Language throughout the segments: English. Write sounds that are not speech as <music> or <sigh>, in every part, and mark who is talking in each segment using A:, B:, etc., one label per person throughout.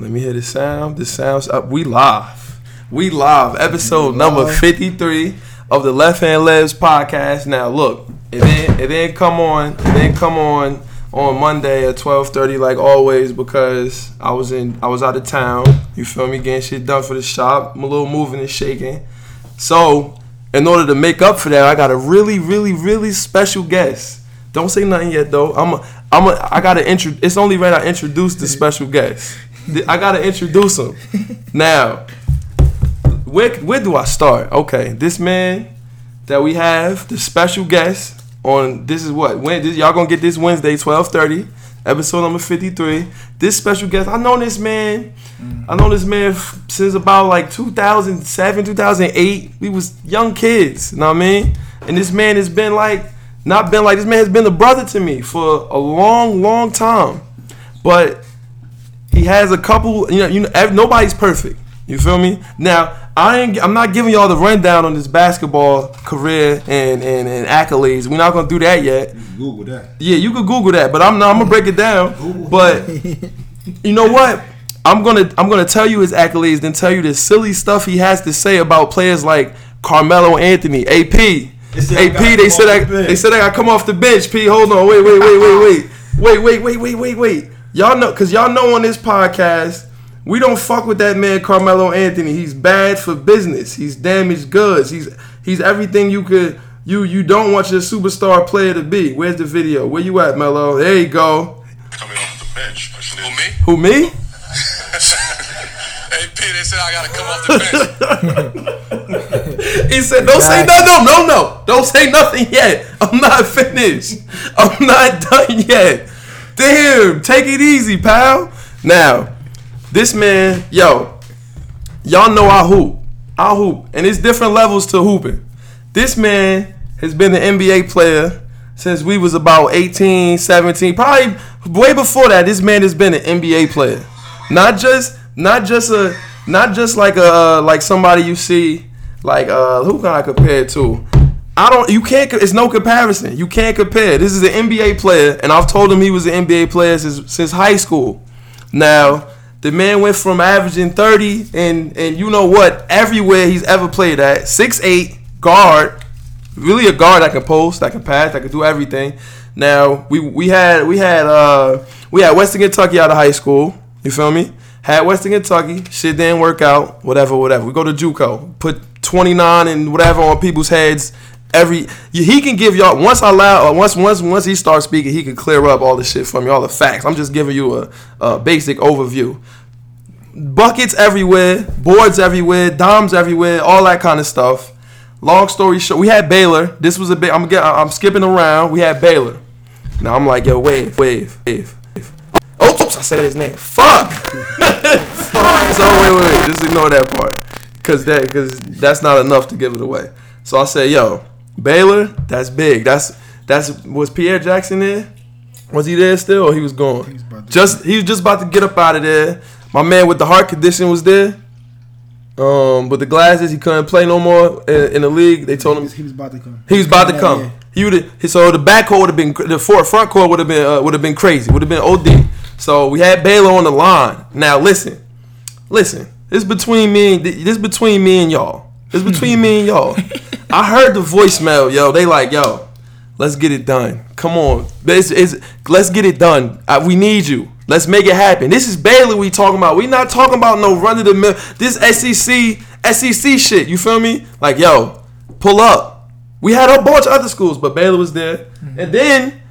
A: Let me hear the sound. The sounds up. We live. We live. Episode number fifty three of the Left Hand Layups podcast. Now look, it didn't it didn't come on. It didn't come on on Monday at twelve thirty like always because I was in I was out of town. You feel me? Getting shit done for the shop. I'm a little moving and shaking. So in order to make up for that, I got a really, really, really special guest. Don't say nothing yet though. I'm a, I'm a, I gotta intro. It's only right I introduce the special guest. I gotta introduce him. <laughs> Now, where where do I start? Okay, this man that we have, the special guest on this is what when this, y'all gonna get this Wednesday, twelve thirty, episode number fifty three. This special guest, I know this man. Mm. I know this man f- since about like 2007, 2008. We was young kids, you know what I mean? And this man has been like, not been like, this man has been a brother to me for a long, long time. But he has a couple, you know, you know, nobody's perfect. You feel me? Now, I ain't, I'm not giving y'all the rundown on this basketball career and, and, and accolades. We're not gonna do that yet.
B: Google that.
A: Yeah, you could Google that, but I'm not, I'm gonna break it down. But <laughs> you know what? I'm gonna I'm gonna tell you his accolades, then tell you the silly stuff he has to say about players like Carmelo Anthony, AP. AP, they said I
B: the
A: they said I got come off the bench. P, hold on, wait, wait, wait, wait, wait, wait, wait, wait, wait, wait, wait. Y'all know, cause y'all know on this podcast, we don't fuck with that man Carmelo Anthony. He's bad for business. He's damaged goods. He's he's everything you could you you don't want your superstar player to be. Where's the video? Where you at, Melo? There you go.
C: coming off the bench. Who me?
A: Who me? <laughs>
C: Hey P, they said I gotta come off the bench. <laughs>
A: He said, "Don't say no, no, no, no. Don't say nothing yet. I'm not finished. I'm not done yet. Damn, take it easy, pal. Now, this man, yo, y'all know I hoop. I hoop, and it's different levels to hooping. This man has been an NBA player since we was about 18, 17, probably way before that. This man has been an NBA player, not just, not just a, not just like a, like somebody you see, like uh, who can I compare it to? I don't. You can't. It's no comparison. You can't compare. This is an NBA player, and I've told him he was an NBA player since since high school. Now the man went from averaging 30 and and you know what everywhere he's ever played at six eight guard really a guard that can post that can pass that can do everything now we we had we had uh we had western kentucky out of high school you feel me had western kentucky shit didn't work out whatever whatever we go to juco put 29 and whatever on people's heads every he can give y'all once I allow uh, once once once he starts speaking he can clear up all the shit from you all the facts I'm just giving you a, a basic overview buckets everywhere, boards everywhere, doms everywhere, all that kind of stuff. Long story short, we had Baylor. This was a bit. I'm I'm skipping around. We had Baylor. Now I'm like, yo, wave, wave, wave. wave. Oh, oops, I said his name. Fuck. Fuck. <laughs> So wait, wait, wait. Just ignore that part, cause that, cause that's not enough to give it away. So I said, yo, Baylor, that's big. That's that's was Pierre Jackson there? Was he there still, or he was gone? just he was just about to get up out of there. My man with the heart condition was there. Um, with the glasses, he couldn't play no more in, in the league. They told him
B: he was about to come.
A: he was about to come. He would so the back court would have been the front front court would have been uh, would have been crazy. Would have been OD. So we had Baylor on the line. Now listen, listen. This between me. and This between me and y'all. This between me and y'all. <laughs> I heard the voicemail, yo. They like, yo, let's get it done. Come on, it's, it's, let's get it done. Uh, we need you. Let's make it happen. This is Baylor we talking about. We not talking about no run of the mill. This SEC SEC shit. You feel me? Like, yo, pull up. We had a bunch of other schools, but Baylor was there. And then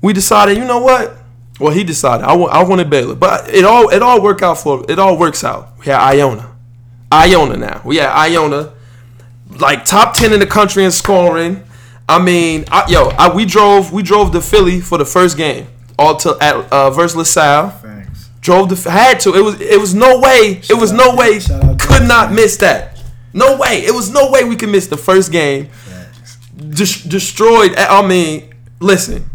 A: we decided, you know what? Well, he decided I I wanted Baylor, but it all it all worked out for it all works out. We had Iona, Iona now. We had Iona, like top ten in the country in scoring. I mean, I, yo, I, we drove we drove to Philly for the first game, all to at uh, versus LaSalle.
B: Thanks.
A: Drove the had to. It was it was no way. It was no way. Could not miss that. No way. It was no way we could miss the first game. Des- destroyed. I mean, listen.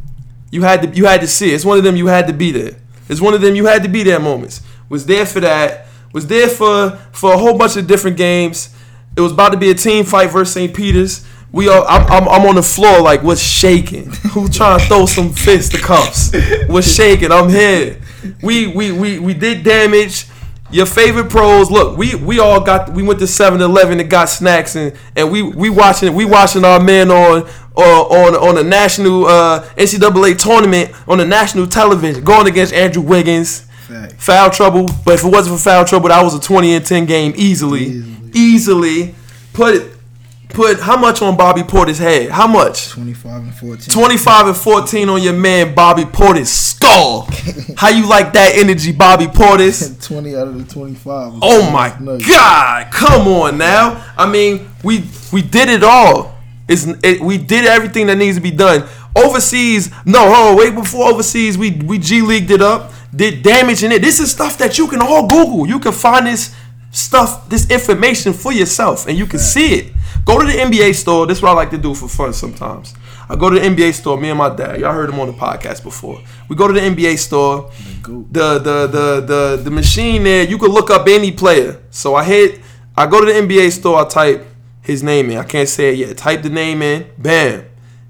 A: You had to you had to see it. It's one of them you had to be there. It's one of them you had to be there moments. Was there for that. Was there for for a whole bunch of different games. It was about to be a team fight versus St. Peter's. We all, I'm, I'm, I'm on the floor like, what's shaking? <laughs> Who trying to throw some fists to cuffs? What's shaking? I'm here. We, we, we, we did damage. your favorite pros. Look, we we all got we went to 7-Eleven and got snacks and and we we watching we watching our men on or on on a national uh, NCAA tournament on the national television going against Andrew Wiggins.
B: Fact.
A: Foul trouble, but if it wasn't for foul trouble, that was a 20 and 10 game easily.
B: Easily.
A: Easily. Put put how much on Bobby Portis' head? How much?
B: 25 and 14.
A: 25 and 14 on your man Bobby Portis' skull. <laughs> How you like that energy, Bobby Portis? <laughs>
B: 20 out of the 25.
A: Oh my
B: nuts.
A: God! Come on now. I mean, we we did it all. It's it, we did everything that needs to be done. Overseas, no, hold on, wait. Before overseas, we we G leagued it up, did damage in it. This is stuff that you can all Google. You can find this stuff, this information for yourself, and you can see it. Go to the NBA store. This is what I like to do for fun sometimes. I go to the NBA store. Me and my dad. Y'all heard him on the podcast before. We go to the NBA store the the the the the machine there, you could look up any player. So I hit, I go to the NBA store, I type his name in. I can't say it yet. Type the name in, bam,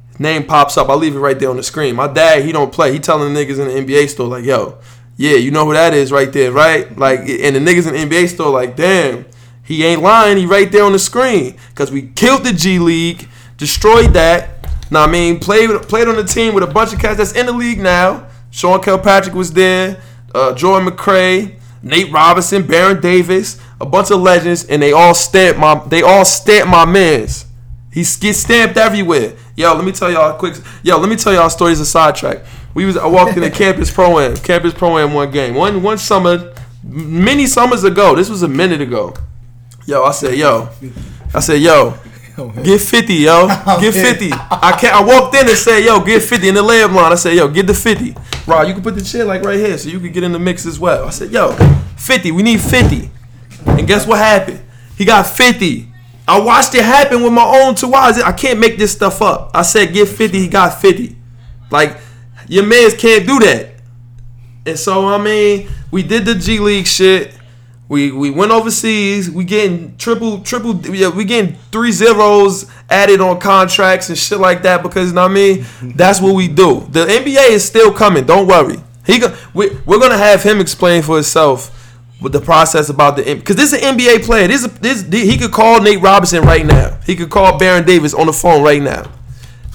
A: his name pops up. I leave it right there on the screen. My dad, he don't play. He telling the niggas in the NBA store like, yo, yeah, you know who that is right there, right? Like, and the niggas in the NBA store like, damn, he ain't lying. He right there on the screen because we killed the G League, destroyed that. Now I mean, played played on the team with a bunch of cats that's in the league now. Sean Kilpatrick was there, uh, Jordan McRae, Nate Robinson, Baron Davis, a bunch of legends, and they all stamped my they all stamped my man's. He gets stamped everywhere. Yo, let me tell y'all a quick. Yo, let me tell y'all stories of sidetrack. We was I walked in the campus pro am, campus pro am one game, one one summer, many summers ago. This was a minute ago. Yo, I said, yo, I said, yo, get fifty, yo, <laughs> get fifty. I can't. I walked in and said, yo, get fifty in the layup line. I said, yo, get the fifty. Rod, you can put the chair like right here, so you can get in the mix as well. I said, yo, fifty. We need fifty. And guess what happened? He got 50. I watched it happen with my own two eyes. I can't make this stuff up. I said get 50, he got 50. Like, your mans can't do that. And so, I mean, we did the G League shit. We we went overseas. We getting triple, triple, yeah, we getting three zeros added on contracts and shit like that because, you know what I mean? That's what we do. The NBA is still coming. Don't worry. He go, we, We're to have him explain for himself with the process about the because this is an NBA player. This is this he could call Nate Robinson right now. He could call Baron Davis on the phone right now.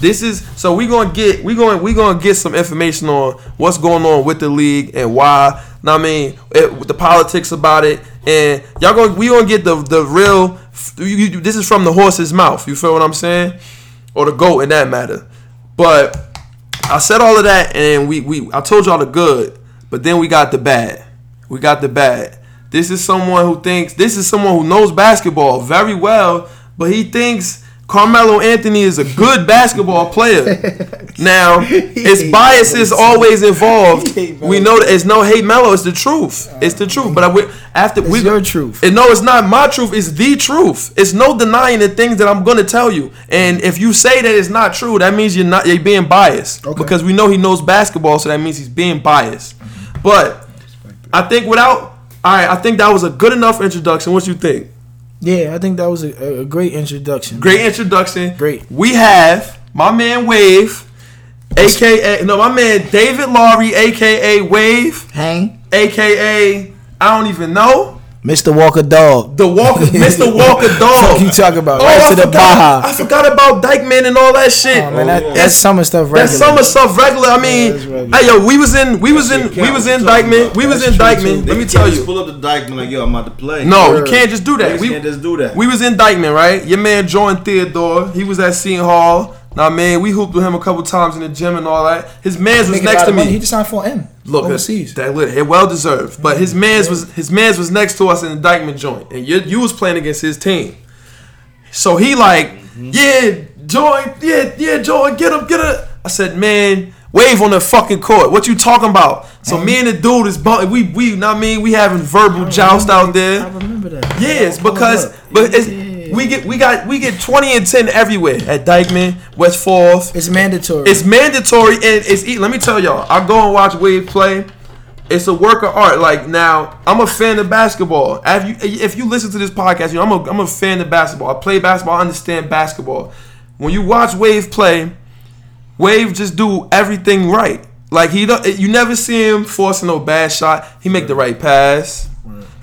A: This is so we gonna get we gonna we gonna get some information on what's going on with the league and why. I mean, eh, it, the politics about it, and y'all gonna we gonna get the the real. You, you, this is from the horse's mouth. You feel what I'm saying, or the goat in that matter. But I said all of that, and we we I told y'all the good, but then we got the bad. We got the bad. This is someone who thinks this is someone who knows basketball very well, but he thinks Carmelo Anthony is a good basketball player. <laughs> Now, his bias is always involved. We know that it's no hate Melo. It's the truth. It's the truth. But I would after
B: It's
A: we
B: your truth.
A: and no, it's not my truth. It's the truth. It's no denying the things that I'm gonna tell you. And if you say that it's not true, that means you're not you're being biased.
B: Okay.
A: Because we know he knows basketball, so that means he's being biased. But I think without all right, I think that was a good enough introduction. What you think?
B: Yeah, I think that was a, a great introduction.
A: Great introduction.
B: Great.
A: We have my man Wave, aka no, my man David Laurie, aka Wave,
B: Hang,
A: aka I don't even know.
B: Mr. Walker Dog.
A: The Walker, <laughs> Mr. Walker Dog.
B: Fuck you talking about?
A: Oh,
B: right
A: I
B: to the
A: forgot, I forgot about Dyckman and all that shit.
B: Oh, man, that, oh.
D: yeah.
B: that's summer stuff right
A: That's summer stuff regular. I mean,
B: that's regular.
A: hey yo, we was in, we was in, we was in
D: Dyckman.
A: We was in
B: Dyckman.
A: Let me tell you.
D: pull up the Dyckman like, yo, I'm about to play.
A: No, you can't just do that.
D: Niggas
A: We
D: can't just do that.
A: we was in Dyckman, right? Your man Jordan Theodore, he was at Seton Hall. Now, man, we hooped with him a couple times in the gym and all that. His man's was next to me.
B: He just signed for M.
A: Look, uh,
B: overseas.
A: that lit, it well deserved. But his man's was his man's was next to us in the Dyckman joint, and you you was playing against his team. So he like, mm-hmm. yeah, Jordan, yeah, yeah, Jordan, get him, get him. I said, man, wave on the fucking court. What you talking about? So mm-hmm. me and the dude is bump, we we, know what I mean, we having verbal oh, joust out there.
B: I remember that.
A: Yes,
B: Hold
A: because but it's,
B: Yeah.
A: We get we got we get twenty and ten everywhere at Dyckman, West Fourth.
B: it's mandatory.
A: It's mandatory and it's let me tell y'all, I go and watch Wave play. It's a work of art. Like now, I'm a fan of basketball. If you if you listen to this podcast, you know I'm a I'm a fan of basketball. I play basketball. I understand basketball. When you watch Wave play, Wave just do everything right. Like he you never see him forcing no bad shot. He make the right pass.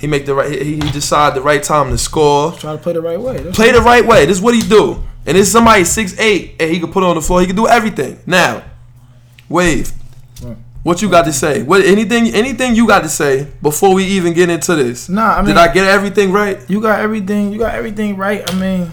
A: He make the right. He, he decide the right time to score.
B: Try to play the right way. That's
A: Play the right way. This is what he do. And this somebody six eight, and he can put it on the floor. He can do everything. Now, wave. What you got to say? What anything? Anything you got to say before we even get into this?
B: Nah, I mean-
A: did I get everything right?
B: You got everything. You got everything right. I mean,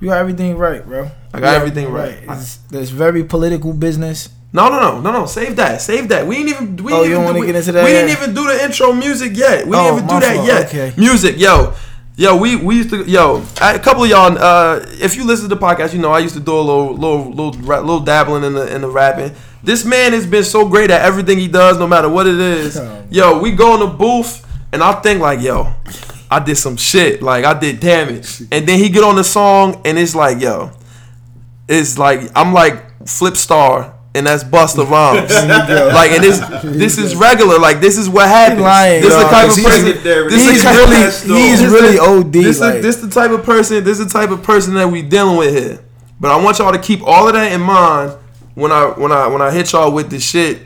B: you got everything right, bro.
A: I got
B: You
A: everything right.
B: It's, there's very political business.
A: No, no, no, no, no. Save that. Save that. We ain't even. We
B: Oh, you don't wanna
A: we,
B: get into that?
A: We didn't even do the intro music yet. We
B: Oh,
A: didn't even do that
B: fault.
A: yet.
B: Okay.
A: Music, yo, yo. We we used to yo. A couple of y'all. Uh, if you listen to the podcast, you know I used to do a little little little little dabbling in the in the rapping. This man has been so great at everything he does, no matter what it is.
B: Oh. <laughs>
A: Yo, we go in the booth, and I think like, yo, I did some shit. Like I did damage, and then he get on the song, and it's like, yo, it's like I'm like Flip Star, and that's Busta Rhymes. <laughs> like, and this this is regular. Like, this is what happens.
B: lying,
A: this is the
B: dog,
A: type of
B: 'cause
A: person.
D: he's-
A: This
B: He's
A: is
B: really, he's really OD.
A: This
B: like,
A: is this the type of person. This is the type of person that we dealing with here. But I want y'all to keep all of that in mind when I when I when I hit y'all with the shit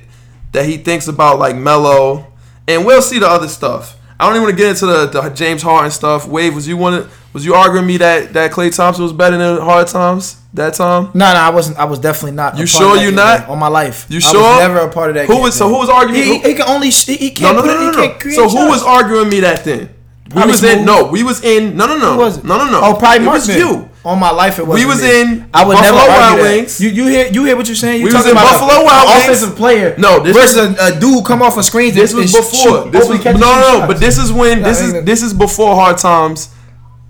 A: that he thinks about like Melo, and we'll see the other stuff. I don't even want to get into the, the James Harden stuff. Wave, was you want was you arguing me that that Klay Thompson was better than Hard Times that time?
B: No, no, I wasn't. I was definitely not.
A: You sure you not?
B: on my life?
A: You
B: I
A: sure?
B: was never a part of that.
A: Who was so? Who was arguing?
B: He, he can only. He, he
A: no,
B: can't
A: no, no,
B: it.
A: no,
B: He
A: no. So who was arguing me that then? We
B: Probably
A: was in no. We was in no, no, no,
B: was it?
A: no, no, no.
B: Oh, probably
A: it
B: Mark.
A: was you.
B: On my life, it was.
A: We was in
B: I would
A: Buffalo
B: never
A: Wild. Wings.
B: You you hear you hear what you're saying? You
A: We was in
B: about
A: Buffalo
B: a,
A: Wild Wings.
B: offensive player.
A: No, this
B: versus a, a dude come off a screen.
A: This was before.
B: shoot-
A: This was
B: catch
A: no, no. But this is when this is this is before hard times.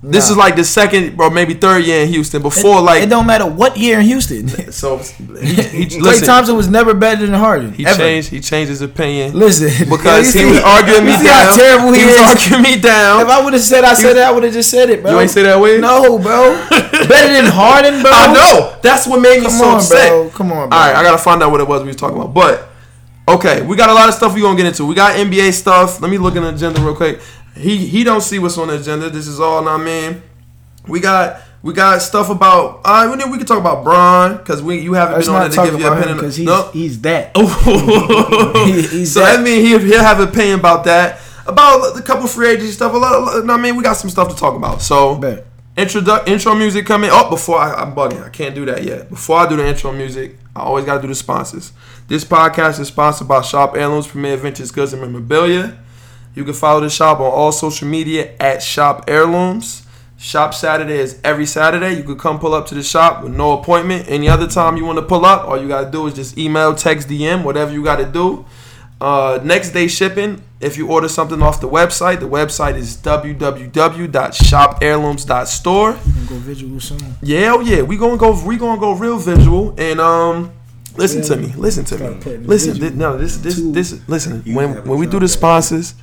A: This
B: Nah.
A: is like the second or maybe third year in Houston. Before
B: it
A: like it
B: don't matter what year in Houston. <laughs>
A: so. <laughs> He, he, Klay
B: Thompson was never better than Harden.
A: he
B: ever.
A: changed. He changed his opinion
B: Listen, <laughs>
A: because he was arguing me down.
B: How terrible he,
A: he was arguing me down.
B: If I would have said I said it, I would have just said it, bro.
A: You ain't say that way?
B: No, bro. better than Harden, bro.
A: I know. That's what made me
B: Come
A: so
B: on,
A: upset.
B: bro. Come on, bro.
A: All right, I gotta find out what it was we was talking about. But okay, we got a lot of stuff we gonna get into. We got NBA stuff. Let me look at the agenda real quick. He he don't see what's on the agenda. This is all I mean. We got we got stuff about. Uh, we we can talk about Bron because we you haven't
B: Let's
A: been on it to give your opinion.
B: because he's
A: No.
B: he's that. <laughs>
A: He-
B: he's
A: so
B: that.
A: that means he'll, he'll have an opinion about that. About a couple free agency stuff. A lot, a I mean, we got some stuff to talk about. So
B: Bet.
A: intro intro music coming. Oh, before I, I'm bugging, I can't do that yet. Before I do the intro music, I always got to do the sponsors. This podcast is sponsored by Shop Heirlooms, Premier Ventures, Goods and Memorabilia. You can follow the shop on all social media at Shop Heirlooms. Shop Saturday is every Saturday. You could come pull up to the shop with no appointment. Any other time you want to pull up, all you gotta do is just email, text, DM, whatever you gotta do. Uh, next day shipping. If you order something off the website, the website is www.shopheirlooms.store.
B: You can go visual soon.
A: Yeah, oh yeah, we gonna go. We gonna go real visual and um. Listen to me. Listen to me. Listen.
B: visual
A: Thi- no, this this
B: to-
A: this. Listen.
D: You
A: When when we do the
D: there.
A: sponsors,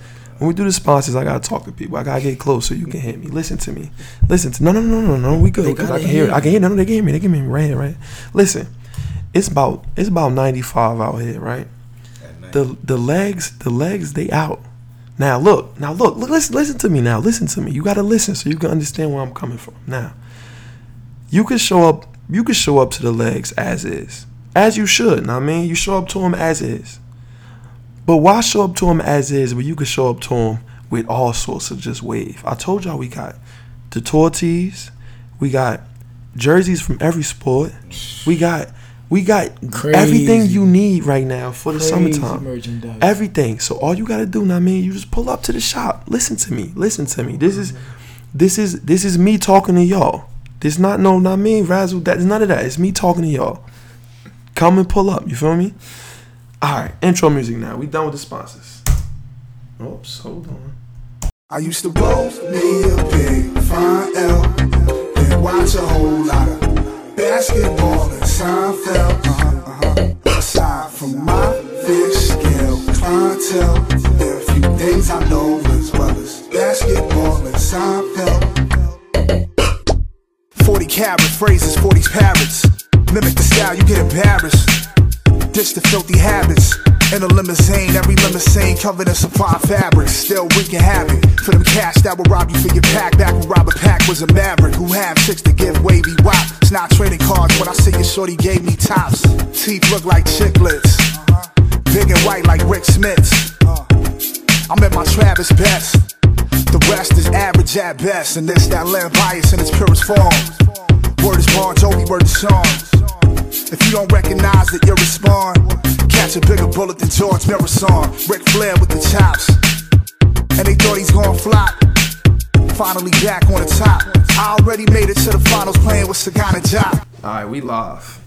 A: when we do the sponsors, I gotta talk to people. I gotta get close so you can hear me. Listen to me. Listen to. No, no, no, no, no. We good
B: They
A: because I can hear. it.
B: hear
A: I can hear. No, no, they can hear me. They can hear me right here, right. Listen. It's about it's about ninety five out here, right? The the legs the legs they out. Now look now look look listen listen to me now listen to me. You gotta listen so you can understand where I'm coming from. Now you can show up you can show up to the legs as is as you should know what i mean you show up to them as is but why show up to them as is when you can show up to them with all sorts of just wave i told y'all we got the tour tees we got jerseys from every sport we got we got everything you need right now for the
B: Crazy
A: summertime everything. So all you gotta do, what I mean, you just pull up to the shop. Listen to me. Listen to me. This is this is this is me talking to y'all. This not no not me, Razzle. That's none of that. It's me talking to y'all. Come and pull up. You feel me? All right. Intro music now. We done with the sponsors. Oops. Hold on.
E: I used to roll me a big fine L and watch a whole lot of basketball and Seinfeld. Uh-huh, uh-huh. Aside from my fish scale clientele, there are a few things I know as well as basketball and Seinfeld. 40 carat phrases, 40 parrots. Mimic the style, you get embarrassed. Ditch the filthy habits. In a limousine, every limousine covered in supply fabrics. Still wreaking havoc for them cash that will rob you for your pack. Back when Robert Pack was a maverick who had six to give wavy wop. It's not trading cards when I say your shorty gave me tops. Teeth look like chiclets. Big and white like Rik Smits. I'm at my Travis best. The rest is average at best, and this that land bias in its purest form. Word is Bon Jovi, word is song. If you don't recognize that you'll respond, catch a bigger bullet than George Marathon. Ric Flair with the chops, and they thought he's gonna flop. Finally back on the top. I already made it to the finals playing with Sagana Job.
A: All right, we live.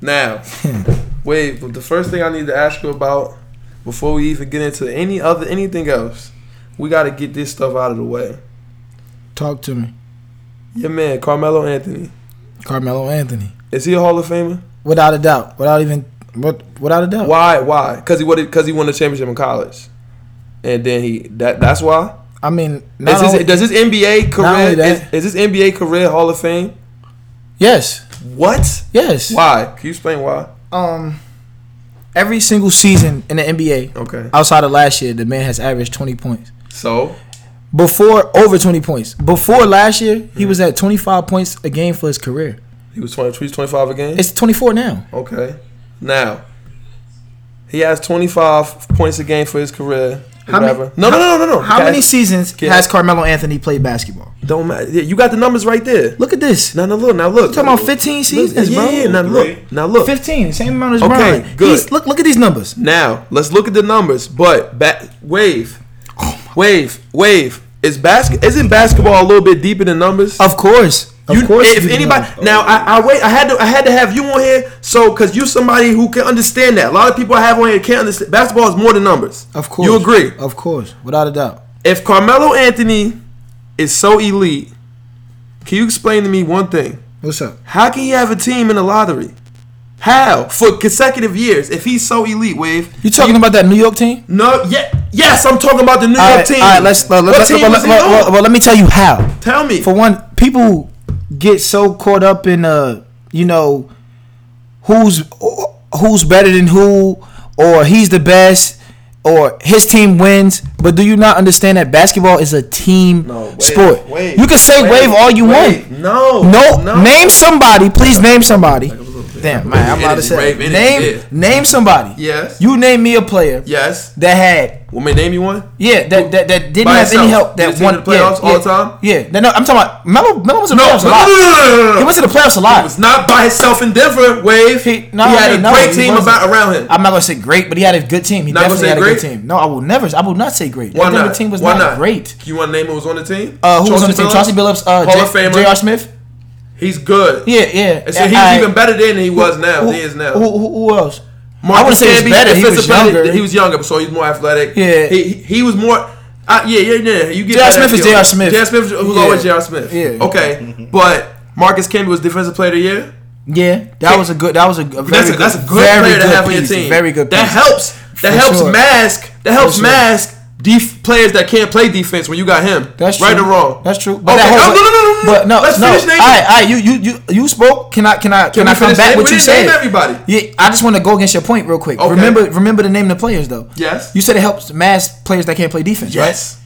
A: Now, <laughs> wait. But the first thing I need to ask you about before we even get into any other anything else, we got to get this stuff out of the way.
B: Talk to me,
A: Your man, Carmelo Anthony,
B: Carmelo Anthony.
A: Is he a Hall of Famer?
B: Without a doubt. Without even. Without a doubt.
A: Why? Why? Because he wanted. Because he won the championship in college, and then he. That. That's why.
B: I mean,
A: Is his,
B: only-
A: does his NBA career
B: that-
A: is, is his NBA career Hall of Fame?
B: yes,
A: What?
B: yes.
A: Why? Can you explain why?
B: Um, every single season in the NBA,
A: Okay.
B: outside of last year, the man has averaged twenty points.
A: So
B: Before over twenty points. Before last year, he was at twenty five points a game for his career.
A: He was 20, he's 25 again?
B: It's twenty four now.
A: Okay. Now, he has 25 points a game for his career.
B: How many-
A: whatever. no, no, no, no, no.
B: How
A: Okay.
B: many seasons
A: Okay.
B: has Carmelo Anthony played basketball?
A: Don't matter. You got the numbers right there.
B: Look at this.
A: Now, now look. Now look.
B: talking about 15 seasons,
A: yeah,
B: bro.
A: Yeah, now look. Now look.
B: 15, same amount as
A: Okay,
B: Brian.
A: good.
B: He's, look, look at these numbers.
A: Now let's look at the numbers. But back wave,
B: Oh
A: wave, wave. Is basket? Isn't basketball a little bit deeper than numbers?
B: Of course, of
A: You-
B: course.
A: if
B: you
A: anybody
B: know.
A: now, I, I wait. I had to. I had to have you on here, so because you're somebody who can understand that. A lot of people I have on here can't understand. Basketball is more than numbers.
B: of course,
A: You agree?
B: Of course, without a doubt.
A: If Carmelo Anthony is so elite, can you explain to me one thing?
B: What's up?
A: How can he have a team in the lottery? How for consecutive years if he's so elite? Wave.
B: You talking about that New York team?
A: No, yeah, yes, I'm talking about the New York
B: All right,
A: team.
B: all right, let's uh, let,
A: what
B: let,
A: team
B: let, let-
A: on?
B: well, well, let me tell you how.
A: Tell me.
B: For one, people get so caught up in uh, you know, who's who's better than who, or he's the best, or his team wins. But do you not understand that basketball is a team
A: No, wait,
B: sport?
A: wait,
B: you can say
A: wait,
B: wave all you want.
A: No,
B: No, name somebody. Please name somebody. Damn, man, I'm about to say. Name, name somebody.
A: Yes.
B: You name me a player
A: Yes.
B: that had
A: Want me to name you one?
B: yeah, that that, that didn't
A: By
B: have any help. That won
A: the playoffs
B: yeah,
A: all
B: yeah,
A: the time?
B: Yeah, no, no, I'm talking about Melo. Melo was in the
A: No,
B: playoffs
A: no,
B: a
A: no,
B: lot.
A: no, no, no, no, no.
B: He went to the playoffs a lot.
A: It's not by himself in Denver. Wave.
B: He-
A: He, had a
B: no,
A: great team about around him.
B: I'm not gonna say great, but he had a good team. He
A: Not
B: definitely had a
A: great?
B: good team. No, I will never. I will not say great.
A: Why
B: that Denver
A: not?
B: team was
A: Why
B: not,
A: not?
B: great.
A: You want to name who was on the team?
B: Uh, who was on the team?
A: Billups?
B: Chauncey Billups, uh,
A: Hall
B: J-
A: of Famer.
B: J.R. Smith.
A: He's good.
B: Yeah, yeah.
A: And so even better then than he was now. He is now.
B: Who, who, who else? I
A: Marcus
B: wouldn't say he was
A: Camby,
B: better. He was
A: defensive player-
B: younger.
A: He was younger, so he's more athletic.
B: Yeah.
A: He, he, he was more. Uh, yeah, yeah, yeah. You get
B: J.R. Smith is. J.R. Smith.
A: J.R. Smith was
B: Yeah.
A: always J.R. Smith.
B: Yeah.
A: Okay, <laughs> but Marcus Camby was defensive player of the year.
B: Yeah, that was a good. That was a, a very
A: That's a,
B: good.
A: that's a good
B: very
A: player to
B: good
A: have on your team.
B: Very good.
A: That helps. That
B: For
A: helps
B: sure.
A: mask. That helps
B: sure.
A: mask def- players that can't play defense when you got him.
B: That's true.
A: right or wrong.
B: That's true.
A: okay.
B: that
A: oh, no, no, no, no, no.
B: But no,
A: Let's
B: no.
A: finish naming.
B: right, all right. You, you, you, you spoke. Can I, can I, can,
A: we
B: I come back? What you said?
A: everybody.
B: Yeah, I just want to go against your point real quick.
A: Okay.
B: Remember, remember to name of the players though.
A: Yes.
B: You said it helps mass players that can't play defense.
A: Yes.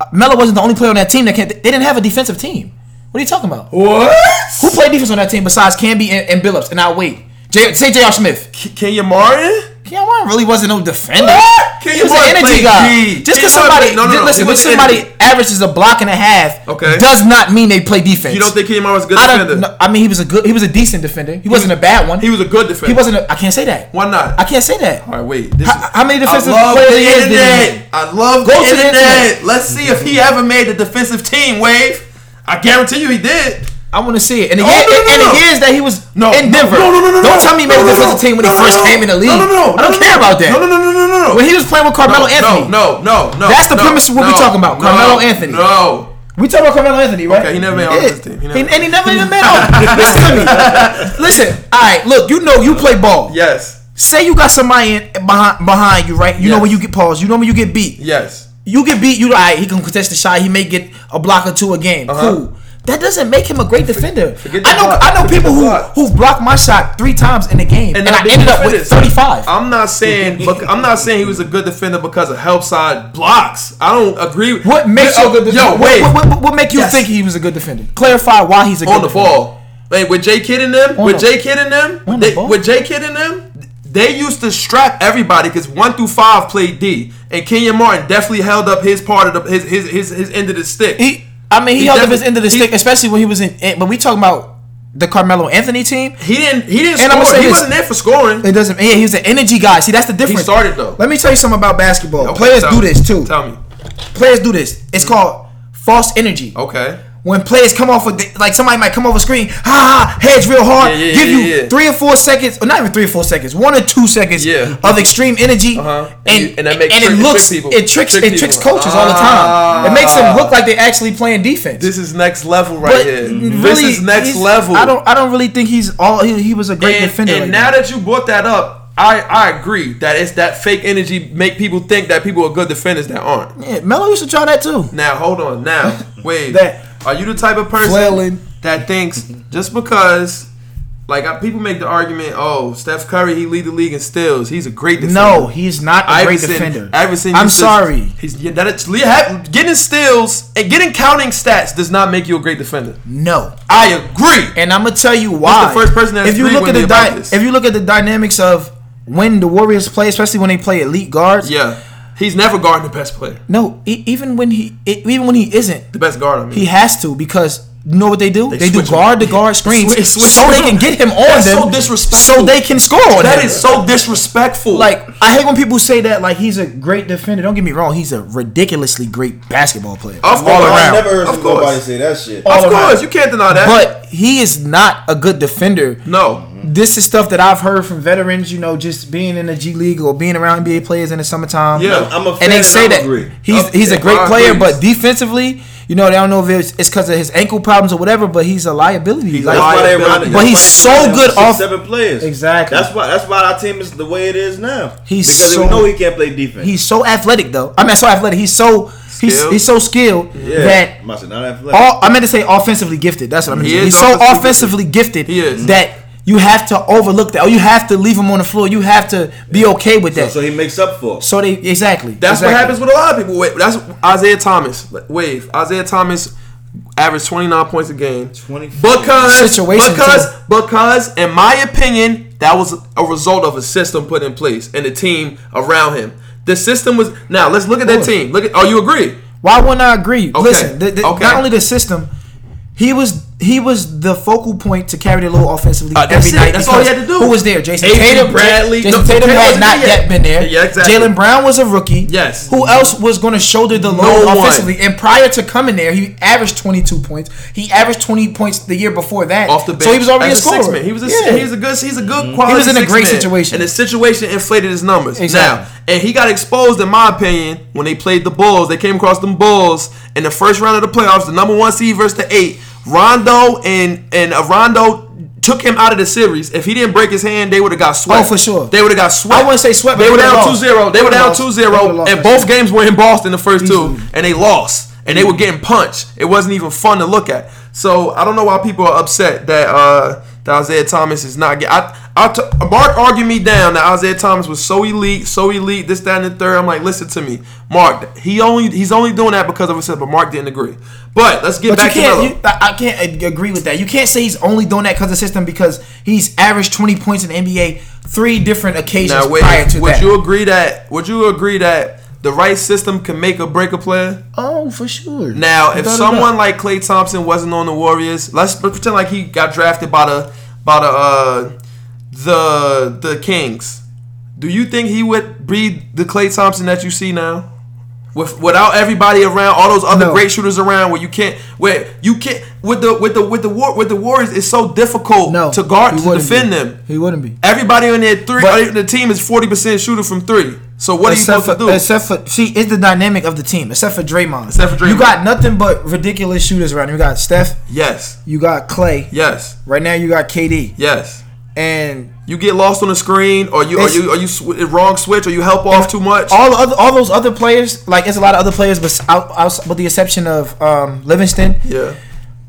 B: Right? Melo wasn't the only player on that team that can't. They didn't have a defensive team. What are you talking about?
A: What?
B: Who played defense on that team besides Camby and, and Billups? And I'll wait. J, say J.R. Smith.
A: K- Kenyon Martin?
B: Kenyon really wasn't no defender.
A: What?
B: He was an energy guy.
A: D.
B: Just because somebody,
A: no, no, no,
B: listen, when somebody
A: energy.
B: averages a block and a half,
A: Okay.
B: does not mean they play defense.
A: You don't think Martin was a good
B: I
A: defender?
B: No, I mean, he was a good. He was a decent defender. He, wasn't a bad one.
A: He was a good defender.
B: He wasn't. A, I can't say that.
A: Why not?
B: I can't say that.
A: All right, wait. This
B: How- how many defensive
A: I love
B: players
A: the
B: he is, did he
A: internet. I love
B: Go
A: the
B: to the
A: internet.
B: internet.
A: Let's see if he ever made the defensive team. Wave. I guarantee you he did.
B: I want to see it. And the,
A: Oh,
B: year,
A: no, no,
B: and
A: no.
B: the years that he was
A: No,
B: in
A: no,
B: Denver.
A: No, no, no, no.
B: Don't tell me he made
A: no,
B: defensive team when he first came in the league.
A: No, no, no.
B: I don't care about that.
A: No, no, no, no, no, no.
B: When he was playing with Carmelo Anthony.
A: No, no, no.
B: That's the premise of what we're talking about, Carmelo Anthony.
A: No.
B: We talking about Carmelo Anthony, right?
A: Okay, he never made all this team. He never-
B: He- and he never even made all. Listen to me. Listen. All right. Look, you know you play ball.
A: Yes.
B: Say you got somebody in, behind behind you, right? You know when you get paused. You know when you get beat.
A: Yes.
B: You get beat. You all right? He can contest the shot. He may get a block or two a game.
A: Uh-huh.
B: Cool. That doesn't make him a great defender.
A: forget
B: I know.
A: block.
B: I know
A: Forget
B: people who who've blocked my shot three times in the game, and,
A: not
B: I ended up with thirty five.
A: I'm not saying, <laughs> I'm not saying he was a good defender because of help side blocks. I don't agree.
B: What makes
A: Yo,
B: you a good defender?
A: Yo, wait.
B: What, what, what, what make you
A: Yes.
B: think he was a good defender? Clarify why he's a good
A: on the
B: defender.
A: ball. Wait, with J Kidd and them,
B: On
A: with
B: the-
A: J Kidd and them,
B: on the
A: they, with J Kidd and them, they used to strap everybody because one through five played D, and Kenyon Martin definitely held up his part of the his his his, his end of the stick.
B: He, I mean, he,
A: He
B: held up his end of the
A: he-
B: stick, especially when he was in. Eh, but we talking about the Carmelo Anthony team.
A: He didn't he didn't
B: And
A: score.
B: say
A: He
B: this-
A: wasn't there for scoring.
B: It doesn't. Yeah, he was an energy guy. See, that's the difference.
A: He started, though.
B: Let me tell you something about basketball.
A: Okay,
B: Players do
A: me.
B: this too.
A: Tell me.
B: Players do this. It's called false energy.
A: Okay.
B: When players come off with the, like somebody might come over screen, ha ha, heads real hard,
A: Yeah, yeah,
B: give you
A: yeah.
B: three or four seconds, or not even three or four seconds, one or two seconds of extreme energy,
A: Uh-huh. And
B: and
A: you- and trick-
B: it
A: it
B: looks
A: trick people.
B: it tricks
A: Trick
B: it tricks coaches all the time. It makes them look like they're actually playing defense.
A: This is next level right
B: but
A: here.
B: really,
A: this is next level.
B: I don't I don't really think he's all he, he was a great
A: and,
B: defender.
A: and
B: like
A: now
B: that.
A: that you brought that up, I, I agree that it's that fake energy make people think that people are good defenders that aren't.
B: yeah, Melo used to try that too.
A: Now hold on. Now <laughs> wait.
B: That-
A: are you the type of person
B: Flailing.
A: that thinks just because like people make the argument, oh Steph Curry he lead the league in steals, he's a great defender.
B: No, he's not a great defender.
A: Iverson
B: I'm sorry.
A: He's yeah, that getting steals and getting counting stats does not make you a great defender.
B: No.
A: I agree.
B: And I'm gonna tell you why.
A: the first person that
B: if you look at the
A: this.
B: if you look at the dynamics of when the Warriors play, especially when they play elite guards.
A: Yeah, he's never guarding the best player,
B: No, e- even when he e- even when he isn't,
A: the best guard. I mean,
B: he has to because you know what they do? They, do
A: switch him.
B: guard to guard screens
A: Switch- switch
B: so they can get him on
A: That's
B: them.
A: so disrespectful.
B: So they can score on
A: that
B: him.
A: is so disrespectful.
B: like I hate when people say that like he's a great defender. Don't get me wrong, he's a ridiculously great basketball player.
A: Of
B: all
A: course.
B: around.
D: I never heard
A: Of
D: some
A: course.
D: nobody say that shit.
B: All
A: of
B: around.
A: course, you can't deny that.
B: But he is not a good defender.
A: no,
B: This is stuff that I've heard from veterans, you know, just being in the G League or being around NBA players in the summertime.
A: Yeah.
D: I'm a fan
B: and they say
D: I'm
B: that
D: agree.
B: he's
A: Okay,
B: he's a great
A: I
B: player,
A: agree.
B: but defensively, you know, they don't know if it's because of his ankle problems or whatever. But he's a liability.
A: He's
B: Like,
A: a
D: why they
A: liability.
D: run.
B: But he's
D: that's why they
B: so good
D: six,
B: off-
D: seven players.
B: Exactly.
D: That's why. That's why our team is the way it is now.
B: He's
D: because
B: so-
D: we know he can't play defense.
B: he's so athletic, though. I mean, so athletic. He's so he's he's so skilled
D: yeah.
B: that
D: I
B: all I meant to say offensively gifted. That's what I meant to
A: He
B: He's so
A: offensively
B: offensively gifted
A: He is.
B: that you have to overlook that, or you have to leave him on the floor. You have to be okay with that.
D: so he makes up for. it.
B: So they exactly.
A: that's
B: exactly.
A: what happens with a lot of people. Wait, That's Isaiah Thomas. Wave. Isaiah Thomas averaged 29 points a game.
D: 24.
A: Because
B: Situation,
A: because
B: too.
A: because in my opinion, that was a result of a system put in place and the team around him. The system was now. Let's look at that team. Look at. Oh, you agree?
B: Why wouldn't I agree? Listen, the, the,
A: okay.
B: not only the system, he was he was the focal point to carry the low offensively
A: Uh, that's
B: every night.
A: That's all he had to do.
B: Who was there? Jason
A: A.J.
B: Tatum,
A: Bradley.
B: Jason
A: No,
B: Tatum
A: Tatum
B: had
A: wasn't
B: yet
A: yet.
B: been there.
A: Yeah, exactly.
B: Jaylen Brown was a rookie.
A: Yes.
B: Who else was going to shoulder the
A: No
B: load
A: one.
B: offensively? And prior to coming there, he averaged 22 points. He averaged 20 points the year before that.
A: off the bench.
B: So he was already
A: as
B: a scorer.
A: six-man. He was a
B: Yeah.
A: he was a good he's a good quality.
B: He was in a great
A: six-man.
B: situation.
A: and the situation inflated his numbers.
B: Exactly.
A: Now, and he got exposed, in my opinion, when they played the Bulls. They came across them Bulls in the first round of the playoffs, the number one seed versus the eight. Rondo and and uh, Rondo took him out of the series. If he didn't break his hand, they would have got swept.
B: Oh, for sure.
A: They would have got swept.
B: I wouldn't say swept,
A: They were down
B: lost.
A: 2-0. They
B: They
A: were down
B: lost.
A: 2-0,
B: They would've lost
A: and both games were in Boston the first
B: Easily.
A: two, and they lost. And they were getting punched. It wasn't even fun to look at. So I don't know why people are upset that uh, that Isaiah Thomas is not. Get, I, I t- Mark argued me down that Isaiah Thomas was so elite, so elite, this, that, and the third. I'm like, listen to me, Mark. He only he's only doing that because of himself. But Mark didn't agree. But let's get
B: But
A: back to
B: can't.
A: Melo.
B: You, I can't agree with that. You can't say he's only doing that because of the system because he's averaged 20 points in the NBA three different occasions
A: now wait,
B: prior to
A: would
B: that.
A: you agree that? Would you agree that the right system can make or break a player?
B: oh, for sure.
A: Now, if someone like Klay Thompson wasn't on the Warriors, let's pretend like he got drafted by the by the uh, the the Kings. Do you think he would be the Klay Thompson that you see now? With without everybody around, all those other
B: No.
A: great shooters around, where you can't, where you can't with the with the with the war with the Warriors, it's so difficult
B: no,
A: to guard to defend
B: be.
A: them.
B: He wouldn't be.
A: Everybody on their three,
B: But-
A: the team is forty percent shooter from three. So what are you
B: except
A: supposed
B: for,
A: to do?
B: Except for see, it's the dynamic of the team. Except for Draymond.
A: Except for Draymond.
B: you got nothing but ridiculous shooters around. You got Steph.
A: yes,
B: You got Klay.
A: yes,
B: Right now, you got KD.
A: yes.
B: And
A: You get lost on the screen, or you,
B: are
A: you, are you sw- wrong switch, or you help off too much.
B: all the other, all those other players, like it's a lot of other players, but out, out, with the exception of um, Livingston,
A: Yeah.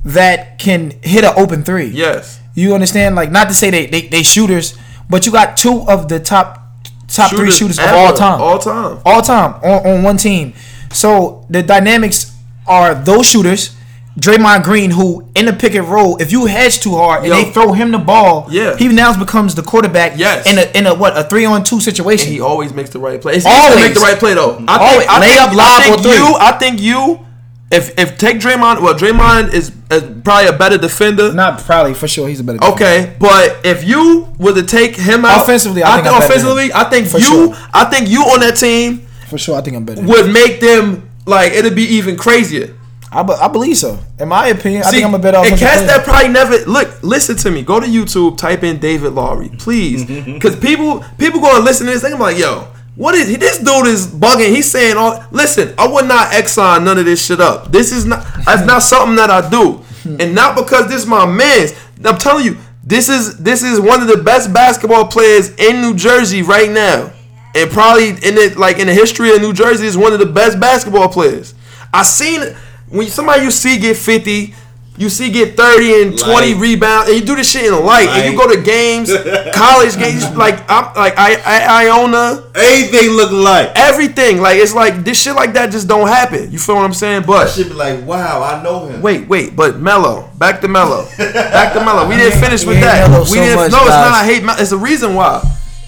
B: that can hit an open three.
A: Yes.
B: You understand? Like not to say they they, they shooters, but you got two of the top top three shooters of all time.
A: All time.
B: all time on, on one team. So the dynamics are those shooters Draymond Green, who in the pick and roll, if you hedge too hard and
A: Yo.
B: they throw him the ball,
A: Yeah.
B: he now becomes the quarterback.
A: Yes.
B: in a in a what a three on two situation.
A: And he always makes the right play. He
B: Always.
A: make the right play though. I
B: Always.
A: think, I think, I think
B: or three.
A: you. I think you. If if take Draymond, well, Draymond is, is probably a better defender.
B: Not probably for sure. He's a better.
A: Okay, but if you were to take him out
B: Offensively, I think I'm better
A: offensively. I think
B: For
A: you,
B: sure.
A: I think you on that team
B: for sure. I think I'm better.
A: would make them like it'd be even crazier.
B: I, be- I believe so. In my opinion, I think I'm a better
A: and cats
B: player.
A: that probably never look. Listen to me. Go to YouTube. Type in David Laurie, please, <laughs> because people people going to listen to this. They gonna be like, yo, what is this dude is bugging? He's saying all. Listen, I would not exxon none of this shit up. This is not. That's not something that I do, and not because this is my man's. I'm telling you, this is this is one of the best basketball players in New Jersey right now, and probably in it like in the history of New Jersey is one of the best basketball players. I seen when somebody you see get 50, you see get 30 and 20
D: Light.
A: rebounds, and you do this shit in light, and you go to games, <laughs> college games, like I'm like I I Iona,
D: Everything look like.
A: everything. Like it's like this shit like that just don't happen. You feel what I'm saying?
D: I
A: But
D: should be like, wow, I know him.
A: wait, wait, but Melo, back to Melo, back to Melo. We didn't <laughs> finish with that.
B: Melo
A: we
B: so
A: didn't.
B: much,
A: no, it's not. I hate. Melo. It's a reason why,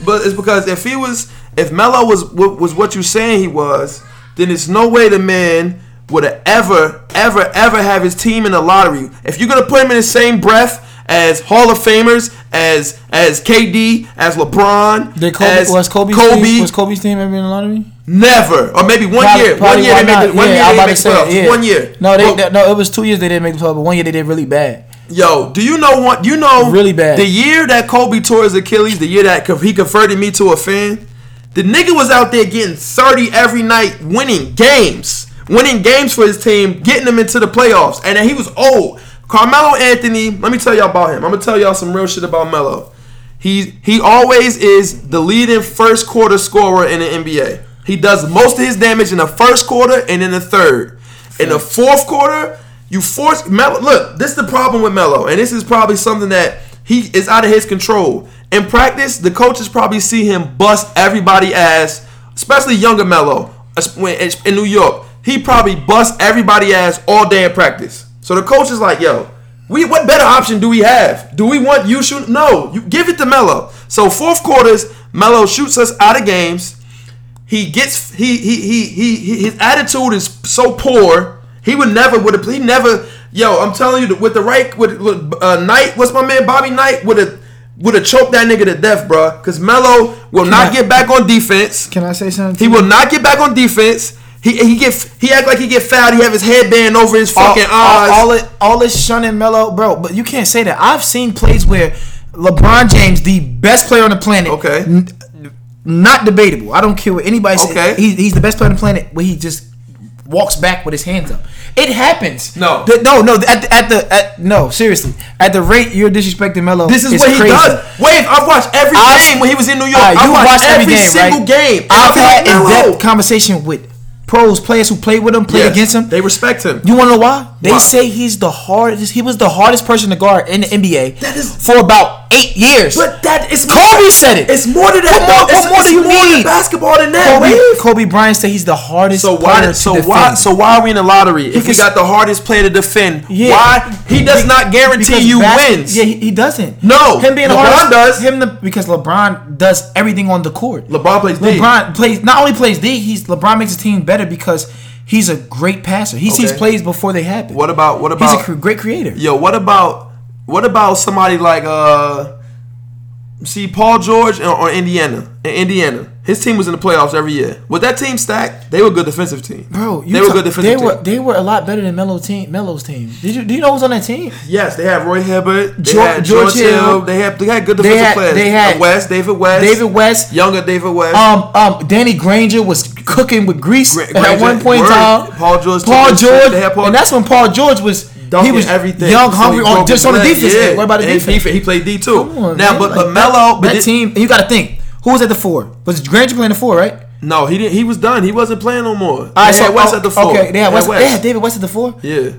A: but it's because if he was, if Melo was was what you saying he was, then it's no way the man would ever, ever, ever have his team in the lottery. If you're gonna put him in the same breath as Hall of Famers, as as KD, as LeBron,
B: Did Kobe,
A: as
B: was Kobe's
A: Kobe,
B: team, was Kobe's team ever in the lottery?
A: never, or maybe one
B: Probably-
A: year,
B: probably
A: one year they made the, one
B: Yeah,
A: year
B: I'm
A: they
B: about
A: made the
B: say,
A: playoffs,
B: yeah.
A: one year.
B: No, they, they- no, it was two years they didn't make the playoffs, but one year they did really bad.
A: Yo, do you know what? You know
B: Really bad.
A: The year that Kobe tore his Achilles, the year that he converted me to a fan, the nigga was out there getting 30 every night, winning games, winning games for his team, getting them into the playoffs, and then he was old. Carmelo Anthony, let me tell y'all about him. I'm gonna tell y'all some real shit about Melo. He he always is the leading first quarter scorer in the NBA. He does most of his damage in the first quarter and in the third. In the fourth quarter, you force Melo. Look, this is the problem with Melo, and this is probably something that he is out of his control. In practice, the coaches probably see him bust everybody ass, especially younger Melo when- in New York. He probably bust everybody ass all day in practice. So the coach is like, "Yo, we what better option do we have? Do we want you shoot? No, you give it to Melo. So fourth quarters, Melo shoots us out of games. He gets he he he he, he his attitude is so poor. He would never would have he never yo. I'm telling you with the right with, with uh, Knight. What's my man Bobby Knight would have would have choked that nigga to death, bruh. Cause Melo will not
B: I-
A: get back on defense.
B: Can I say something? to
A: He will not get back on defense. He he get he act like he get fouled. He have his headband over his fucking
B: all,
A: eyes.
B: all, all it, all this shunning Melo, bro. But you can't say that. I've seen plays where LeBron James, the best player on the planet,
A: Okay.
B: n- not debatable. I don't care what anybody says.
A: Okay.
B: He, he's the best player on the planet where he just walks back with his hands up. It happens.
A: No.
B: The- no, no. At, the- at the at, no, seriously. At the rate you're disrespecting Melo,
A: This is what he
B: crazy.
A: does. Wait, I've watched every
B: I've-
A: game when he was in New York.
B: Alright,
A: I
B: you
A: watched,
B: watched
A: every,
B: every game,
A: single
B: right?
A: game.
B: I've
A: I'm
B: had
A: like,
B: in-depth conversation with pros, players who played with him, played
A: Yes,
B: against him.
A: They respect him.
B: You want to know why? They
A: Why?
B: say he's the hardest. He was the hardest person to guard in the NBA
A: That is-
B: for about eight years.
A: But that is
B: Kobe said it.
A: It's more than that.
B: What what more do you
A: more
B: need?
A: basketball than that.
B: Kobe. Kobe Bryant said he's the hardest.
A: So why?
B: player
A: So
B: to
A: why?
B: defend.
A: So why are we in the lottery if we
B: Because-
A: got the hardest player to defend?
B: Yeah.
A: Why? He does not guarantee you
B: bas-
A: wins.
B: Yeah, he, he doesn't.
A: No.
B: him being
A: LeBron
B: hardest
A: does.
B: Him the, because LeBron does everything on the court.
A: LeBron plays D.
B: LeBron plays not only plays D. He's LeBron makes his team better because he's a great passer. He sees plays before they happen.
A: What about? What about?
B: He's a great creator.
A: Yo, what about? What about somebody like uh? See Paul George or, Indiana. In Indiana, his team was in the playoffs every year. Was that team stacked? They were a good defensive team.
B: Bro, you
A: they were good defensive
B: They
A: team.
B: they were a lot better than Melo team. Melo's team. Did you do you know who's on that team?
A: Yes, they had Roy Hibbert. They
B: Geor-
A: had
B: George
A: George Hill.
B: Hill.
A: They had they had good
B: They
A: defensive
B: had-
A: players.
B: they had
A: Uh, West, David West,
B: David West.
A: younger David West.
B: Um, um, Danny Granger was cooking with grease
A: Gra-
B: at one point in time.
A: Paul George
B: Paul. George,
A: They Paul-
B: and that's when Paul George was he was
A: everything.
B: young, hungry,
A: he
B: on just on the defense.
A: Yeah.
B: What about the
A: And
B: defense?
A: He, played D too.
B: Come on,
A: now,
B: man.
A: but
B: Like,
A: but
B: that-
A: Melo,
B: that
A: thi-
B: team, and you got to think who was at the four? Was Granger playing the four, right?
A: No, he didn't. He was done. He wasn't playing no more.
B: All right,
A: they had West
B: oh,
A: at the oh, four.
B: Okay, they had West.
A: West.
B: They had David West at the four.
A: Yeah,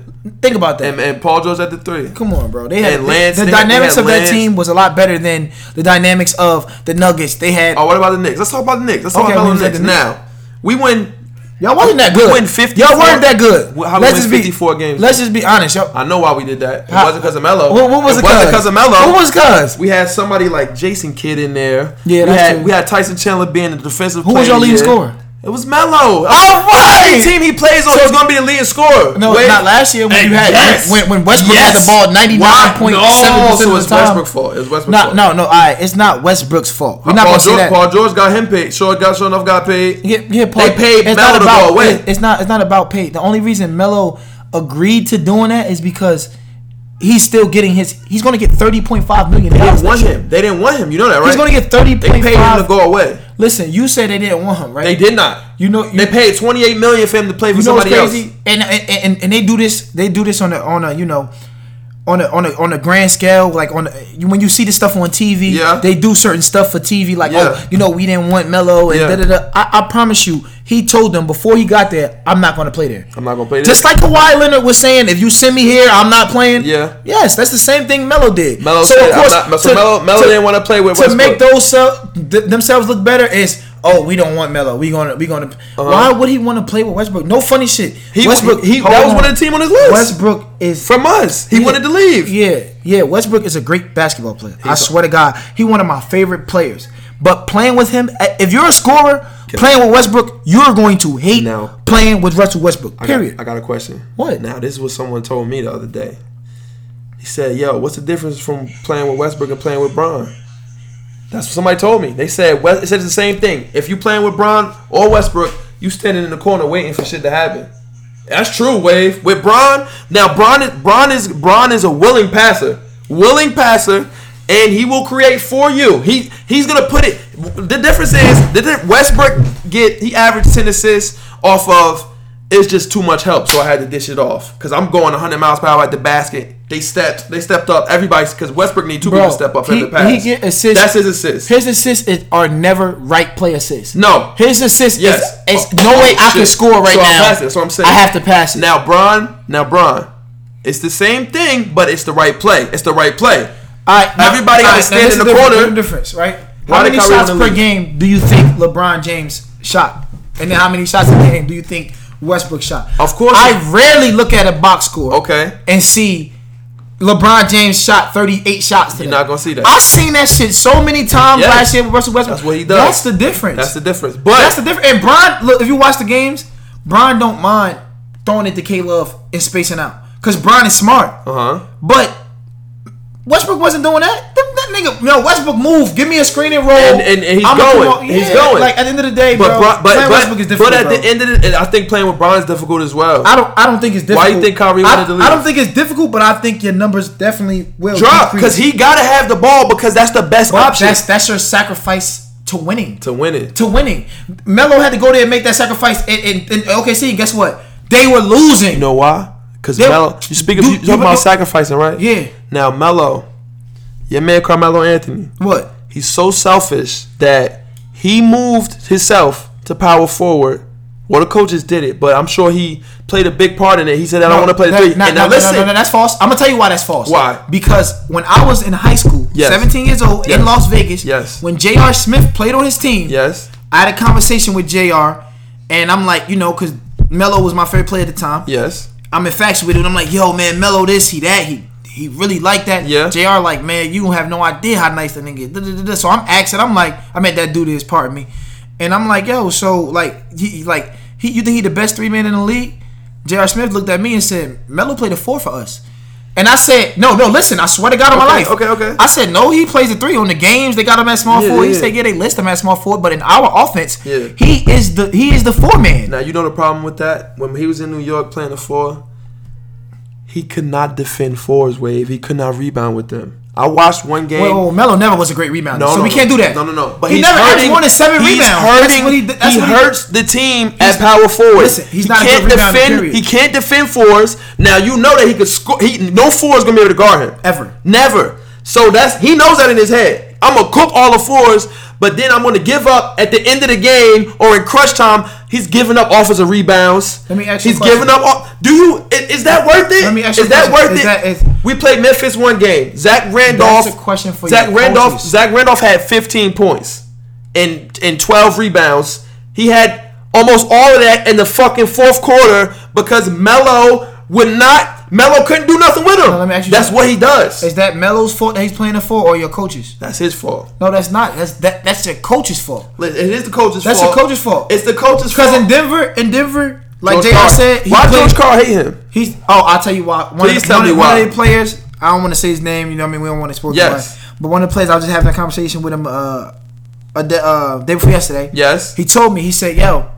B: Think about that.
A: and, and Paul George at the three.
B: Come on, bro. They had
A: And Lance,
B: the
A: had-
B: dynamics of
A: had
B: that team was a lot better than the dynamics of the Nuggets. They had
A: Oh, what about the Knicks? Let's talk about the Knicks. Let's talk
B: Okay,
A: about the Knicks
B: the Knicks.
A: now. We win.
B: Y'all wasn't that good.
A: win 54
B: Y'all weren't that good.
A: How we
B: let's just be
A: 54 games?
B: Let's just be honest. Y'all,
A: I know why we did that. It
B: How-
A: wasn't because of Melo.
B: What, what was
A: it? wasn't
B: cuz?
A: of Melo.
B: What was cuz?
A: We had somebody like Jason Kidd in there.
B: Yeah,
A: we
B: that's
A: had
B: true.
A: we had Tyson Chandler being the defensive. Player.
B: Who was your leading scorer?
A: It was Melo.
B: Oh, oh, All right.
A: Any team he plays on, he's gonna be the leading scorer.
B: No,
A: Wait.
B: not last year when
A: Hey,
B: you had
A: yes.
B: when, when Westbrook had the ball ninety nine point seven?
A: No,
B: percent
A: so
B: of the time.
A: Westbrook's fault. It's Westbrook's
B: No,
A: fault.
B: no, no. All right, it's not Westbrook's fault. We're uh, not
A: Paul
B: gonna say
A: George,
B: that.
A: Paul George got him paid. Sure, got sure enough got paid.
B: Yeah, yeah, Paul,
A: They paid
B: it's
A: Melo
B: not
A: to
B: about,
A: go away.
B: it- It's not. It's not about pay. The only reason Melo agreed to doing that is because he's still getting his. He's going to get thirty point five million
A: They didn't want him. They didn't want him. You know that, right?
B: He's going to get thirty
A: They paid him to go away.
B: Listen, you said they didn't want him, right?
A: They did not.
B: You know, you,
A: They paid twenty eight million for him to play for
B: you know
A: somebody
B: crazy?
A: else.
B: And, and and and they do this. They do this on a on a you know. On a, on a on a grand scale, like on a, when you see this stuff on TV,
A: Yeah.
B: they do certain stuff for TV, like oh,
A: Yeah.
B: oh, you know, we didn't want Melo and
A: Yeah.
B: da da da. I, I promise you, he told them before he got there, I'm not going to play there.
A: I'm not gonna play there.
B: Just like Kawhi Leonard was saying, if you send me here, I'm not playing.
A: Yeah.
B: Yes, that's the same thing Melo did.
A: Melo said, I'm not- so Melo- Melo didn't wanna play with
B: to
A: Westbrook.
B: make those th- themselves look better. Is oh, we don't want Melo. We gonna we gonna. Why would he want to play with Westbrook? No funny shit.
A: Uh-huh. He-
B: Westbrook.
A: he-
B: hold
A: that was
B: on.
A: one of the team on his list.
B: Westbrook is
A: from us. He
B: Yeah.
A: wanted to leave.
B: yeah, yeah. Westbrook is a great basketball player. I swear to God, he one of my favorite players. But playing with him, eh, if you're a scorer, playing with Westbrook, you're going to hate
A: Now-
B: playing with Russell Westbrook.
A: I got-
B: Period.
A: I got a question.
B: What?
A: Now this is what someone told me the other day. He said, "Yo, what's the difference from playing with Westbrook and playing with Bron?" That's what somebody told me. They said West, it said it's the same thing. If you playing with Bron or Westbrook, you standing in the corner waiting for shit to happen. That's true, Wave. With Bron, now Bron is Bron is Bron is a willing passer, willing passer, and he will create for you. He he's gonna put it. The difference is the Westbrook get he averaged ten assists off of. It's just too much help, so I had to dish it off because I'm going 100 miles per hour at the basket. They stepped, they stepped up. Everybody, because Westbrook need two people to step up
B: he,
A: at the pass.
B: he get assists.
A: That's his assist.
B: His assists is, are never right play assists.
A: No.
B: his assists
A: Yes.
B: is, is
A: Oh,
B: no way I can score right
A: So
B: now.
A: passing. That's what I'm saying.
B: I have to pass it.
A: Now, Bron, now Bron, it's the same thing, but it's the right play. It's the right play.
B: All right, now-
A: Everybody
B: all
A: gotta stand in the corner.
B: Difference, right?
A: Why
B: How many shots per
A: leave?
B: game do you think LeBron James shot? And then how many shots a game do you think Westbrook shot?
A: Of course.
B: I rarely look at a box score.
A: Okay.
B: And see LeBron James shot 38 shots today.
A: You're not gonna see that.
B: I've seen that shit so many times
A: Yes.
B: last year with Russell Westbrook.
A: That's what he does.
B: That's the difference.
A: That's the difference. But
B: That's the difference. And Bron, look, if you watch the games, Bron don't mind throwing it to K Love and spacing out. Because Bron is smart.
A: uh huh.
B: But Westbrook wasn't doing that. That, that nigga, no, Westbrook move. Give me a screen and roll.
A: And- and- and he's
B: I'ma
A: going.
B: on-
A: He's going.
B: Like at the end of the day,
A: But
B: bro,
A: Bron- but
B: playing
A: but,
B: Westbrook is difficult.
A: but at
B: bro.
A: the end of the, I think playing with Bron is difficult as well.
B: I don't. I don't think it's difficult.
A: Why you think Kyrie
B: I,
A: wanted to leave?
B: I don't think it's difficult, but I think your numbers definitely will
A: Drop because he gotta have the ball because that's the best
B: But
A: option
B: That's that's your sacrifice to winning.
A: to win it.
B: to winning. Melo had to go there and make that sacrifice. And, and, and OKC, guess what? They were losing.
A: You know why? Because Melo. You speak of you
B: do-
A: talking about sacrificing, right?
B: Yeah.
A: Now Melo, your man Carmelo Anthony.
B: What?
A: He's so selfish that he moved himself to power forward. Well, the coaches did it, but I'm sure he played a big part in it. He said, "I don't want to play the
B: that-
A: three.
B: nah,
A: And now listen,
B: no, nah, that's false. I'm gonna tell you why that's false.
A: Why?
B: Because when I was in high school,
A: Yes.
B: 17 years old
A: Yes.
B: in Las Vegas,
A: Yes.
B: when J.R. Smith played on his team,
A: yes,
B: I had a conversation with J.R. and I'm like, you know, because Melo was my favorite player at the time.
A: yes,
B: I'm infatuated. I'm like, yo, man, Melo this, he that, he he really like that.
A: Yeah.
B: Jr. like, man, you don't have no idea how nice that nigga. is. So I'm asking, I'm like, I met that dude is pardon me, and I'm like, yo, so like, he like he, you think he the best three man in the league? J.R. Smith looked at me and said, Melo played a four for us. And I said, no, no, listen, I swear to God on my life.
A: okay, okay.
B: I said, no, he plays the three on the games. They got him at small
A: Yeah,
B: forward. He
A: yeah.
B: said, yeah, they list him at small four, but in our offense,
A: Yeah.
B: he is the he is the four man.
A: Now you know the problem with that. When he was in New York playing the four, he could not defend fours. Wave. He could not rebound with them. I watched one game.
B: Well, well, Melo never was a great rebounder,
A: No,
B: so
A: no,
B: we
A: no.
B: can't do that.
A: No, no, no. But
B: he
A: he's
B: never
A: hurting,
B: more than seven
A: he's
B: rebounds.
A: Hurting,
B: That's he, that's
A: he hurts the team at power forward.
B: Listen, he's
A: he
B: not a
A: can't defend.
B: period.
A: He can't defend fours. Now you know that he could score. He no four is gonna be able to guard him
B: Ever.
A: Never. So that's he knows that in his head. I'm gonna cook all the fours, but then I'm gonna give up at the end of the game or in crunch time. He's giving up offensive rebounds.
B: Let me ask you
A: He's giving up. Do you? Is that worth it?
B: Let me ask you
A: Is that worth
B: Is
A: it?
B: that- is-
A: we played Memphis one game. Zach Randolph.
B: That's a question for
A: Zach Randolph.
B: coaches.
A: Zach Randolph had 15 points and and 12 rebounds. He had almost all of that in the fucking fourth quarter because Melo would not. Melo couldn't do nothing with him.
B: let me ask you
A: That's
B: something.
A: what he does.
B: Is that Melo's fault that he's playing it for, or your coach's?
A: That's his fault.
B: No, that's not. That's that. That's your coach's fault.
A: It is the coach's fault.
B: That's
A: fault.
B: your coach's fault.
A: It's the coach's
B: Because
A: fault.
B: in Denver, in Denver, like JR said, he
A: why
B: played,
A: George Karl hate him?
B: He's oh, I'll tell you why. One
A: Please
B: of,
A: tell
B: one
A: me
B: of,
A: why.
B: One of the players, I don't want to say his name. You know, what I mean, we don't want to expose
A: Yes.
B: him. But one of the players, I was just having a conversation with him uh, a day, uh, day before yesterday.
A: Yes.
B: He told me, he said, "Yo,"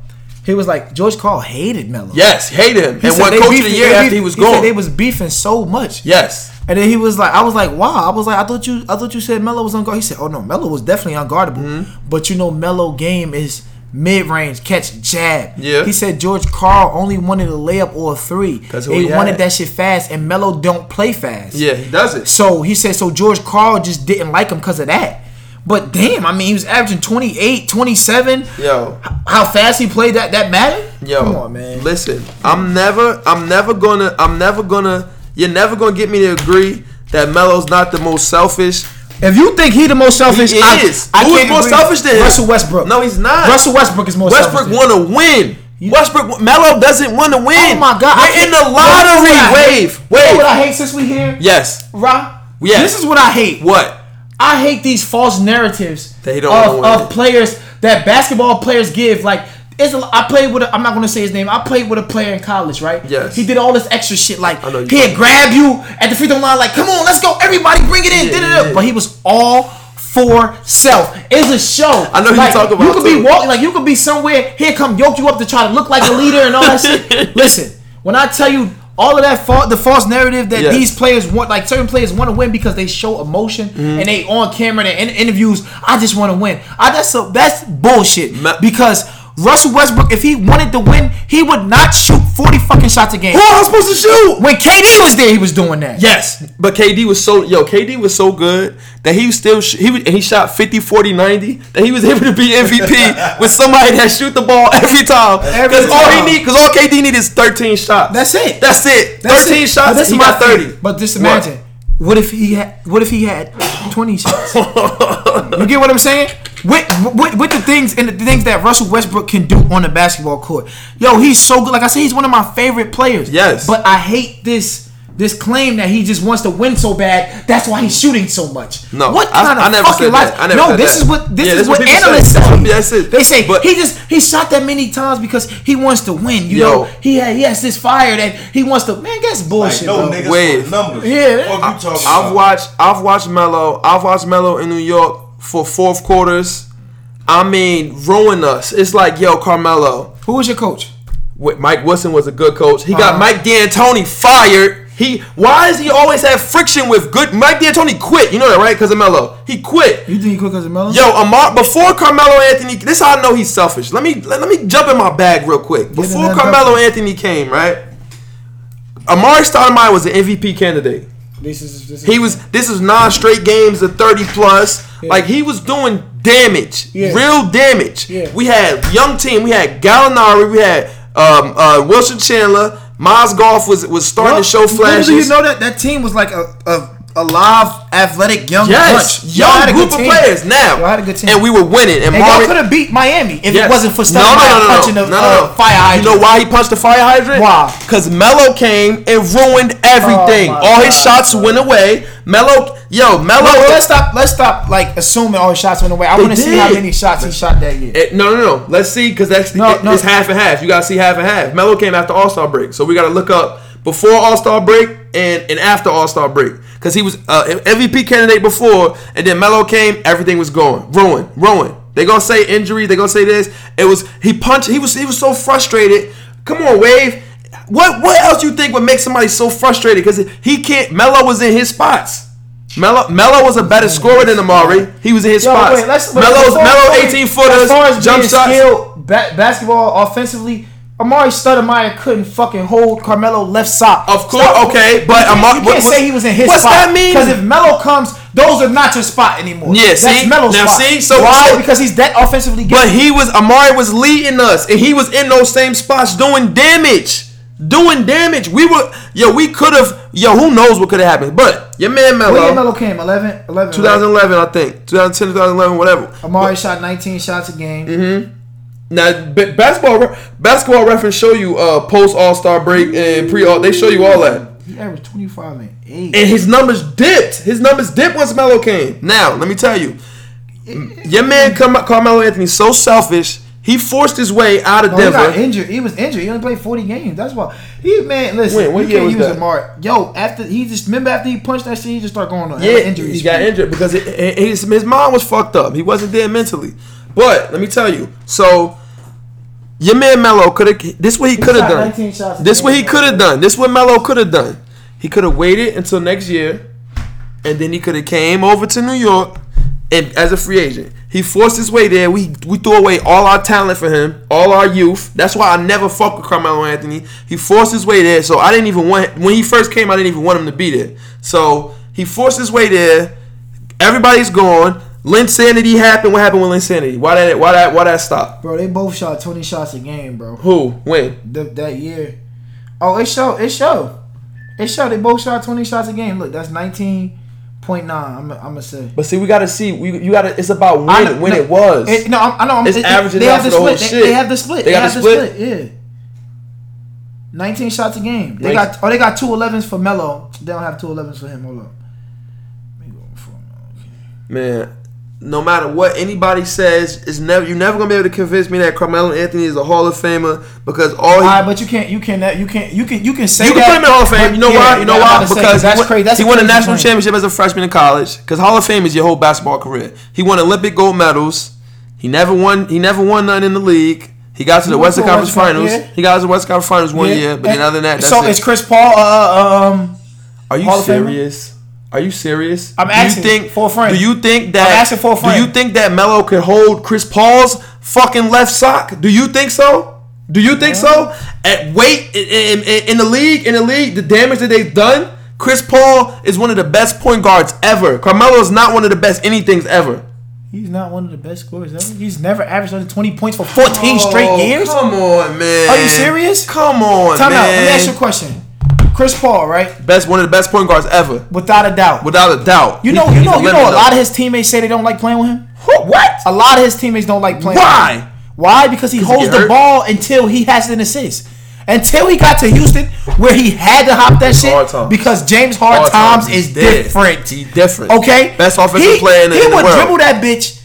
B: he was like, George Karl hated Melo.
A: Yes, hated him.
B: He
A: and won
B: they
A: of the
B: they
A: year after he was
B: said
A: gone.
B: they was beefing so much.
A: yes.
B: And then he was like, I was like, wow. I was like, I thought you, I thought you said Melo was unguardable. He said, oh no, Melo was definitely unguardable.
A: Mm-hmm.
B: But you know, Melo game is mid range, catch, jab.
A: Yeah.
B: He said George Karl only wanted a layup or a three.
A: That's what
B: he
A: he
B: wanted
A: had.
B: that shit fast, and Melo don't play fast.
A: Yeah, he does it.
B: So he said, so George Karl just didn't like him because of that. But damn, I mean, he was averaging 28, 27.
A: Yo.
B: How fast he played that that mattered?
A: Yo,
B: Come on, man.
A: Listen, I'm never, I'm never gonna, I'm never gonna, you're never gonna get me to agree that Melo's not the most selfish.
B: If you think he the most selfish,
A: He
B: I,
A: is.
B: I
A: Who is more
B: agree.
A: selfish than him?
B: Russell Westbrook.
A: No, he's not.
B: Russell Westbrook is more
A: Westbrook
B: selfish.
A: want to win. Westbrook, Melo doesn't want to oh win.
B: Oh my God! I
A: we're in the
B: You I
A: lottery.
B: hate?
A: Wave,
B: You know what I hate since we here,
A: Yes.
B: Ra?
A: Yes.
B: This is what I hate.
A: What?
B: I hate these false narratives
A: he don't
B: of, of players that basketball players give. Like, it's a, I played with. A, I'm not gonna say his name. I played with a player in college, right?
A: Yes.
B: He did all this extra shit. Like,
A: I know you
B: he'd grab you at the free throw line, like, "Come on, let's go, everybody, bring it in."
A: Yeah, yeah, yeah.
B: But he was all for self. It's a show.
A: I know who you
B: like,
A: talk about,
B: You could be walking, like you could be somewhere. Here come yoke you up to try to look like a leader and all that shit. <laughs> Listen, when I tell you all of that, fa- the false narrative that
A: Yes.
B: these players want, like certain players want to win because they show emotion
A: Mm-hmm.
B: and they on camera and in interviews. I just want to win. I that's so that's bullshit.
A: Ma-
B: because Russell Westbrook, if he wanted to win, he would not shoot forty fucking shots a game.
A: Who am I supposed to shoot?
B: When KD was there, he was doing that.
A: Yes, but KD was so yo. KD was so good that he was still sh- he was, and he shot 50, 40, 90 that he was <laughs> able to be MVP <laughs> with somebody that shoot the ball every time. Because all he need, because all KD need is thirteen shots.
B: That's it.
A: That's it.
B: That's
A: thirteen
B: it.
A: shots.
B: Is
A: he
B: my
A: got thirty.
B: thing. But just
A: What?
B: imagine, what, if he had? What if he had twenty shots? <laughs> you get what I'm saying? With, with with the things and the things that Russell Westbrook can do on the basketball court, yo, he's so good. Like I said, he's one of my favorite players.
A: Yes.
B: But I hate this this claim that he just wants to win so bad. That's why he's shooting so much.
A: No,
B: what kind
A: I
B: of
A: never
B: fucking
A: said
B: lies?
A: that. I never
B: no,
A: said
B: this
A: that.
B: is what this
A: Yeah,
B: is what,
A: what people say.
B: analysts
A: That's
B: say.
A: what- that's it.
B: They say
A: But-
B: he just he shot that many times because he wants to win. You
A: Yo.
B: know, he had, he has this fire that he wants to. Man, that's
D: Like,
B: bullshit.
D: no
B: bro.
D: niggas
A: Wave.
D: numbers.
B: Yeah.
D: What you talking
A: I've
D: about?
A: watched I've watched Melo. I've watched Melo in New York for fourth quarters. I mean, ruin us. It's like yo, Carmelo.
B: Who was your coach?
A: Mike Woodson was a good coach. He got
B: Uh-huh.
A: Mike D'Antoni fired. He why does he always have friction with good Mike D'Antoni quit? You know that right? Because of Melo, he quit.
B: You think he quit because of Melo?
A: Yo, Amar before Carmelo Anthony, this is how I know he's selfish. Let me let, let me jump in my bag real quick. Before Carmelo. Anthony came, right? Amar'e Stoudemire was an MVP candidate.
B: This is, this is
A: He was this is non-straight games of 30 plus. Like he was doing damage,
B: Yeah.
A: real damage.
B: Yeah.
A: We had young team. We had Gallinari. We had um, uh, Wilson Chandler. Mozgov was was starting to show flashes.
B: You know that that team was like a a, a live, athletic young
A: Yes,
B: bunch. Y'all had
A: young
B: a
A: group
B: good
A: of players. Now,
B: Y'all had a good team.
A: and we were winning. And,
B: And y'all could have beat Miami if
A: Yes.
B: it wasn't for
A: no,
B: Steph
A: no, no, no,
B: punching
A: no,
B: the
A: no, no,
B: uh,
A: no.
B: fire hydrant.
A: You know why he punched the fire hydrant?
B: Why?
A: Because Melo came and ruined everything.
B: Oh,
A: All his shots went away. Melo, yo, Melo.
B: Let's stop. Let's stop. Like assuming all his shots went away. I want to see how many shots he shot that year.
A: Eh, no, no, no. Let's see, because that's
B: No,
A: it-
B: no.
A: it's half and half. You gotta see half and half. Melo came after All Star break, so we gotta look up before All Star break and and after All Star break, because he was uh, MVP candidate before, and then Melo came, everything was going ruined, ruined. They gonna say injury. They gonna say this. It was he punched. He was he was so frustrated. Come on, Wave. What what else you think would make somebody so frustrated? Because he can't. Melo was in his spots. Melo Melo was a better scorer than Amar'e. He was in his
B: Yo,
A: spots.
B: wait, let's- wait,
A: Melo's Melo 18 footers,
B: As far as
A: jump shots.
B: skilled ba- basketball offensively, Amar'e Stoudemire couldn't fucking hold Carmelo left sock.
A: Of course, okay, but
B: you can't,
A: Amar'e-
B: you can't
A: what-
B: say he was in his
A: what's
B: spot.
A: that mean?
B: Because if Melo comes, those are not your spot anymore.
A: Yeah,
B: That's
A: see?
B: Melo's
A: Now,
B: spot.
A: see? So-
B: why?
A: so-
B: because he's that offensively
A: But he was Amar'e was leading us, and he was in those same spots doing damage, doing damage. We were yo, we could have yo, who knows what could have happened? But your man Melo,
B: When
A: Melo,
B: came, 11, 11 right?
A: 2011, I think, 2010, 2011, whatever.
B: Amar'e shot 19 shots a game.
A: Mm-hmm. Now, basketball basketball reference show you uh, post All Star break and pre All. They show you all that.
B: He averaged 25 and 8.
A: And his numbers dipped. His numbers dipped once Melo came. Now, let me tell you, your man Carm- Carmelo Anthony so selfish. He forced his way out of
B: No, he got injured. He was injured. He only played 40 games. That's why. He man, listen.
A: Wait, what
B: you
A: year
B: can't
A: was that?
B: Amar'e. Yo, after he just remember after he punched that shit, he just started going on.
A: Yeah,
B: injuries.
A: he got injured because it, it- his his mind was fucked up. He wasn't there mentally. But let me tell you, so your man Melo could have. This what he could have done. This what he could have done. This what Melo could have done. He could have waited until next year, and then he could have came over to New York, and as a free agent, he forced his way there. We we threw away all our talent for him, all our youth. That's why I never fucked with Carmelo Anthony. He forced his way there, so I didn't even want when he first came. I didn't even want him to be there. So he forced his way there. Everybody's gone. Linsanity happened. What happened with Linsanity? Why that? Why that? Why that stop?
B: Bro, they both shot 20 shots a game, bro.
A: Who? When?
B: Th- that year. Oh, it show. It show. It show. They both shot 20 shots a game. Look, that's 19.9. I'm. I'm gonna say.
A: But see, we gotta see. We you gotta. It's about when
B: I
A: when
B: no,
A: it was.
B: It, no, I'm- I know. I'm,
A: It's
B: it,
A: averaging
B: they have the
A: the
B: split. They, they have the split.
A: They got
B: have
A: the
B: the
A: split?
B: Yeah. 19 shots a game. They
A: Nice.
B: got. Oh, they got two 11s for Melo. They don't have two 11s for him. Hold up. Let me go for
A: Man, no matter what anybody says, it's never you're never gonna be able to convince me that Carmelo Anthony is a Hall of Famer because all he
B: All right, but you can't. You can't, You can't, You can. You can say
A: you can
B: that,
A: put him in Hall of Fame. You know
B: yeah,
A: why? You know why?
B: say,
A: Because
B: that's
A: he won,
B: crazy. That's
A: he won a national
B: claim.
A: championship as a freshman in college. Because Hall of Fame is your whole basketball career. He won Olympic gold medals. He never won. He never won none in the league. He got to the Western Conference Finals.
B: yeah.
A: He got to the Western Conference Finals one
B: Yeah.
A: year, but then other than that, that's
B: so
A: it.
B: is Chris Paul? Uh, um.
A: Are you
B: Hall of Famer?
A: serious? Are you serious?
B: I'm
A: do
B: asking
A: you think,
B: for a friend.
A: Do you think that?
B: I'm asking for a friend.
A: Do you think that Melo could hold Chris Paul's fucking left sock? Do you think so? Do you think so? At weight in, in, in the league, in the league, the damage that they've done. Chris Paul is one of the best point guards ever. Carmelo is not one of the best anythings ever.
B: He's not one of the best scorers ever. He's never averaged under 20 points for 14 straight
A: Oh,
B: years.
A: Come on, man.
B: Are you serious?
A: Come on,
B: Time
A: man.
B: out. Let me ask you a question. Chris Paul, right?
A: Best one of the best point guards ever,
B: Without a doubt.
A: without a doubt.
B: You know,
A: He-
B: you know, you know. A lot of his teammates say they don't like playing with him.
A: what?
B: A lot of his teammates don't like playing.
A: Why?
B: With him. Why? Because he
A: he
B: holds
A: get
B: the
A: hurt?
B: ball until he has an assist. Until he got to Houston, where he had to hop that shit because James Hard,
A: Hard
B: Times,
A: times.
B: is
A: dead.
B: different.
A: He's different.
B: Okay,
A: Best offensive
B: he,
A: player in the,
B: he
A: in the
B: would dribble that bitch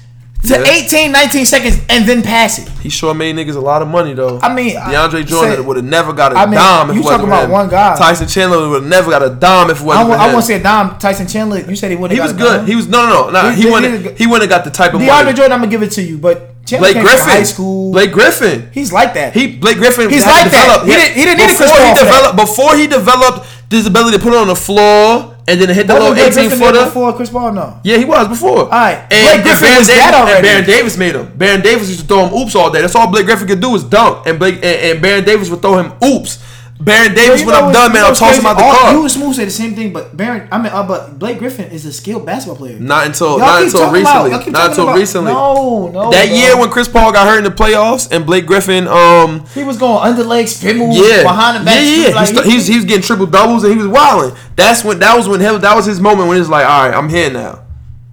B: to
A: Yeah.
B: 18, 19 seconds and then pass it.
A: He sure made niggas a lot of money though.
B: I mean,
A: DeAndre Jordan would have never got a
B: I mean,
A: dime if
B: you talking about
A: him.
B: one guy.
A: Tyson Chandler would have never got a dime if it wasn't
B: won't,
A: for
B: I won't say a dime. Tyson Chandler, you said he would have.
A: he was good. He was no, no, no. Nah,
B: He-
A: he
B: he-
A: wouldn't.
B: he-
A: He wouldn't have got the type of
B: DeAndre
A: money.
B: Jordan, I'm gonna give it to you, but Chandler
A: Blake Griffin.
B: high school.
A: Blake Griffin.
B: he's like that.
A: He Blake Griffin.
B: He's like that. He didn't- he didn't need a Chris
A: before he
B: Paul that.
A: developed. Before he developed this ability to put it on the floor and then hit the
B: Wasn't
A: little
B: Blake
A: eighteen
B: Griffin there
A: footer.
B: before Chris Paul. No.
A: Yeah, he was before. All
B: right.
A: And,
B: Blake Griffin
A: Baron
B: was
A: Davis,
B: that already.
A: And Baron Davis made him. Baron Davis used to throw him oops all day. That's all Blake Griffin could do is dunk. And Blake and, and Baron Davis would throw him oops. Baron Davis, when I'm done, man, I'll
B: what's
A: toss him
B: crazy?
A: out the
B: All-
A: car.
B: You and Smooth say the same thing, but Baron, I mean, uh, but Blake Griffin is a skilled basketball player.
A: Not until
B: Y'all
A: not until
B: about-
A: recently.
B: keep
A: not until
B: about-
A: recently.
B: No, no.
A: That
B: bro.
A: year when Chris Paul got hurt in the playoffs and Blake Griffin, um,
B: he was going under leg spin moves
A: yeah,
B: behind the back.
A: yeah, yeah, yeah.
B: Like,
A: he, he, was, he was getting triple doubles and he was wilding. That's when that was when him that was his moment when he was like, all right, I'm here now.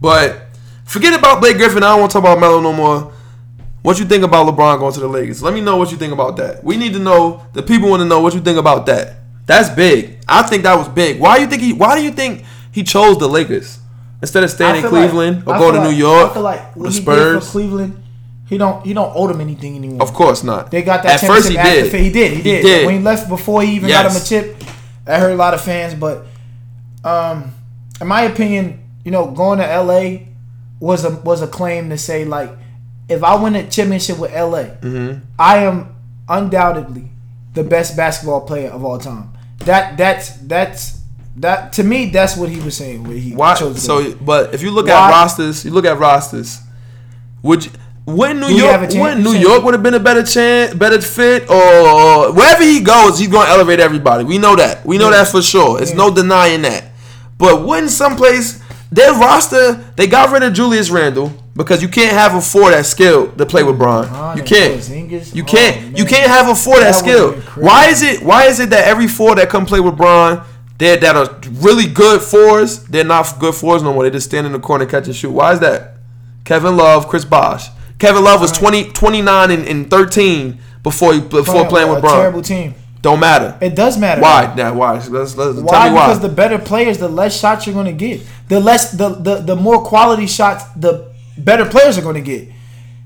A: But forget about Blake Griffin. I don't want to talk about Melo no more. What you think about LeBron going to the Lakers? Let me know what you think about that. We need to know. The people want to know what you think about that. That's big. I think that was big. Why you think he? Why do you think he chose the Lakers instead of staying in Cleveland
B: like-
A: or
B: I
A: going to
B: feel
A: New York
B: I feel like what
A: the
B: he
A: Spurs?
B: for Cleveland, he don't he don't owe them anything anymore.
A: Of course not.
B: They got that
A: At first he
B: championship
A: did.
B: He did. He, did.
A: did.
B: When he left before he even got him a
A: Yes.
B: chip, that hurt a lot of fans. But um, in my opinion, you know, going to LA was a was a claim to say like, if I win a championship with LA,
A: Mm-hmm.
B: I am undoubtedly the best basketball player of all time. That that's that's that to me. That's what he was saying. Where he
A: Why?
B: chose
A: So, but if you look
B: Why-
A: at rosters, you look at rosters. Would you, wouldn't New
B: Do
A: York?
B: have a chance-
A: Wouldn't New? York would have been a better chance, better fit, or wherever he goes, he's going to elevate everybody. We know that. We know
B: Yeah.
A: that for sure. It's
B: Yeah.
A: no denying that. But wouldn't someplace their roster? They got rid of Julius Randle because you can't have a four that's skilled to play with Bron. You can't. You
B: Oh,
A: can't. you can't have a four that's
B: That
A: skilled. Why is it? Why is it that every four that come play with Bron? They're, that are really good fours. They're not good fours no more. They just stand in the corner, catch and shoot. Why is that? Kevin Love, Chris Bosh. Kevin Love was 20, 29 and, and 13 before he, before playing with Bron.
B: terrible team.
A: Don't matter.
B: It does matter.
A: Why? Now, why? Let's, let's,
B: Why?
A: Why.
B: Because the better players, the less shots you're going to get. The less, the, the the more quality shots, the better players are going to get.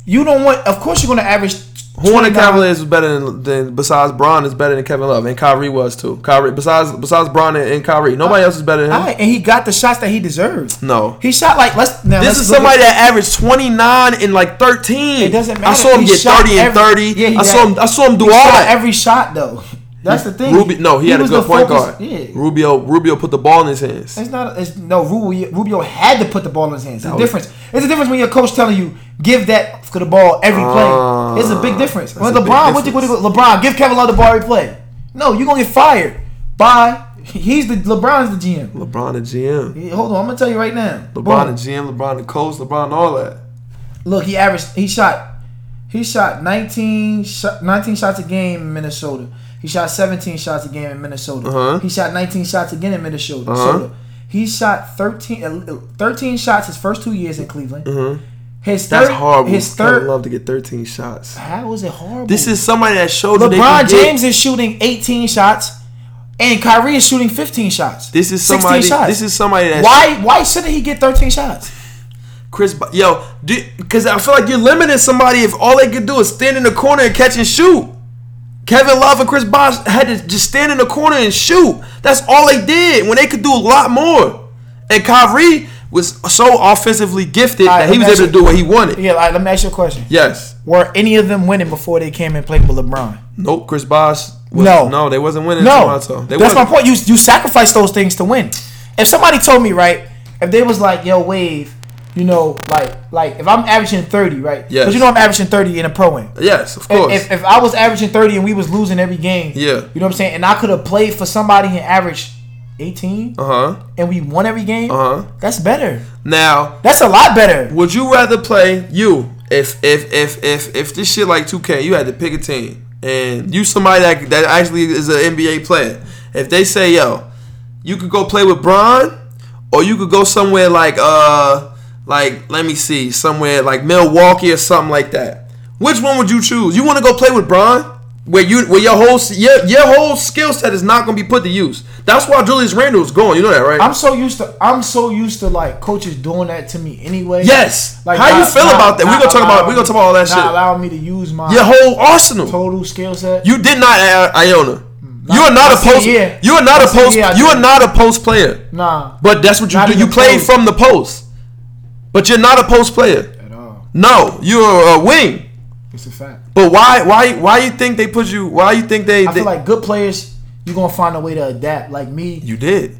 B: You don't want. Of course, you're going to average.
A: Who on the Cavaliers was better than, than besides Bron is better than Kevin Love and Kyrie was too. Kyrie besides besides Bron and, and Kyrie, nobody else is better than him.
B: Right, and he got the shots that he deserved.
A: No.
B: he shot like let's. Now,
A: This
B: let's
A: is somebody
B: at-
A: that averaged 29 and like 13.
B: It doesn't matter.
A: I saw him
B: He
A: get
B: shot
A: 30 and 30.
B: Yeah, he
A: I saw
B: had-
A: him I saw him do
B: he
A: all
B: shot
A: that.
B: every shot though. That's the thing.
A: Rubio, no, he, had a good point
B: focus-
A: guard.
B: Yeah.
A: Rubio Rubio put the ball in his hands.
B: It's not. It's no Rubio. Rubio had to put the ball in his hands. It's a difference. It's a difference when your coach telling you give that for the ball every play. Ah, it's a big difference. When LeBron, what you going to LeBron give Kevin Love the ball every play? No, you're gonna get fired. Bye. He's the LeBron's the GM.
A: LeBron the GM.
B: He- Hold on, I'm gonna tell you right now.
A: LeBron
B: Boom.
A: the GM, LeBron the coach, LeBron all that.
B: Look, he averaged. He shot. He shot 19, shot 19 shots a game in Minnesota. He shot 17 shots a game in Minnesota.
A: Uh-huh.
B: He shot 19 shots again in Minnesota.
A: Uh-huh.
B: He shot 13, uh, 13 shots his first two years in Cleveland. His
A: Mm-hmm. That's
B: third,
A: horrible.
B: His third.
A: Love to get 13 shots.
B: How is it horrible?
A: This is somebody that showed
B: LeBron
A: can get-
B: James is shooting 18 shots, and Kyrie is shooting 15 shots.
A: This is
B: 16
A: somebody.
B: shots.
A: This is somebody that
B: why? Why shouldn't he get 13 shots?
A: Chris, Bo- yo, because I feel like you're limiting somebody if all they could do is stand in the corner and catch and shoot. Kevin Love and Chris Bosh had to just stand in the corner and shoot. That's all they did when they could do a lot more. And Kyrie was so offensively gifted
B: right,
A: that he was able to do what he wanted.
B: Yeah, like, let me ask you a question.
A: Yes.
B: Were any of them winning before they came and played with LeBron?
A: Nope. Chris Bosh. Was,
B: No.
A: No, they wasn't winning. in
B: No, that's my
A: wasn't.
B: point. You you sacrifice those things to win. If somebody told me right, if they was like, "Yo, Wave," you know, like like if I'm averaging thirty, right?
A: Yes.
B: Because you know I'm averaging thirty in a pro win.
A: Yes, of course.
B: If, if I was averaging thirty and we was losing every game,
A: Yeah.
B: you know what I'm saying, and I could have played for somebody and averaged eighteen,
A: uh huh.
B: and we won every game,
A: Uh-huh.
B: that's better.
A: Now,
B: That's a lot better.
A: Would you rather play you if if if if if this shit like 2K, you had to pick a team and you somebody that that actually is an NBA player. If they say, "Yo, you could go play with Bron or you could go somewhere like uh like let me see, somewhere like Milwaukee or something like that." Which one would you choose? You want to go play with Bron? Where you where your whole your, your whole skill set is not going to be put to use. That's why Julius Randle is going. You know that, right?
B: I'm so used to I'm so used to like coaches doing that to me anyway.
A: yes.
B: Like
A: How you feel
B: not-
A: about that? We
B: not
A: gonna talk about we gonna talk about all that shit.
B: not allowing me to use my
A: Your whole arsenal.
B: total skill set.
A: You did not uh, Iona. You are not a
B: I
A: post.
B: yeah.
A: You are not
B: I
A: a post.
B: yeah,
A: You are not a post player.
B: nah,
A: But that's what you do. You play from the post. But you're not a post player.
B: at all.
A: No, you're a wing.
B: It's a fact.
A: But why? Why? Why you think they put you? Why you think they?
B: I
A: they
B: feel like good players, you're gonna find a way to adapt. Like me,
A: you did.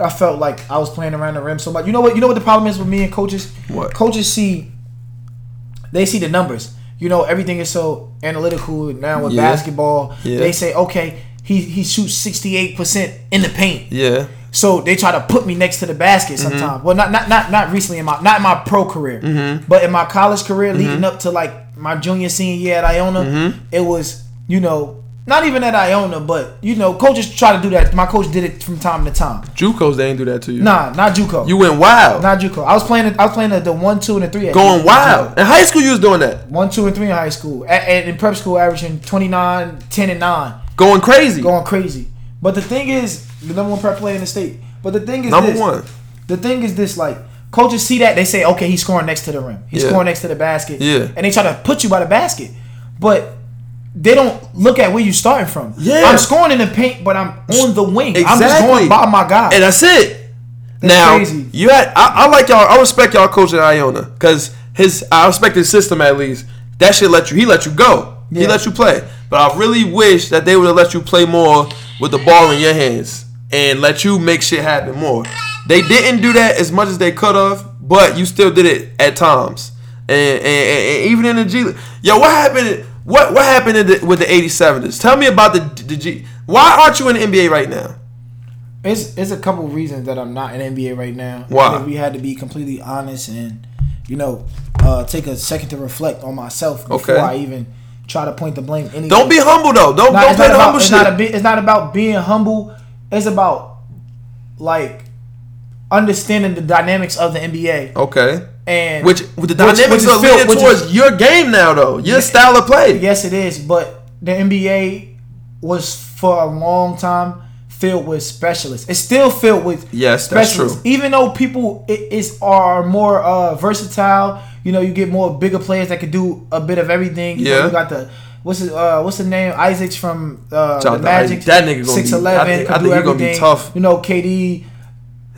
B: I felt like I was playing around the rim so much. You know what? You know what the problem is with me and coaches?
A: What?
B: Coaches see, they see the numbers. You know, everything is so analytical now with
A: Yeah.
B: basketball.
A: Yeah.
B: They say, okay, he he shoots 68 percent in the paint.
A: Yeah.
B: So they try to put me next to the basket
A: Mm-hmm.
B: sometimes. Well, not not not not recently in my not in my pro career,
A: Mm-hmm.
B: but in my college career, leading up to like my junior senior year at Iona,
A: Mm-hmm.
B: it was you know not even at Iona, but you know coaches try to do that. My coach did it from time to time.
A: JUCOs they ain't do that to you.
B: Nah, not JUCO.
A: You went wild.
B: not JUCO. I was playing. I was playing the, the one, two, and the three.
A: going wild. In high school, you was doing that.
B: One, two, and three in high school. And in prep school, averaging 29, 10, and nine,
A: Going crazy.
B: going crazy. But the thing is, the number one prep player in the state. But the thing is,
A: Number
B: this,
A: one.
B: The thing is this: like coaches see that they say, okay, he's scoring next to the rim. He's
A: Yeah.
B: scoring next to the basket.
A: Yeah.
B: And they try to put you by the basket, but they don't look at where you're starting from.
A: Yeah.
B: I'm scoring in the paint, but I'm on the wing. I'm just going by my guy.
A: And that's it. now
B: crazy.
A: you had I, I like y'all. I respect y'all coach at Iona because his I respect his system at least. That shit let you. He let you go. He let you play. But I really wish that they would have let you play more with the ball in your hands and let you make shit happen more. They didn't do that as much as they could have, but you still did it at times. And, and, and- even in the G League, yo, what happened? What what happened in the, with the '87ers? Tell me about the the G. Why aren't you in the NBA right now?
B: It's it's a couple of reasons that I'm not in NBA right now.
A: Why?
B: We had to be completely honest and you know uh, take a second to reflect on myself before
A: Okay.
B: I even try to point the blame. Anywhere.
A: Don't be humble though. Don't
B: Nah,
A: don't play the
B: about
A: humble
B: it's
A: shit.
B: not a. It's not about being humble. It's about like understanding the dynamics of the NBA
A: Okay.
B: and
A: Which with the
B: which-
A: dynamics
B: which is
A: are leaning
B: which is-
A: towards your game now, though. Your style of play.
B: Yes, it is, but the NBA was for a long time filled with specialists. It's still filled with
A: Yes, that's true.
B: Even though people i- is are more uh, versatile, you know, you get more bigger players that can do a bit of everything. You know,
A: Yeah.
B: you got the what's his, uh, what's the name? Isaacs from uh, the Magic.
A: That nigga
B: six eleven.
A: I think
B: do
A: gonna be tough.
B: You know, KD.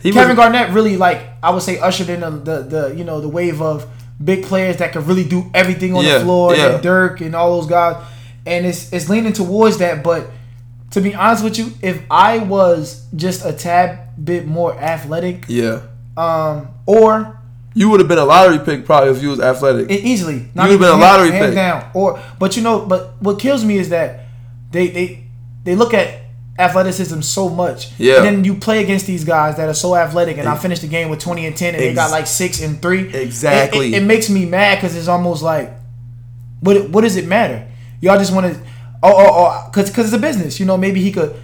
A: He
B: Kevin
A: was-
B: Garnett really like I would say ushered in the, the the you know the wave of big players that could really do everything on
A: Yeah,
B: the floor
A: yeah.
B: and Dirk and all those guys, and it's it's leaning towards that. But to be honest with you, if I was just a tad bit more athletic,
A: Yeah.
B: um, or
A: You would have been a lottery pick probably if you was athletic.
B: it easily,
A: You would've been a lottery
B: hands
A: pick.
B: down. Or but you know, but what kills me is that they they they look at athleticism so much.
A: Yeah.
B: And then you play against these guys that are so athletic, and I finished the game with twenty and ten, and they got like six and three.
A: Exactly.
B: It, it, it makes me mad because it's almost like, what what does it matter? Y'all just want to, oh oh oh, because because it's a business. You know, maybe he could.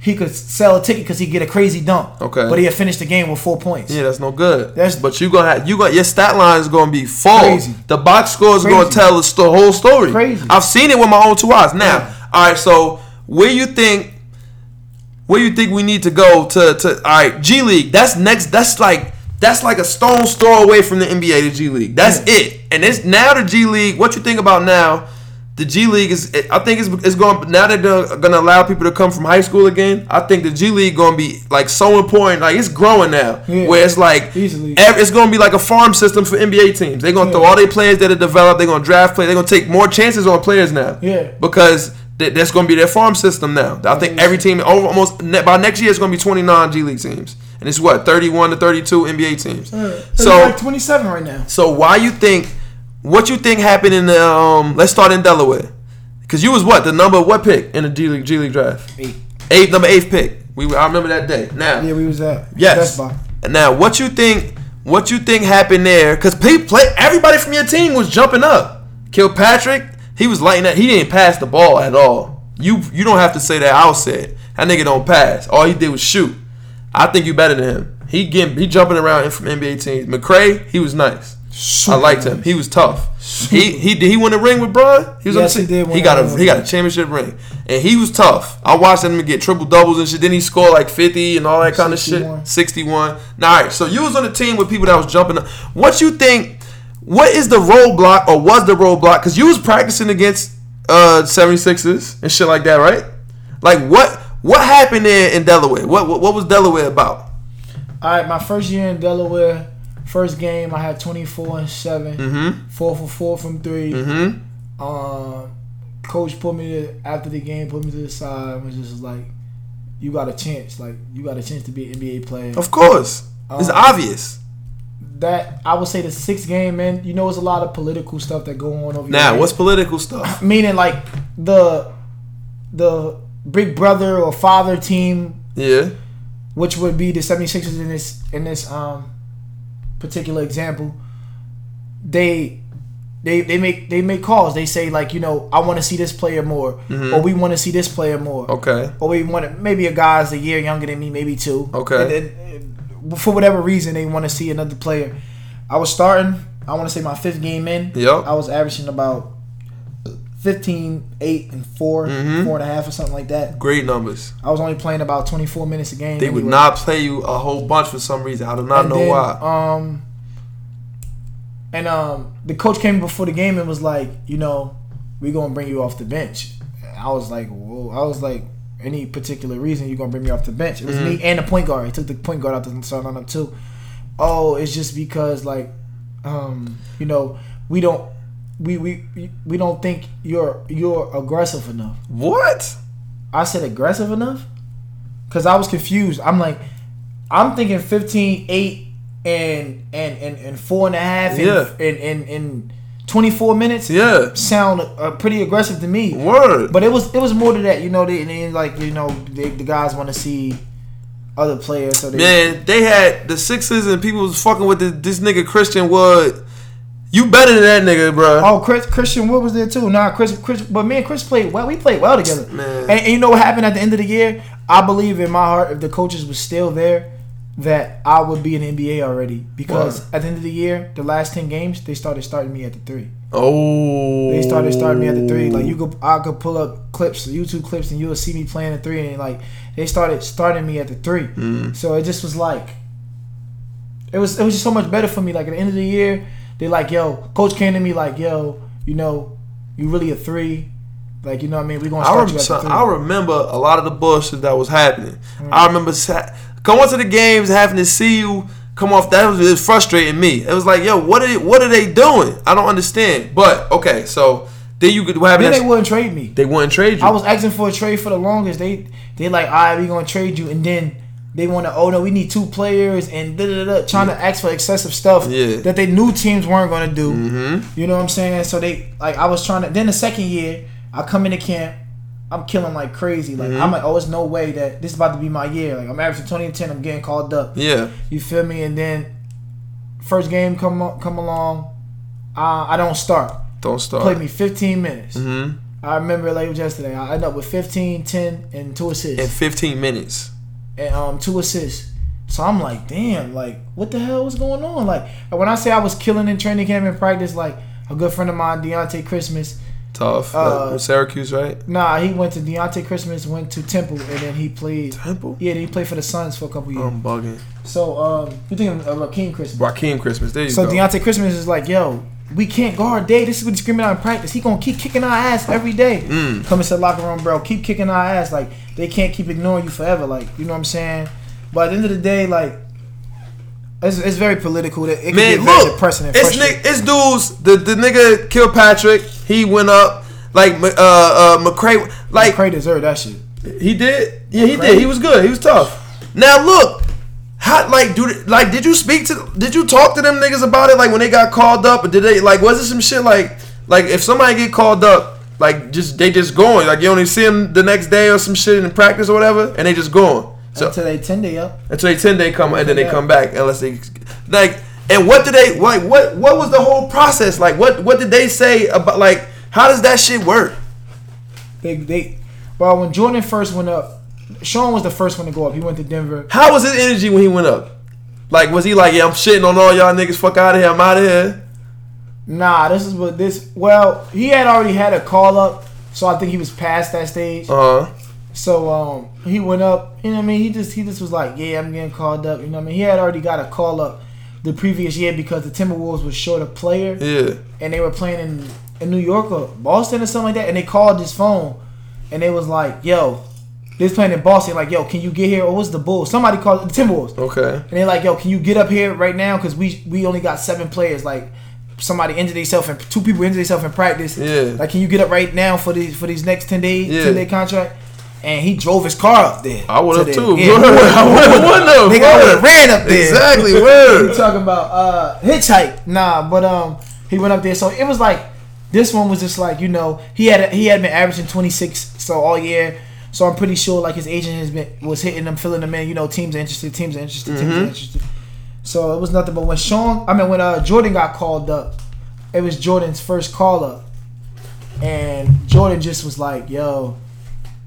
B: He could sell a ticket because he get a crazy dunk.
A: Okay.
B: but he had finished the game with four points.
A: Yeah, that's no good.
B: That's-
A: but you gonna have you got your stat line is gonna be full.
B: Crazy.
A: The box score is gonna tell us the whole story.
B: Crazy.
A: I've seen it with my own two eyes. Now,
B: Yeah.
A: all right. So where you think where you think we need to go to to all right G League? That's next. That's like that's like a stone's throw away from the NBA to G League. That's it. And it's now the G League. What you think about now? The G League is. I think it's, it's going now that they're going to allow people to come from high school again. I think the G League going to be like so important. Like it's growing now,
B: Yeah.
A: where it's like
B: Easily.
A: it's going to be like a farm system for NBA teams. They're going to throw all their players that are developed. They're going to draft players. They're going to take more chances on players now.
B: Yeah.
A: because th- that's going to be their farm system now. I think every team almost by next year it's going to be 29 G League teams, and it's what 31 to 32 NBA teams.
B: Uh, so
A: So
B: like twenty seven right now.
A: so why you think what you think happened in the um let's start in Delaware. Cause you was what the number what pick in the G League G League draft?
B: Eight.
A: Eighth number eighth pick. We I remember that day. Now
B: Yeah, we was at
A: yes.
B: Best
A: Now what you think what you think happened there? Cause people play everybody from your team was jumping up. Kilpatrick, he was lighting that he didn't pass the ball at all. You you don't have to say that I'll say it. That nigga don't pass. All he did was shoot. I think you better than him. He getting he jumping around from NBA teams. McCrae, he was nice. I liked him. He was tough. He he did he win a ring with Bron? He was
B: Yes,
A: on
B: he did
A: He got
B: a
A: he got a championship ring, and he was tough. I watched him get triple doubles and shit. Then he scored like fifty and all that kind of shit. Sixty one. Now, all right. So you was on the team with people that was jumping. Up. What you think? What is the roadblock or was the roadblock? Because you was practicing against uh 76ers and shit like that, right? Like what what happened there in Delaware? What what, what was Delaware about?
B: All right, my first year in Delaware, first game I had 24 and 7
A: Mm-hmm.
B: four for four from 3
A: Mm-hmm.
B: Um, coach put me to, after the game, put me to the side, and was just like, "You got a chance. Like you got a chance to be an NBA player."
A: Of course, it's
B: Um,
A: obvious.
B: That I would say the sixth game, man. You know, it's a lot of political stuff that go on over
A: Now, what's political stuff? <laughs>
B: meaning like the the big brother or father team
A: Yeah.
B: which would be the 76ers in this in this um particular example they they they make they make calls they say like you know I want to see this player more or we want to see this player more
A: Mm-hmm. Okay.
B: or we want to, maybe a guy's a year younger than me maybe two
A: Okay.
B: and uh, for whatever reason they want to see another player I was starting I want to say my fifth game in
A: Yup.
B: I was averaging about 15 8 and 4
A: Mhm.
B: four and a half or something like that
A: Great numbers.
B: I was only playing about 24 minutes a game
A: They would not play you a whole bunch for some reason. I do not
B: And
A: know
B: then,
A: why.
B: Um, and um, the coach came before the game and was like, you know, we're gonna bring you off the bench. I was like, whoa. I was like, any particular reason you're gonna bring me off the bench? It was
A: Mm-hmm.
B: me and the point guard. He took the point guard out the start lineup too. Oh, it's just because like, um, you know, we don't. We, we we don't think you're you're aggressive enough.
A: What?
B: I said aggressive enough? Cause I was confused. I'm like, I'm thinking 15, 8, and and and, and four and a half in,
A: Yeah.
B: in, in, in 24 minutes
A: Yeah.
B: sound uh, pretty aggressive to me.
A: Word.
B: But it was it was more to that, you know. They, they like you know they, the guys want to see other players. So they,
A: Man, they had the Sixers and people was fucking with the, this nigga Christian Wood. You better than that nigga, bro.
B: Oh, Chris, Christian Wood was there too. Nah, Chris, Chris, but me and Chris played well. We played well together.
A: Man.
B: And, and you know what happened at the end of the year? I believe in my heart, if the coaches was still there, that I would be in the NBA already because
A: Why?
B: at the end of the year, the last ten games, they started starting me at the three.
A: Oh,
B: They started starting me at the three. Like you could, I could pull up clips, YouTube clips, and you'll see me playing the three. And like they started starting me at the three.
A: Mm.
B: So it just was like, it was it was just so much better for me. Like at the end of the year, they like, yo, coach came to me like, yo, you know, you really a three. Like you know what I mean? We gonna
A: I,
B: start
A: rem-
B: you at the three.
A: I remember a lot of the bullshit that was happening. I mm-hmm. remember sa- going to the games, having to see you come off. That was, it was frustrating me. It was like, yo, what are what are they doing? I don't understand. But okay, so then you could what happened?
B: then they wouldn't trade me.
A: they wouldn't trade you.
B: I was asking for a trade for the longest. They they like, all right, we gonna trade you, and then they want to, oh no, we need two players, and da da da, trying to ask for excessive stuff
A: Yeah.
B: that they knew teams weren't gonna do.
A: mm-hmm.
B: You know what I'm saying? So they like, I was trying to. Then the second year, I come into camp, I'm killing like crazy. Like
A: Mm-hmm.
B: I'm like, oh, there's no way that this is about to be my year. Like I'm averaging 20 and 10. I'm getting called up.
A: Yeah.
B: You feel me? And then first game come come along, uh, I don't start.
A: Don't start.
B: Played me 15 minutes.
A: hmm
B: I remember like it was yesterday. I end up with 15, 10, and two assists.
A: In 15 minutes.
B: And um two assists. So I'm like, damn, like what the hell was going on? Like when I say I was killing in training camp and practice, like a good friend of mine, Dionte Christmas.
A: Tough.
B: Uh,
A: Syracuse, right?
B: Nah, he went to Dionte Christmas, went to Temple, and then he played.
A: Temple.
B: Yeah, he played for the Suns for a couple years.
A: I'm bugging.
B: so um, you thinking of Rakeem Christmas?
A: Rakeem Christmas. There you
B: So
A: go.
B: So Dionte Christmas is like, yo, we can't guard Day. This is what he's screaming out in practice. He gonna keep kicking our ass every day.
A: Mm.
B: Come into the locker room, bro. Keep kicking our ass. Like they can't keep ignoring you forever. Like you know what I'm saying. But at the end of the day, like it's, it's very political. That it can
A: Man,
B: get very
A: look,
B: depressing
A: it's nick, it's dudes. The the nigga Kilpatrick. He went up like uh uh McCrae. Like
B: Cray deserved that shit.
A: he did. Yeah, he
B: McCrae?
A: did. He was good. He was tough. Now look, how like dude, like did you speak to? Did you talk to them niggas about it? Like when they got called up, or did they like was it some shit like like if somebody get called up? Like just they just going like you only see them the next day or some shit in practice or whatever, and they just going. So
B: Until they ten day up.
A: until they ten day come and then they
B: Yeah.
A: come back unless they like and what did they like what what was the whole process like what what did they say about like how does that shit work
B: They they. Well, when Jordan first went up, Sean was the first one to go up. He went to Denver.
A: how was his energy when he went up like was he like yeah I'm shitting on all y'all niggas fuck out of here I'm out of here
B: Nah, this is what this. Well, he had already had a call up, so I think he was past that stage.
A: uh huh
B: So um, he went up. You know what I mean? He just he just was like, yeah, I'm getting called up. You know what I mean? He had already got a call up the previous year because the Timberwolves was short a player
A: yeah
B: and they were playing in in New York or Boston or something like that. And they called his phone and they was like, yo, they was playing in Boston. Like, yo, can you get here? Or what's the Bulls? Somebody called the Timberwolves.
A: okay
B: And they're like, yo, can you get up here right now? Because we we only got seven players. Like, somebody injured themselves and two people injured themselves in practice.
A: Yeah.
B: Like, can you get up right now for these for these next ten days,
A: Yeah.
B: ten day contract? And he drove his car up there.
A: I would have too
B: Yeah, <laughs>
A: I would have
B: Nigga, I would have ran up there.
A: exactly <laughs>
B: You
A: word
B: talking about uh hitchhike? Nah, but um, he went up there. So it was like this one was just like you know he had he had been averaging twenty six so all year. So I'm pretty sure like his agent has been was hitting them, filling them in. You know, teams are interested, teams are interested, teams
A: Mm-hmm.
B: are interested. So it was nothing. But when Sean, I mean when uh Jordan got called up, it was Jordan's first call up, and Jordan just was like, "Yo."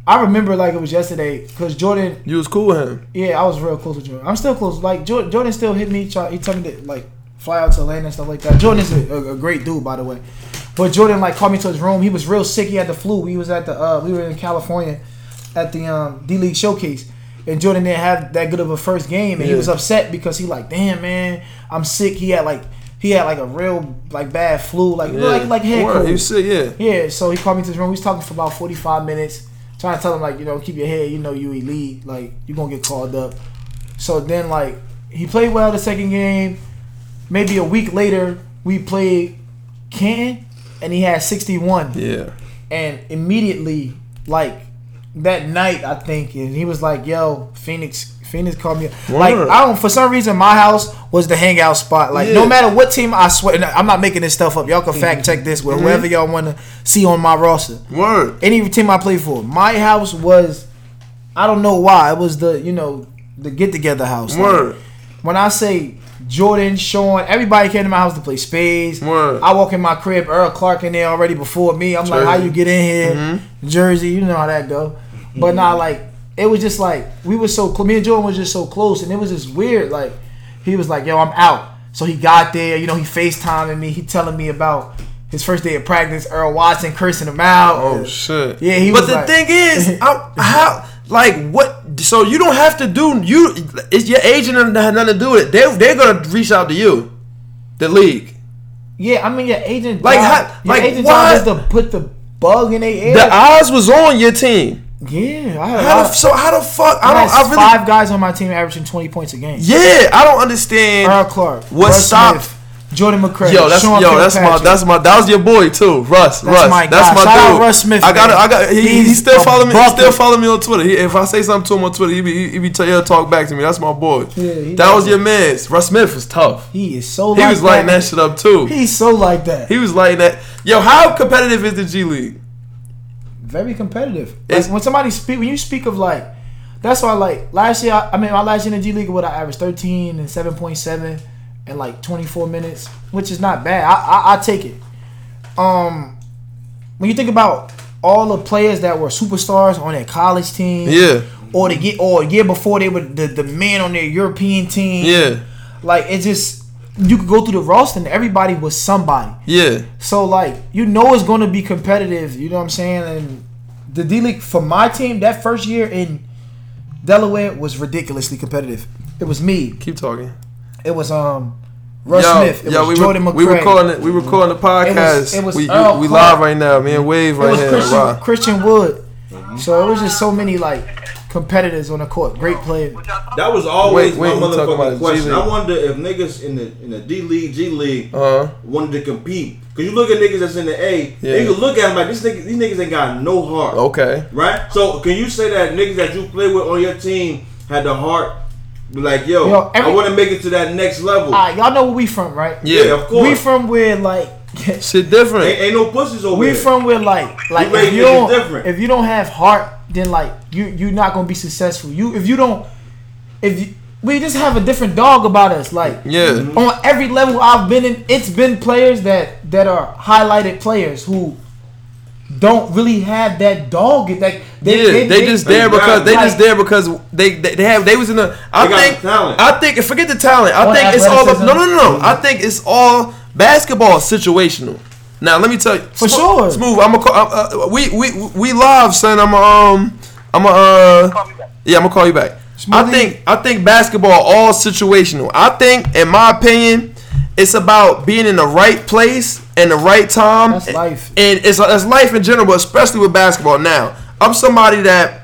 B: I remember like it was yesterday because Jordan
A: you was cool with him
B: yeah, I was real close with Jordan. I'm still close. Like Jordan, Jordan still hit me. Try, he told me to like fly out to Atlanta and stuff like that. Jordan is a, a, a great dude, by the way. But Jordan like called me to his room. He was real sick. He had the flu. He was at the uh, we were in California at the um, D League showcase, and Jordan didn't have that good of a first game, and he was upset because he like, damn man, I'm sick. He had like he had like a real like bad flu, like like like head cold.
A: he was sick yeah
B: Yeah, so he called me to his room. We was talking for about forty five minutes, trying to tell him like, you know, keep your head. You know, you elite. Like you gonna get called up. So then like he played well the second game. Maybe a week later, we played Canton, and he had sixty one.
A: yeah
B: And immediately, like that night, I think, and he was like, "Yo, Phoenix." Phoenix called me. Like I don't. For some reason, my house was the hangout spot. Like no matter what team I swear, I'm not making this stuff up. Y'all can fact check this with whoever y'all want to see on my roster.
A: word
B: Any team I play for, my house was. I don't know why it was the you know the get together house. Like,
A: word
B: when I say Jordan, Sean, everybody came to my house to play spades.
A: Word.
B: I walk in my crib, Earl Clark in there already before me. I'm like, how you get in here?
A: Mm-hmm.
B: Jersey, you know how that go. But not like it was just like we were so close. Me and Jordan was just so close, and it was just weird. Like he was like, "Yo, I'm out." So he got there. You know, he Facetiming me. He telling me about his first day of practice. Earl Watson cursing him out.
A: Oh shit.
B: Yeah, he
A: But
B: was
A: the
B: like-
A: thing is, <laughs> I'm, how like what? So you don't have to do you. It's your agent and had nothing to do with it. They they're gonna reach out to you, the league.
B: Yeah, I mean your agent.
A: Like,
B: job,
A: how-
B: your
A: like,
B: agent
A: why-
B: job is to put the bug in their ear.
A: The eyes was on your team.
B: Yeah, I had,
A: How the, so how the fuck? I
B: I
A: don't. I really.
B: five guys on my team averaging twenty points a game.
A: Yeah, I don't understand.
B: Earl Clark,
A: What
B: Russ
A: stopped-
B: Smith, Jordan McCrae,
A: Yo, that's
B: Sean
A: yo, that's my that's my that was your boy too, Russ. Russ,
B: my
A: that's
B: guy.
A: my
B: Shout out
A: dude.
B: Russ Smith,
A: I got
B: man.
A: I got he, he
B: He's
A: still
B: a
A: follow me. He still follow me on Twitter. He, if I say something to him on Twitter, he be he, he be tell he'll talk back to me. That's my boy.
B: Yeah, he
A: that was
B: does.
A: your man. Russ Smith was tough.
B: He is so.
A: He
B: like
A: was lighting that shit up too.
B: He's so like that.
A: He was lighting that. Yo, how competitive is the G League?
B: Very competitive. Like when somebody speak, when you speak of like, that's why like last year. I, I mean, my last year in the G League, what I averaged thirteen and seven point seven, and like twenty four minutes, which is not bad. I, I I take it. Um, when you think about all the players that were superstars on their college team,
A: Yeah,
B: or the year or a year before they were the the man on their European team,
A: yeah,
B: like it just you could go through the roster and everybody was somebody.
A: yeah.
B: So like you know it's going to be competitive. You know what I'm saying? And the D League for my team that first year in Delaware was ridiculously competitive. It was me.
A: Keep talking.
B: It was um Russ
A: yo,
B: Smith. It
A: yo,
B: was
A: we
B: Jordan
A: were,
B: McCrae.
A: we recording it. We recording the podcast.
B: it was
A: we
B: Earl
A: we live right now. Me and Wave
B: It
A: right
B: was
A: here.
B: Christian,
A: Wow.
B: Christian Wood. So it was just so many like competitors on the court. Great players.
D: That was always
A: Wait, wait,
D: my
A: you talking about
D: motherfucking question.
A: G
D: I
A: League.
D: wonder if niggas in the in the D League, G League
A: Uh huh.
D: wanted to compete. Cause you look at niggas that's in the A,
A: Yeah.
D: they can look at them like this nigga, these niggas ain't got no heart.
A: Okay.
D: Right? So can you say that niggas that you play with on your team had the heart? Be like, yo,
B: Yo, every-
D: I want to make it to that next level.
B: Ah, y'all know where we from, right?
A: Yeah.
D: yeah, of course.
B: We from where like
A: Shit different.
D: ain't, ain't no pussies over
B: we
D: there.
B: from where like like if you don't
D: different.
B: if you don't have heart, then like you you're not gonna be successful. You if you don't if you we just have a different dog about us. Like
A: Yeah.
B: on every level I've been in, it's been players that that are highlighted players who don't really have that dog. Like
A: yeah, they, just there because they
B: got-
A: just there because they they, they have they was in the. I
D: They got
A: think
D: the talent.
A: I think forget the talent. I
B: Or
A: think it's all
B: athleticism.
A: no no no no. I think it's all basketball situational. Now let me tell you
B: For
A: Smo-
B: sure.
A: Smooth. I'm a uh, we we we live son. I'm a um I'm a uh yeah I'm gonna call you back. I think I think basketball all situational. I think in my opinion. It's about being in the right place and the right time.
B: That's life.
A: And it's, it's life in general, but especially with basketball. Now, I'm somebody that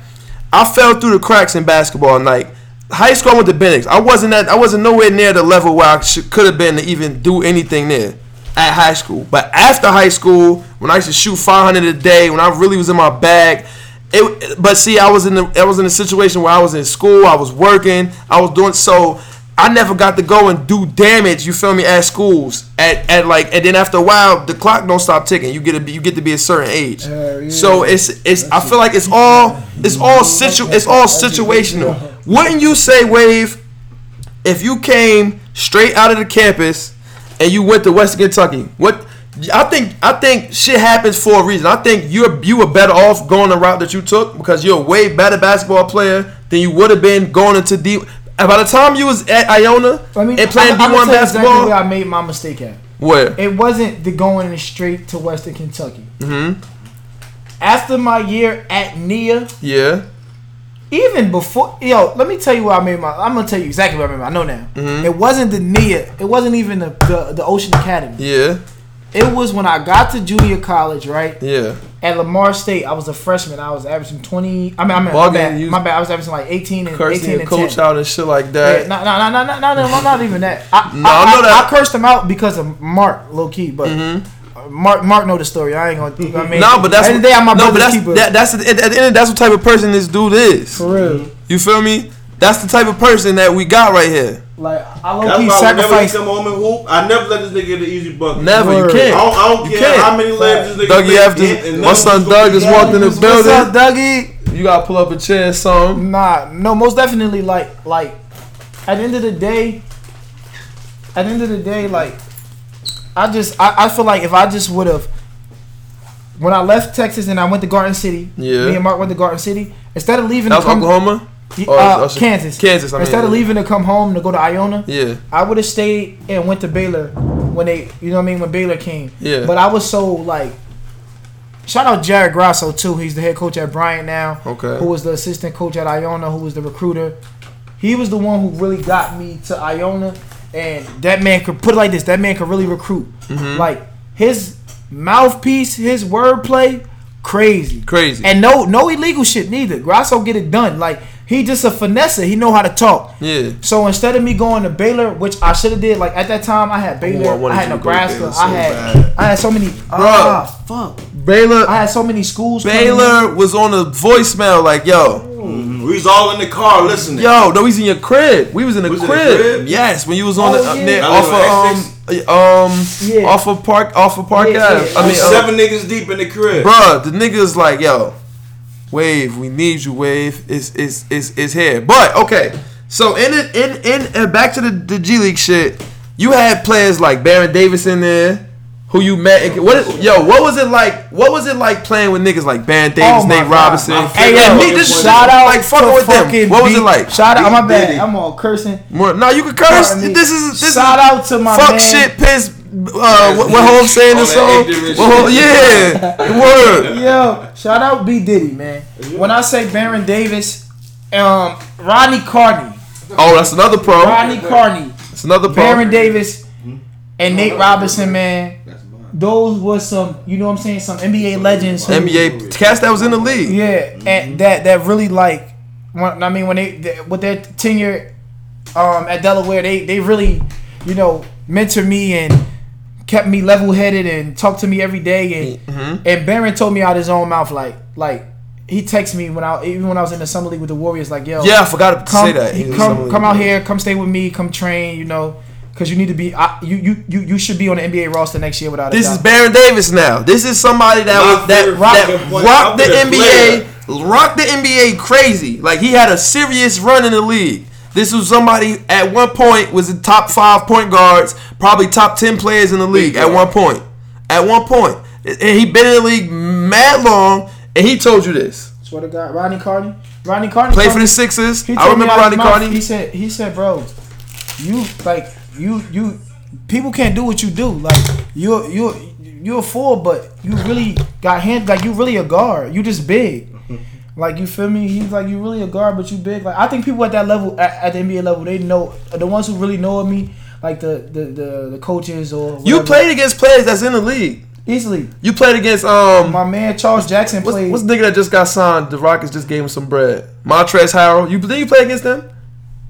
A: I fell through the cracks in basketball. Like high school, I went to Bennix. I wasn't that. I wasn't nowhere near the level where I could have been to even do anything there at high school. But after high school, when I used to shoot 500 a day, when I really was in my bag. It, but see, I was in the I was in a situation where I was in school, I was working, I was doing so. I never got to go and do damage. You feel me at schools at, at like, and then after a while, the clock don't stop ticking. You get to be you get to be a certain age.
B: Yeah, yeah.
A: So it's it's I feel like it's all it's all situ it's all situational. Wouldn't you say, Wave, if you came straight out of the campus and you went to Western Kentucky, what? I think I think shit happens for a reason. I think you're you were better off going the route that you took because you're a way better basketball player than you would have been going into D. By the time you was at Iona
B: I mean,
A: and playing D one
B: gonna tell you exactly
A: basketball,
B: where I made my mistake at.
A: where?
B: It wasn't the going straight to Western Kentucky.
A: Mm-hmm.
B: After my year at NIA,
A: Yeah
B: even before yo, let me tell you where I made my. I'm gonna tell you exactly where I made my. I know now.
A: Mm-hmm.
B: It wasn't the Nia. It wasn't even the, the, the Ocean Academy.
A: Yeah.
B: It was when I got to junior college, right?
A: Yeah.
B: At Lamar State, I was a freshman. I was averaging twenty. I mean, I mean my, bad, my bad. I was averaging like eighteen and
A: cursing 18
B: and
A: coach
B: 10.
A: out and shit like that.
B: Yeah, no, no, no, no, no, no, not even that. I,
A: no,
B: I,
A: I know that.
B: I, I, cursed him out because of Mark, low key, but. Mm-hmm Mark, Mark know the story. I ain't gonna. I mean,
A: No, but that's
B: at the end of the day, I'm my
A: no, but that's
B: keeper.
A: that, that's at the end of the that's what type of person this dude is.
B: for real.
A: You feel me? That's the type of person that we got right here.
B: Like I low
D: That's
B: key
D: why whenever he
B: sacrificed.
D: come home and hoop, I never let this nigga get the easy bucket.
A: Never,
B: Word.
A: you
D: I
A: can't.
D: don't, I don't
A: You
D: care
A: can't.
D: how many legs this nigga
A: Dougie
D: make,
A: after-
D: and- and
A: my
D: none
A: son
D: of
A: Doug just walked in the
D: What's
A: building.
B: What's up, Dougie?
A: You gotta pull up a chair, some.
B: Nah, no, most definitely. Like, like, at the end of the day, at the end of the day, like, I just, I, I feel like if I just would have, when I left Texas and I went to Garden City,
A: Yeah.
B: me and Mark went to Garden City. instead of leaving
A: That was
B: come,
A: Oklahoma.
B: uh, Kansas,
A: Kansas. I mean,
B: instead of leaving to come home to go to Iona,
A: Yeah.
B: I would have stayed and went to Baylor when they, you know what I mean, when Baylor came.
A: Yeah.
B: But I was so like, shout out Jared Grasso too. He's the head coach at Bryant now.
A: Okay.
B: Who was the assistant coach at Iona? Who was the recruiter? He was the one who really got me to Iona, and that man could put it like this. That man could really recruit.
A: Mm-hmm.
B: Like his mouthpiece, his wordplay, crazy,
A: Crazy.
B: and no no illegal shit neither. Grasso get it done. Like he just a finesse. He know how to talk.
A: Yeah.
B: So instead of me going to Baylor, which I should have did, like at that time I had Baylor,
A: I
B: I had
A: to go to
B: Nebraska,
A: so
B: I had
A: bad.
B: I had so many. Ah, fuck.
A: Baylor.
B: I had so many schools.
A: Baylor was on a voicemail like, yo,
D: We was all in the car listening.
A: yo, no, he's in your crib. We was in the,
D: Was in the
A: crib.
D: crib?
A: Yes, when you was on
B: Oh,
A: the uh,
B: yeah.
A: near,
D: I
A: off of um um
B: Yeah.
A: off of Park off of Park
B: Yeah,
A: Ave.
B: yeah.
A: I
D: I
A: mean, uh,
D: seven niggas deep in the crib.
A: bruh, the niggas like, yo, Wave, we need you, Wave. Is is is is here. But okay, so in it in in uh, back to the, the G League shit, you had players like Baron Davis in there. Who you met? and- What? is- Yo, what was it like? What was it like playing with niggas like Baron Davis,
B: Oh
A: Nate
B: God.
A: Robinson?
B: Hey,
D: favorite
B: yo,
A: and me
D: fucking
A: just
B: shout out
A: like fucking
B: to
A: with them.
B: fucking
A: What was it like?
B: Shout out,
D: B
B: my bad.
D: Diddy.
B: I'm all cursing.
A: More, no, you can curse.
B: Pardon me.
A: This is this
B: Shout
A: is,
B: out to my
A: fuck
B: man.
A: shit piss. Uh, what, what Hov saying
D: All
A: this
D: that
A: song?
D: ignorant
A: What yeah, word. <laughs>
B: Yo, shout out B Diddy, man. When I say Baron Davis, um, Rodney Carney,
A: Oh, that's another pro.
B: Rodney Carney,
A: That's another pro.
B: Baron Davis, and Nate Robinson, man. Those was some, you know what I'm saying, some NBA legends. Who,
A: NBA cast that was in the league.
B: Yeah, and that that really like, when, I mean, when they, they with their tenure um, at Delaware, they they really, you know, mentored me and kept me level headed and talked to me every day. And
A: Mm-hmm.
B: and Baron told me out his own mouth, like like he texted me when I even when I was in the summer league with the Warriors, like yo,
A: Yeah, I forgot to
B: come
A: say that.
B: he-
A: He
B: come come out here, come stay with me, come train, you know. Cause you need to be, I, you you you you should be on the NBA roster next year without a
A: This
B: doubt.
A: is Baron Davis now. This is somebody that
D: My
A: was, that
D: favorite
A: rock, rocked the
D: I'm the
A: NBA, rocked the NBA crazy. Like he had a serious run in the league. This was somebody at one point was the top five point guards, probably top ten players in the league at one point. At one point, and he been in the league mad long, and he told you this.
B: Swear to God, Rodney Carney, Rodney Carney
A: Play for the Sixers.
B: He
A: I
B: told me
A: remember Rodney
B: his
A: Carney.
B: He said, he said, bro, you like you you people can't do what you do. Like you're you're you're a four, but you really got hand like you really a guard. You just big. <laughs> Like you feel me? He's like you really a guard, but you big. Like I think people at that level, at, at the NBA level, they know the ones who really know of me, like the the the, the coaches or
A: You played against players that's in the league.
B: easily.
A: You played against um.
B: My man Charles Jackson
A: What's,
B: played.
A: what's the nigga that just got signed? The Rockets just gave him some bread. Montrezl Harrell. You did you play against them?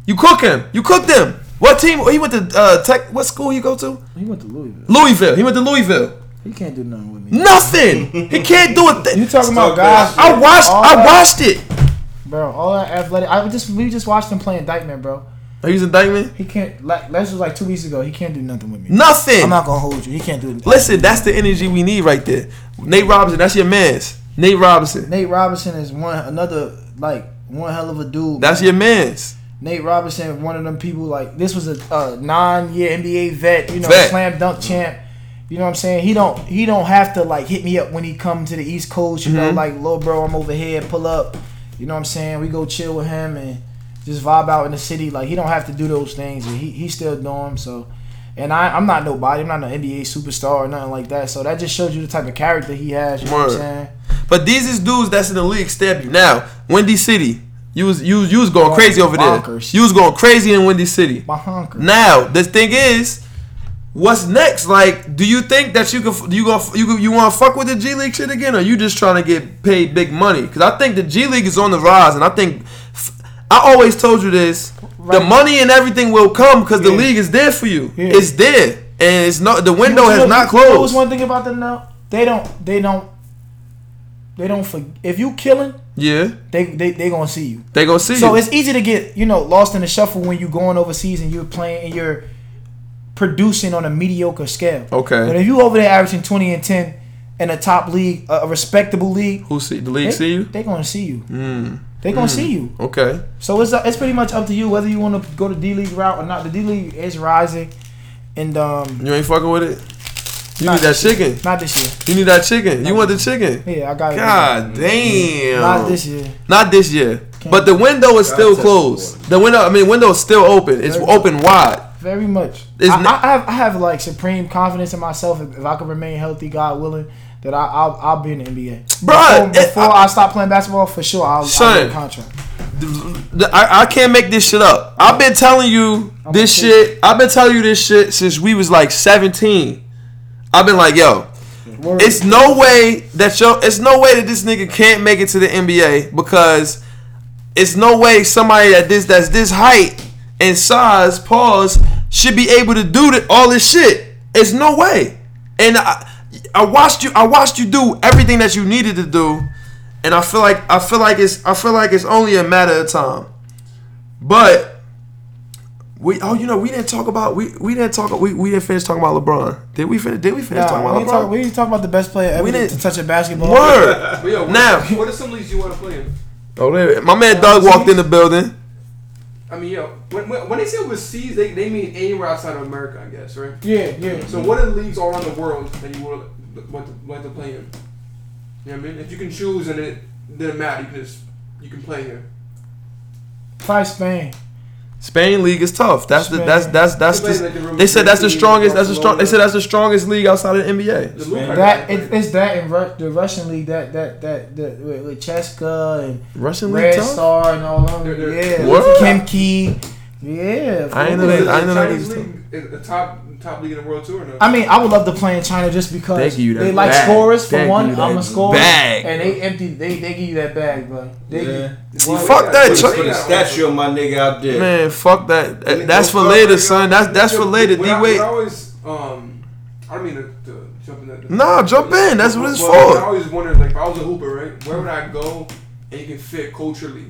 A: You cook him. You cook him. What team? He went to uh, Tech. What school he go to?
B: he went to Louisville.
A: Louisville. He went to Louisville.
B: He can't do nothing with me.
A: Nothing. he can't do a <laughs>
B: You
A: thing.
B: talking about guys?
A: I watched.
B: All
A: I
B: that-
A: watched it.
B: Bro, all that athletic. I just we just watched him play in Dyckman, bro.
A: Oh, He's in Dyckman.
B: He can't. Like that was like two weeks ago. He can't do nothing with me.
A: Nothing.
B: I'm not gonna hold you. He can't do. It.
A: Listen, that's the energy we need right there. Nate Robinson. That's your man's. Nate Robinson.
B: Nate Robinson is one another like one hell of a dude.
A: That's your man's.
B: Nate Robinson, one of them people like this was a, a nine-year NBA vet. You know,
A: Vet.
B: slam dunk champ. You know what I'm saying? He don't he don't have to like hit me up when he come to the East Coast. You
A: Mm-hmm.
B: know, like little bro, I'm over here. Pull up. You know what I'm saying? We go chill with him and just vibe out in the city. Like he don't have to do those things, and he he still doing them. So, and I I'm not nobody. I'm not an NBA superstar or nothing like that. So that just shows you the type of character he has. You know what I'm saying?
A: But these is dudes that's in the league stab you. Now, Windy City. You was you was, you was going crazy over there. You was going crazy in Windy City.
B: My honker.
A: Now, the thing is, what's next? Like, do you think that you can you gonna you you want to fuck with the G League shit again, or you just trying to get paid big money? Because I think the G League is on the rise, and I think I always told you this: the money and everything will come because the league is there for you.
B: Yeah.
A: It's there, and it's not the window
B: You know-
A: has not
B: You know what's
A: closed.
B: one thing about them now? They don't. They don't. They don't. For, if you killing,
A: Yeah,
B: they they they gonna see you.
A: they gonna see
B: So
A: you.
B: So it's easy to get you know lost in the shuffle when you're going overseas and you're playing and you're producing on a mediocre scale.
A: Okay.
B: But if you over there averaging 20 and 10 in a top league, a respectable league,
A: Who see the league
B: they,
A: see you?
B: They gonna see you.
A: Mm.
B: They gonna see you.
A: Okay.
B: So it's it's pretty much up to you whether you want to go the D League route or not. The D League is rising, and um,
A: You ain't fucking with it. You
B: Not
A: need that
B: this year.
A: chicken.
B: Not this year.
A: You need that chicken. You want the chicken.
B: Yeah, I got it.
A: God mm-hmm. damn.
B: Not this year.
A: Not this year. But the window is still closed. The window, I mean, window is still open. It's
B: Very
A: open wide.
B: Very much.
A: It's
B: I, I have I have like supreme confidence in myself. If, if I can remain healthy, God willing, that I, I'll I'll be in the NBA.
A: Bruh,
B: before,
A: it-
B: before
A: I-
B: I, stop playing basketball, for sure, I'll, I'll get a contract.
A: I, I can't make this shit up. I've been telling you this
B: gonna
A: shit. I've been telling you this shit since we was like 17. I've been like, yo,
B: Word.
A: it's no way that yo, it's no way that this nigga can't make it to the NBA because it's no way somebody that this that's this height and size, pause, should be able to do the, all this shit. It's no way. And I, I watched you. I watched you do everything that you needed to do, and I feel like I feel like it's I feel like it's only a matter of time. But we oh you know we didn't talk about we we didn't talk we, we didn't finish talking about LeBron. Did we finish? Did we finish
B: Nah,
A: talking
B: we,
A: about
B: ain't
A: LeBron?
B: talk, we ain't talk about the best player ever
A: We
B: to
A: didn't-
B: touch a basketball.
A: Word.
F: But <laughs> yo, what,
A: Now-
F: what are some leagues you want to play in?
A: Oh, there, my man Doug walked in the building.
F: I mean, yo, when, when, when they say overseas, they, they mean anywhere outside of America, I guess, right?
B: Yeah, yeah.
F: So what are the leagues all around the world that you would want to, want to play in? You know what I mean? If you can choose and it didn't matter, you can just you can play here.
B: Probably Spain.
A: Spain league is tough. That's the that's that's that's
F: the
A: the, they said that's the strongest. That's the strong. They said that's the strongest league outside of the NBA.
F: The
B: That it, it's that in Ru- the Russian league that that that, that with, with CSKA and
A: Russian league
B: Red
A: tough.
B: Star and all them.
F: They're- they're-
B: Yeah,
A: Word.
B: Khimki. Yeah,
A: I ain't know
B: of
A: that- I ain't know that
F: Chinese
A: was
F: league is the top top league in the world too or no?
B: I mean, I would love to play in China just because
A: They give you that
B: they like
A: bag.
B: scorers for
A: give
B: one. I'm a scorer,
A: bag.
B: and they empty. They they give you that bag, bro. They
D: Yeah.
A: See, fuck
F: yeah,
A: that.
F: but-
A: Chuck.
D: Put statue of my nigga out there.
A: Man, fuck that.
D: Nigga,
A: That's for later,
D: fuck
A: son. That's that's for later. D
F: What I,
A: wait.
F: I always um, I mean to, to jump in that.
A: Nah, jump in. That's what it's
F: Well,
A: for.
F: I always wondered, like, if I was a hooper, right? Where would I go and you can fit culturally?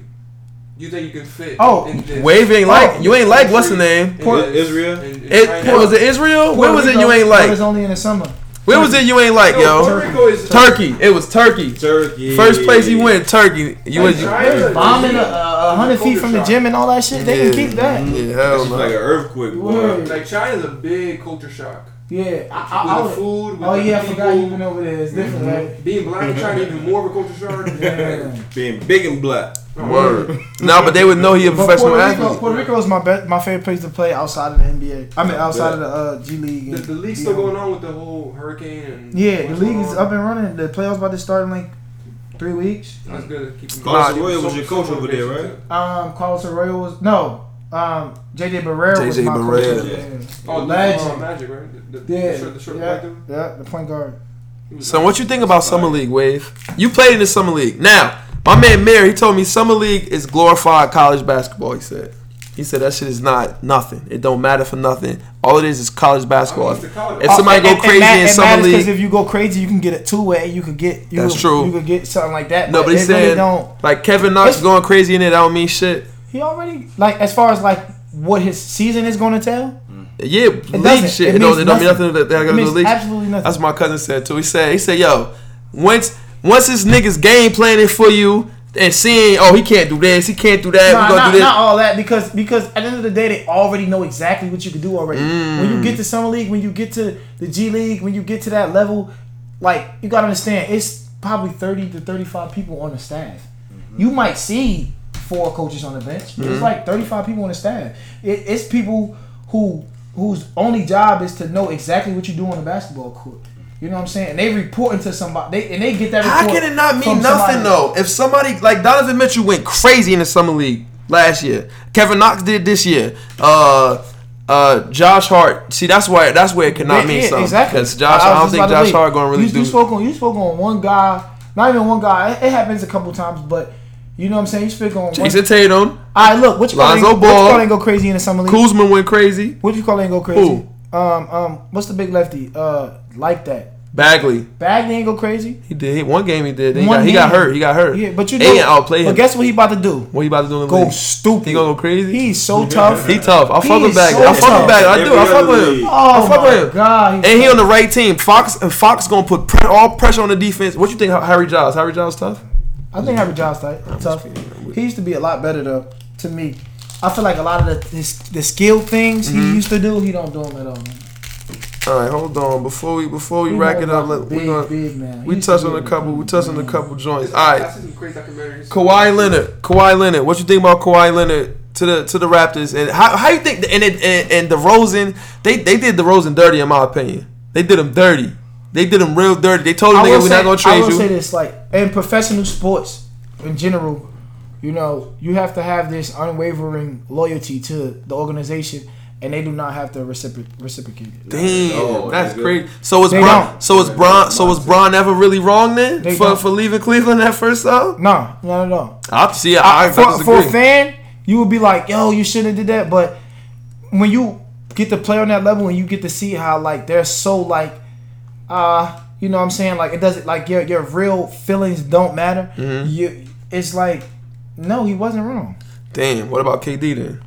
F: You think you can fit?
B: Oh,
F: in this-
A: Wave ain't like
B: Oh,
A: you ain't like what's the name?
F: in
D: Port-
F: this-
D: Israel?
F: in- in
A: It
F: China?
A: was it Israel? Where was it you ain't like?
B: It was only in the summer.
A: Where was it you ain't like,
F: No,
A: yo?
F: Puerto Rico is
A: Turkey. It was Turkey.
D: Turkey.
A: First place you went, Turkey. You
F: Like
A: was
F: China,
B: They're bombing a, a hundred feet from the gym and all that shit. They
A: Yeah.
B: can keep that.
A: Yeah, hell
D: just like an earthquake, boy.
B: Word.
F: Like China's a big culture shock.
B: Yeah, I,
F: With
B: I, I
F: the food,
B: Oh
F: the
B: yeah, I
F: people,
B: forgot you been over there. It's different, right?
F: being black in China even more of a culture shock.
B: Yeah. <laughs>
D: Being big and black.
A: Word. No, but they would know he a
B: But
A: professional
B: Puerto Rico,
A: athlete.
B: Puerto Rico is my best, my favorite place to play outside of the NBA. I mean, outside of the uh, G League.
F: The,
B: and-
F: the league's still going on with the whole hurricane and
B: Yeah, the league is up and running. The playoffs about to start in like three weeks.
F: That's good. to Keep
D: Carlos
F: going.
D: Arroyo was your coach over there, right?
B: Um, Carlos Arroyo was no. Um, JJ Barea was
A: JJ
B: my
A: Barea.
B: coach.
F: too.
B: Yeah.
F: Oh,
B: Legend.
F: Legend. Magic, right? The, the,
B: Yeah,
F: the short, the short
B: yeah,
F: dude?
B: yeah, the point guard.
F: He was
A: So what you think about summer league, Wave? You played in the summer league. Now, my man Mary, he told me summer league is glorified college basketball. He said. He said that shit is not nothing. It don't matter for nothing. All it is is college basketball.
F: I mean, college-
A: If somebody
B: Oh,
A: go
B: and- and
A: crazy
B: ma-
A: in
B: it
A: summer
B: matters 'cause
A: league,
B: if you go crazy, you can get it two way. You could get you
A: That's
B: could,
A: true.
B: You could get something like that.
A: no, but he's
B: it really
A: saying
B: don't.
A: like Kevin Knox going crazy in it. That don't mean shit.
B: He already like as far as like what his season is going to tell. Mm.
A: Yeah, league
B: doesn't.
A: shit.
B: It
A: It, don't, it don't mean
B: nothing.
A: that
B: It
A: got to do league.
B: absolutely nothing.
A: That's what my cousin said too. He said he said, "Yo, once once this niggas game planning for you and seeing, oh, he can't do this, he can't do that,
B: Nah,
A: we gonna
B: not,
A: do this."
B: not all that because because at the end of the day they already know exactly what you can do already. Mm. When you get to summer league, when you get to the G League, when you get to that level, like you gotta understand, it's probably thirty to thirty five people on the staff. Mm-hmm. You might see four coaches on the bench. It's like thirty five people on the staff. It, it's people who whose only job is to know exactly what you do on the basketball court. You know what I'm saying? And they reporting to somebody. They and they get that.
A: How can it not mean nothing though? If somebody like Donovan Mitchell went crazy in the summer league last year, Kevin Knox did this year. Uh, uh, Josh Hart. See, that's why that's where it cannot
B: Yeah,
A: mean
B: yeah,
A: something.
B: Exactly.
A: Because Josh,
B: I
A: I, don't think Josh. Hart gonna really
B: you,
A: do.
B: You spoke on you spoke on one guy, not even one guy. It, it happens a couple times, but you know what I'm saying. You speak on one.
A: Jayson Tatum,
B: All right, look. What you call
A: Lonzo
B: ain't- what you
A: Ball.
B: call ain't go crazy in the summer league?
A: Kuzma went crazy.
B: What you call ain't go crazy?
A: Who?
B: Um, um, what's the big lefty? Uh, like that.
A: Bagley,
B: Bagley ain't go crazy.
A: he did. He, one game he did. He got, he got hurt. He got hurt.
B: Yeah, but you know.
A: he outplayed
B: But guess what he about to do?
A: what he about to do in the
B: Go
A: league?
B: stupid.
A: He gonna go crazy.
B: He's so <laughs> tough.
A: He tough. I fuck with Bagley.
B: so
A: I fuck with Bagley. I do. I fuck with him.
B: Oh
A: I fuck
B: my
A: with him.
B: god! he's
A: And he on the right team. Fox and Fox gonna put pre- all pressure on the defense. What you think, Harry Giles? Harry Giles tough?
B: I think Harry Giles tight, tough. He used to be a lot better though. To me, I feel like a lot of the his, the skill things
A: Mm-hmm.
B: he used to do, he don't do them at all. Man.
A: All right, hold on. Before we before we
B: He
A: rack it up, let,
B: the
A: we
B: big,
A: gonna
B: big man.
A: We
B: used
A: touched on a couple. We touched on a couple joints. All right,
F: I
A: right,
F: see some.
A: Kawhi Leonard. Kawhi Leonard. What you think about Kawhi Leonard to the to the Raptors and how how you think and it, and, and DeRozan they they did DeRozan dirty in my opinion. They did him dirty. They did him real dirty. They told him
B: I
A: nigga
B: will,
A: we're not gonna trade you.
B: I
A: trade
B: will
A: you.
B: say this, like in professional sports in general, you know, you have to have this unwavering loyalty to the organization, and they do not have to recipro- reciprocate it.
A: Damn,
D: Oh,
A: that's
D: nigga.
A: crazy. So is
B: They
A: Bron?
B: don't.
A: So is Bron? So is Bron ever really wrong then
B: They
A: for
B: don't.
A: for leaving Cleveland that first time?
B: No, not at all.
A: I see. I, I,
B: for,
A: I
B: for a fan, you would be like, "Yo, you shouldn't have did that." But when you get to play on that level and you get to see how like they're so like, uh, you know, what I'm saying like it doesn't like your your real feelings don't matter.
A: Mm-hmm.
B: You, it's like, no, he wasn't wrong.
A: Damn. What about KD then?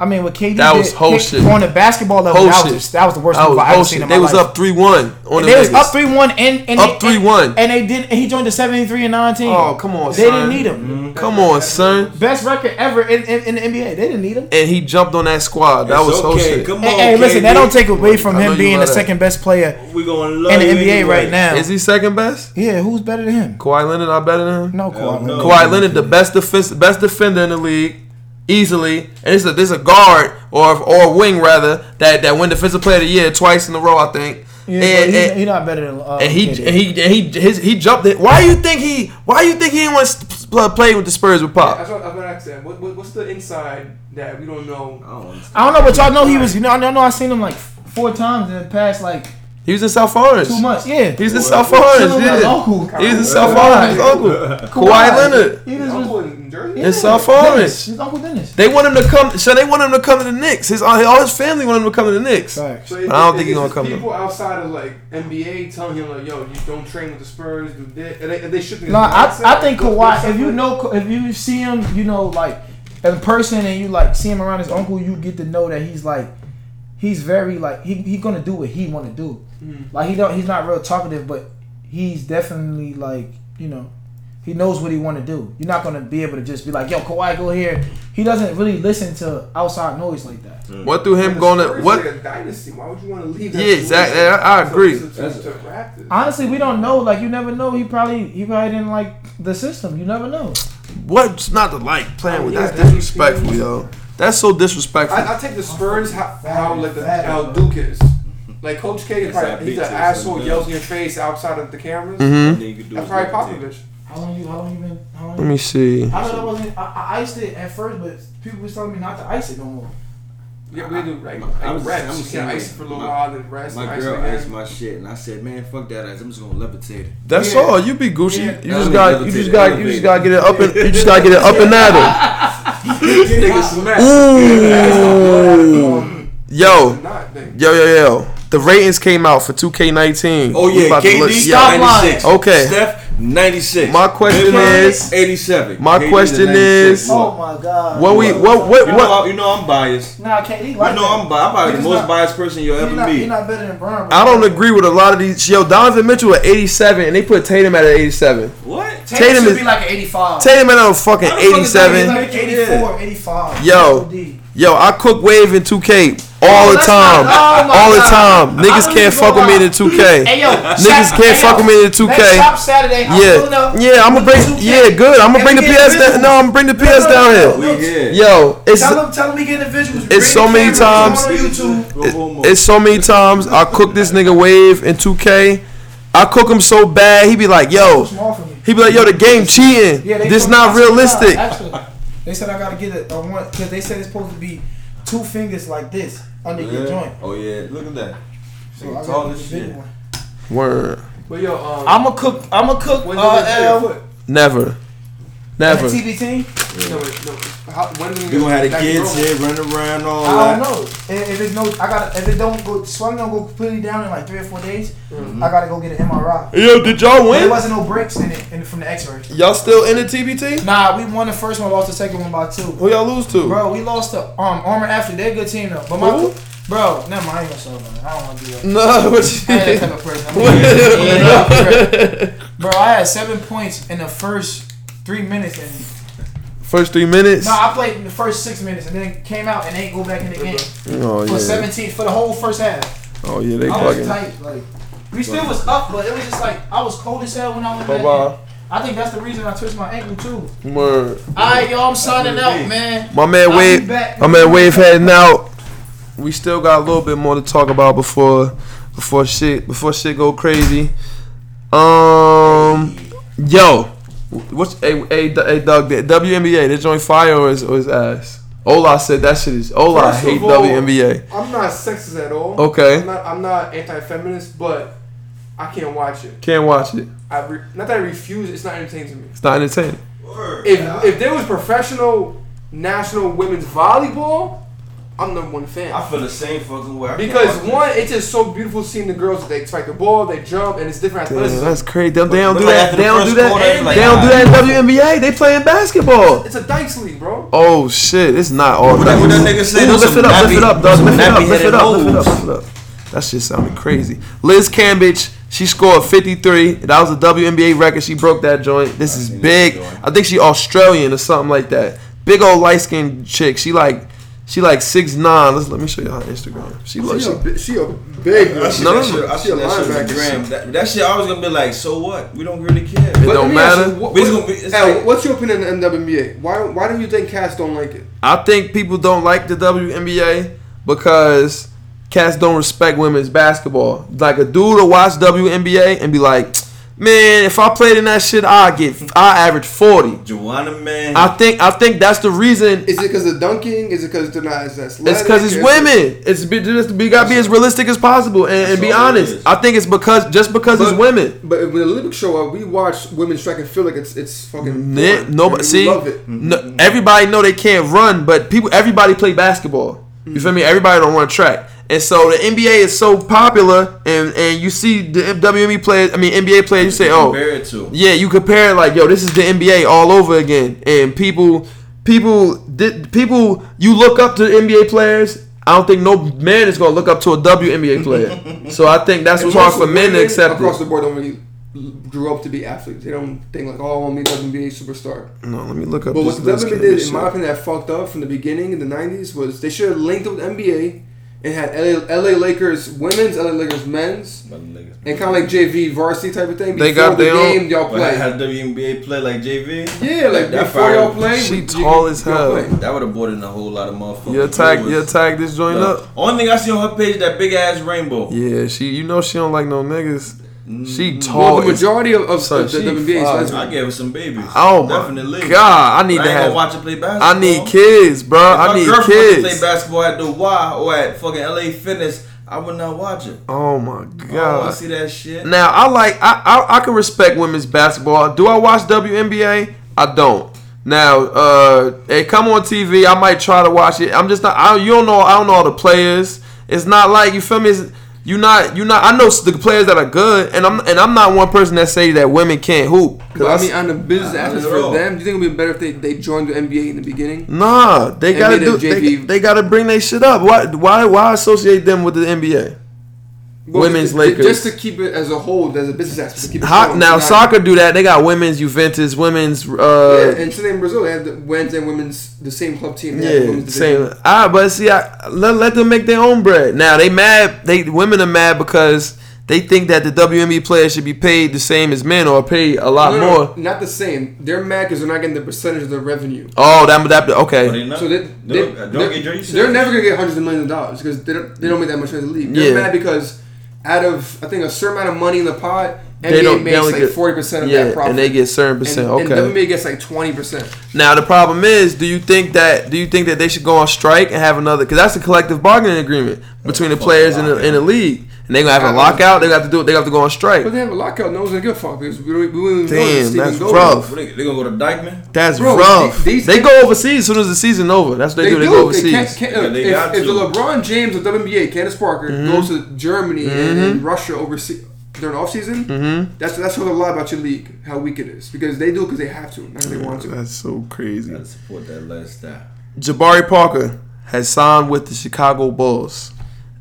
B: I mean, with KD
A: That
B: did,
A: was whole shit.
B: on the basketball level. That,
A: shit.
B: was, that was the worst
A: That
B: move
A: was
B: I ever
A: bullshit.
B: seen in
A: They
B: my
A: was
B: life.
A: up three one on the
B: They was up three one and, and
A: Up
B: they,
A: 3-1.
B: and, and they did. And he joined the seventy three and nineteen.
A: Oh come on,
B: they
A: son.
B: didn't need him. Mm-hmm.
A: Come on, son.
B: Best record ever in, in, in the NBA. They didn't need him.
A: And he jumped on that squad. That
D: It's
A: was whole
D: okay.
A: shit.
D: Come on,
B: Hey, hey, listen, that don't take away from him being the
A: that.
B: second best player
D: We gonna love
B: in the NBA
D: anyway.
B: right now.
A: Is he second best?
B: Yeah, who's better than him?
A: Kawhi Leonard not better than him.
B: No,
D: Hell
B: Kawhi.
D: no.
B: Leonard.
A: Kawhi Leonard, the best defense, best defender in the league, easily, and it's a this a guard or or a wing rather that that win defensive player of the year twice in a row, I think.
B: Yeah,
A: and,
B: he's,
A: and-
B: he's not better than. Uh,
A: and he
B: KD.
A: and he and he his, he jumped it. Why you think he? Why you think he didn't want to play with the Spurs with Pop?
F: That's what, that's what I asked them. What, what, what's the inside that we don't know?
D: I don't.
B: I don't know, but y'all know he was. You know, I know, I know seen him like four times in the past like
A: He was in South Orange.
B: Too much, Yeah,
A: He's in South
B: Chilling
A: Orange.
B: with
A: Yeah.
B: uncle.
A: He's in South Orange. His uncle Kawhi Leonard.
B: He
F: His
B: was
F: uncle
B: with
F: in Jersey?
A: in South
B: Dennis, His uncle Dennis.
A: They want him to come. So they want him to come to the Knicks. His uh, all his family want him to come to the Knicks.
B: Facts.
F: So is,
A: I don't
F: is-
A: think he's gonna come
F: People outside of like NBA telling him like, "Yo, you don't train with the Spurs." Do this. And they, and they should be.
B: No, I, I think Kawhi. If you know, if you see him, you know, like in person, and you like see him around his uncle, you get to know that he's like, he's very like he he gonna do what he want to do. Mm. Like he don't, he's not real talkative, but he's definitely like you know, he knows what he want to do. You're not gonna be able to just be like, yo, Kawhi, go here. He doesn't really listen to outside noise like that.
A: What through him going to what?
F: Like a dynasty. Why would you want to leave? That
A: Yeah, exactly. I- I agree.
F: To, to, to Raptors?
B: Honestly, we don't know. Like you never know. He probably he probably didn't like the system. You never know.
A: What's not to like playing with?
F: Yeah,
A: That's
F: that's-
A: disrespectful, yo. That's so disrespectful.
F: I, I take the Spurs how, how like the how Duke is. Like Coach K is probably he's an asshole, yells in your face outside of the cameras.
A: Mm-hmm.
D: Nigga do
F: That's
D: his
F: probably. Popovich.
B: How long you? How long you been? How long
A: Let me see.
B: I know that wasn't. I, I iced it at first, but people was telling me not to ice it no more.
F: Yeah, we do like,
D: I
F: like
D: was-
F: rest.
D: I'm
F: you can
D: saying,
F: ice it for a little
D: my-
F: while, then rest.
D: My
F: and ice
D: girl
F: it again.
D: iced my shit, and I said, "Man, fuck that ice. I'm just gonna levitate it."
A: That's
B: Yeah.
A: all. You be Gucci.
B: Yeah.
A: You
D: That
A: just got. You just got. You just gotta get it up and. You just gotta get it up and at
D: Nigga <laughs> smack.
A: Ooh. Yo, yo, yo, yo. The ratings came out for 2K19.
D: Oh
A: We
D: yeah,
A: about to
D: KD
B: Stop
A: yo,
B: lying.
A: Okay.
D: Steph 96.
A: My question is-
D: 87.
A: my
D: KD
A: question is-
B: Oh my god.
A: What we? What? What?
D: You know,
A: What?
D: I- you know I'm biased.
B: Nah, KD
D: You
B: like
D: know
B: that.
D: I'm, bi- I'm probably the most
B: not-
D: biased person you'll ever
B: not,
D: meet.
B: he's not better than Brown. bro.
A: I don't agree with a lot of these. Yo, Donovan Mitchell at 87, and they put Tatum at an 87.
D: What?
B: Tatum,
A: Tatum
B: should
A: is-
B: be like an 85.
A: Tatum at a fucking
D: How the fuck
A: 87.
B: like 84, 85.
A: Yo.
B: OD.
A: Yo, I cook wave in 2K all the time.
B: oh
A: all the time.
B: I
A: Niggas can't fuck with me in
B: out.
A: 2K.
B: Hey yo,
A: Niggas can't
B: hey,
A: fuck
B: yo,
A: with me in 2K.
B: Next Saturday. I'm
A: Yeah, yeah, I'm gonna
B: with
A: bring.
B: 2K.
A: Yeah, good. I'm gonna bring the PS down.
B: visuals.
A: No, I'm gonna bring the PS down here.
B: no.
D: We here.
A: Yo, it's
B: Tell him, tell him we getting the visuals.
A: It's so many times-
B: come on YouTube.
D: Go home.
A: it's so many times I cook this nigga wave in 2K. I cook him so bad, he be like, yo,
B: Small for
A: he be like, yo, the game cheating.
B: Yeah,
A: this
B: told
A: not realistic.
B: Actually, they said I gotta get it. a one because they said it's supposed to be two fingers like this under your joint.
D: Oh yeah, look at that.
B: So I
D: Nigga
B: gotta
D: tall
B: get
D: as
B: the big
D: shit.
B: one.
A: Word.
F: But yo, um,
B: I'm a cook. I'm a cook.
F: when
B: Uh,
F: did they
B: L.
F: foot?
A: Never. Never.
B: TBT.
F: No, wait, no. How, when did
D: We gonna have the
F: that
D: kids
F: grow?
D: here running around all
B: I don't know. If, if it's no, I got. If it don't go, swelling don't go completely down in like three or four days, I gotta go get an MRI.
A: Yo, did y'all
B: But there wasn't no breaks in it in, from the X-ray.
A: Y'all still in the TBT?
B: Nah, we won the first one, lost the second one by two.
A: Who y'all lose to?
B: Bro, we lost to um Armor Athlete. They're a good team though. But my
A: Who?
B: bro, never mind. I ain't gonna show them. I don't want to do that.
A: No, what
B: I ain't that
A: you
B: type of person. <laughs> I'm Bro, I had seven points in the first three minutes, and
A: First three minutes?
B: no, I played in the first six minutes, and then came out and ain't go back in the game
A: Oh,
B: for
A: yeah.
B: seventeen for the whole first half.
A: Oh yeah, they
B: I was tight. Like we still was up, but it was just like I was cold as hell when I went back.
A: Bye-bye.
B: in. I think that's the reason I twisted my ankle too.
A: Word.
B: All right, y'all, I'm signing out, man.
A: My man
B: I'll
A: Wave, my man Wave heading out. We still got a little bit more to talk about before, before shit, before shit go crazy. Um, yo, what's a hey, D- hey Doug? The WNBA, they joint fire or is, or is ass? Ola said that shit is. Ola
F: First
A: hate
F: of all,
A: WNBA.
F: I'm not sexist at all.
A: Okay.
F: I'm not, I'm not anti-feminist, but I can't watch it.
A: Can't watch it.
F: I re- not that I refuse. It's not entertaining to me.
A: It's not entertaining.
F: If if there was professional national women's volleyball, I'm number one fan.
D: I feel the same fucking way. I
F: Because one, it's just so beautiful seeing the girls. They spike the ball, they jump, and it's different
A: Damn,
F: athleticism.
A: that's crazy. They, they don't do that. They don't do that.
D: quarter, it's like,
A: They don't do that in. WNBA. They playing basketball.
F: It's a dice league, bro.
A: Oh shit! It's not all
D: What
A: that.
D: that- what that nigga say?
A: Ooh, lift it up, lift it up, dog. Lift it up, lift it up, lift it up, lift it up. That shit sounded crazy. Liz Cambage, she scored 53. That was a WNBA record. She broke that joint. This is big. I think she Australian or something like that. Big old light skinned chick. She like she like six nine. Let's let me show you her Instagram. She looks.
F: She a,
A: She,
F: she a big girl.
D: I see
A: No,
D: that shit. I see
F: a
D: that shit on
F: linebacker.
D: That, that shit, I was gonna be like, so what? We don't really care.
A: It
F: But
A: don't
F: let me ask
A: matter.
F: you, what- what-
D: be- it's
F: Al,
D: like-
F: what's your opinion on the WNBA? Why why do you think cats don't like it?
A: I think people don't like the WNBA because cats don't respect women's basketball. Like a dude will watch WNBA and be like, man, if I played in that shit, I get I average forty.
D: Joanna man.
A: I think I think that's the reason.
F: Is it because of dunking? Is it because they're not as athletic?
A: It's because it's women. It's be, just, we gotta be as realistic as possible and, and be honest. I think it's because just because it's women.
F: But when the Olympics show up, we watch women track and feel like it's it's fucking.
A: Yeah,
F: porn.
A: nobody see.
F: love it.
A: No, everybody know they can't run, but people, everybody play basketball. You feel me? Everybody don't run track, and so the NBA is so popular, and and you see the WNBA players. I mean NBA players. You say, oh,
D: Compare it to.
A: yeah, you compare it like, yo, this is the NBA all over again, and people, people, did people, you look up to NBA players. I don't think no man is gonna look up to a WNBA player. <laughs> so I think that's what's hard for men to accept
F: across
A: it.
F: the board don't really grew up to be athletes. They don't think like, oh, I want to be an WNBA superstar.
A: No, let me look up.
F: But
A: this
F: what the
A: Liz
F: WNBA did, in my opinion, that fucked up from the beginning in the '90s was they should have linked with NBA and had LA, LA Lakers women's, LA Lakers men's, and kind of like JV varsity type of thing.
A: They
F: Before
A: got
F: the
A: their own-
F: game, y'all
D: But
F: play.
D: had WNBA play like JV?
F: yeah, like
D: that
F: before
D: fire-
F: y'all play,
A: She
F: you-
A: tall
F: you-
A: as hell.
D: That would have brought in a whole lot of motherfuckers.
A: You attack, you attack this joint
D: Look,
A: up.
D: Only thing I see on her page that big ass rainbow.
A: Yeah, she. You know she don't like no niggas. She
F: Well,
A: tall.
F: the majority of, of
A: Son,
F: the
A: she
F: WNBA is
A: fine.
D: I gave her some babies.
A: oh my
D: Definitely.
A: god! I need
D: I
A: to
D: ain't
A: have.
D: watch her play basketball.
A: I need kids, bro.
D: If
A: I
D: my
A: need
D: girlfriend went to play basketball at the Y or at fucking LA Fitness, I would not watch it.
A: Oh my
D: I want
A: god!
D: to see that shit.
A: Now I like. I, I I can respect women's basketball. Do I watch WNBA? I don't. Now, uh, it come on TV. I might try to watch it. I'm just not. I, you don't know. I don't know all the players. It's not like you feel me. It's, you not. You not. I know the players that are good, and I'm and I'm not one person that say that women can't hoop. 'Cause
F: But
A: I
F: I
A: s-
F: mean, on the business
D: Nah,
F: aspect for them, do you think it would be better if they, they joined the NBA in the beginning?
A: Nah, they
F: And
A: gotta do. They, they gotta bring their shit up. Why? Why? Why associate them with the NBA?
F: Well,
A: Women's
F: ju-
A: Lakers.
F: Just to keep it as a whole, as a business aspect. To keep it
A: How,
F: strong,
A: now
F: not-
A: soccer do that. They got women's Juventus, women's.
F: Yeah,
A: Uh,
F: and today in Brazil, they have the men's and women's the same club team. They
A: yeah,
F: women's
A: same.
F: division.
A: Ah, but see, I, let let them make their own bread. Now they mad. They women are mad because they think that the WNBA players should be paid the same as men or paid a lot
F: No, no,
A: more.
F: not the same. They're mad because they're not getting the percentage of the revenue.
A: Oh, that that okay.
D: not,
F: So they,
D: they,
F: they,
D: don't, don't
F: they're,
D: get Dre,
F: they're never gonna get hundreds of millions of dollars because they don't, they don't make that much money in the league. They're
A: Yeah.
F: mad because out of I think a certain amount of money in the pot, NBA
A: They don't- they
F: makes
A: only
F: like
A: get-
F: forty percent of
A: Yeah,
F: that profit,
A: and they get certain percent.
F: And,
A: okay.
F: and WNBA gets like twenty percent.
A: Now the problem is, do you think that do you think that they should go on strike and have another? Because that's a collective bargaining agreement between the players in the
D: lockout.
A: in the league, and they gonna have a lockout. They got to do. They have to go on strike.
F: But they have a lockout. No one's gonna give a fuck because we don't, we don't even know
A: Damn,
F: that
A: that's
F: Gold-
A: rough.
D: They, they gonna go to Dyckman?
A: That's
F: Bro,
A: rough.
F: these-
A: they go overseas as soon as the season over. That's what they,
F: They
A: do. They
F: do.
A: go
F: They
A: overseas.
F: can't, can't,
D: Yeah, they
F: if, if the. LeBron James of WNBA, Candace Parker,
A: Mm-hmm.
F: goes to Germany and, and Russia overseas during off season,
A: Mm-hmm.
F: that's that's shows a lot about your league, how weak it is because they do because they have to, not because they want to.
A: That's so crazy.
D: Gotta support that lifestyle.
A: Jabari Parker has signed with the Chicago Bulls.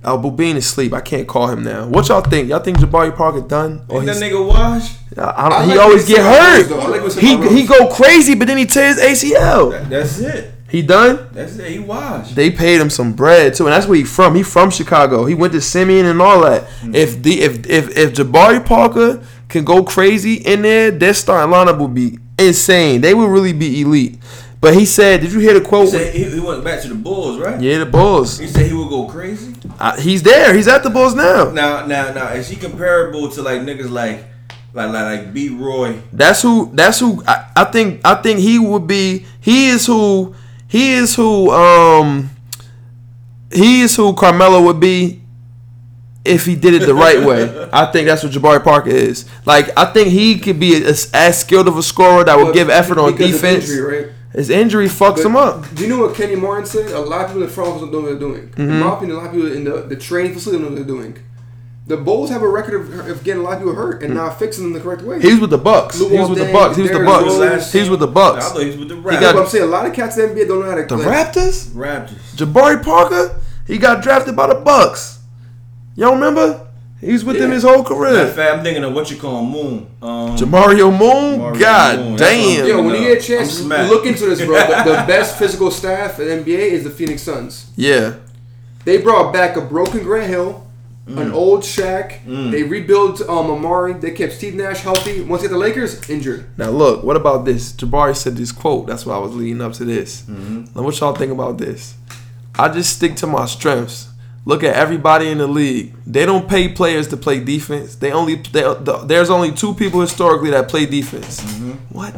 A: Al Bubin is asleep. I can't call him now. What y'all think? Y'all think Jabari Parker done? Or
D: that nigga wash?
A: I, I he
F: like
A: always get hurt.
F: Rose, though. I like he
A: he
F: about
A: he
F: Rose.
A: go crazy, but then he tears ACL.
D: That, that's it.
A: He done.
G: That's it. He washed.
A: They paid him some bread too, and that's where he from. He from Chicago. He went to Simeon and all that.
G: Mm-hmm.
A: If the if if if Jabari Parker can go crazy in there, their starting lineup will be insane. They will really be elite. But he said, did you hear the
G: He
A: quote?
G: said he, he went back to the Bulls, right?
A: Yeah, the Bulls.
G: He said he would go crazy.
A: Uh, he's there. He's at the Bulls now.
G: Now, now, now, is he comparable to like niggas like, like, like, like B. Roy?
A: That's who. That's who. I, I think. I think he would be. He is who. He is who. Um. He is who Carmelo would be if he did it the right way. <laughs> I think that's what Jabari Parker is. Like I think he could be as, as skilled of a scorer that would
F: But
A: give effort on defense.
F: injury, right?
A: His injury fucks
F: But
A: him up.
F: Do you know what Kenny Martin said? A lot of people in the front office don't know what they're doing.
A: Mm-hmm.
F: In my opinion, a lot of people in the, the training facility don't know what they're doing. The Bulls have a record of, of getting a lot of people hurt and not fixing them the correct way.
A: He's with the Bucks. He was with the Bucks. He was with the Bucks.
F: Derrick Rose.
A: He was with the Bucks.
G: I
A: Bucks.
G: thought he was with the
A: got-
G: Raptors.
F: But I'm saying a lot of cats in the NBA don't know how to.
A: The
F: like,
A: Raptors.
G: Raptors.
A: Jabari Parker. He got drafted by the Bucks. Y'all remember? He was with them his whole career.
G: fact, I'm thinking of what you call Moon. Um,
A: Jamario Moon.
G: Jamario
A: God
G: Moon.
A: Damn.
G: what
F: Yo, when you
G: No,
F: get a chance, look into this, bro. the, the <laughs> best physical staff at NBA is the Phoenix Suns.
A: Yeah.
F: They brought back a broken Grant Hill,
A: Mm.
F: an old Shaq. They rebuilt um, Amar'e. They kept Steve Nash healthy. Once they get the Lakers, injured.
A: Now look, what about this? Jabari said this quote. That's why I was leading up to this.
G: Mm-hmm.
A: Now what y'all think about this? I just stick to my strengths. Look at everybody in the league. They don't pay players to play defense. They only they, the, there's only two people historically that play defense.
G: Mm-hmm.
A: What?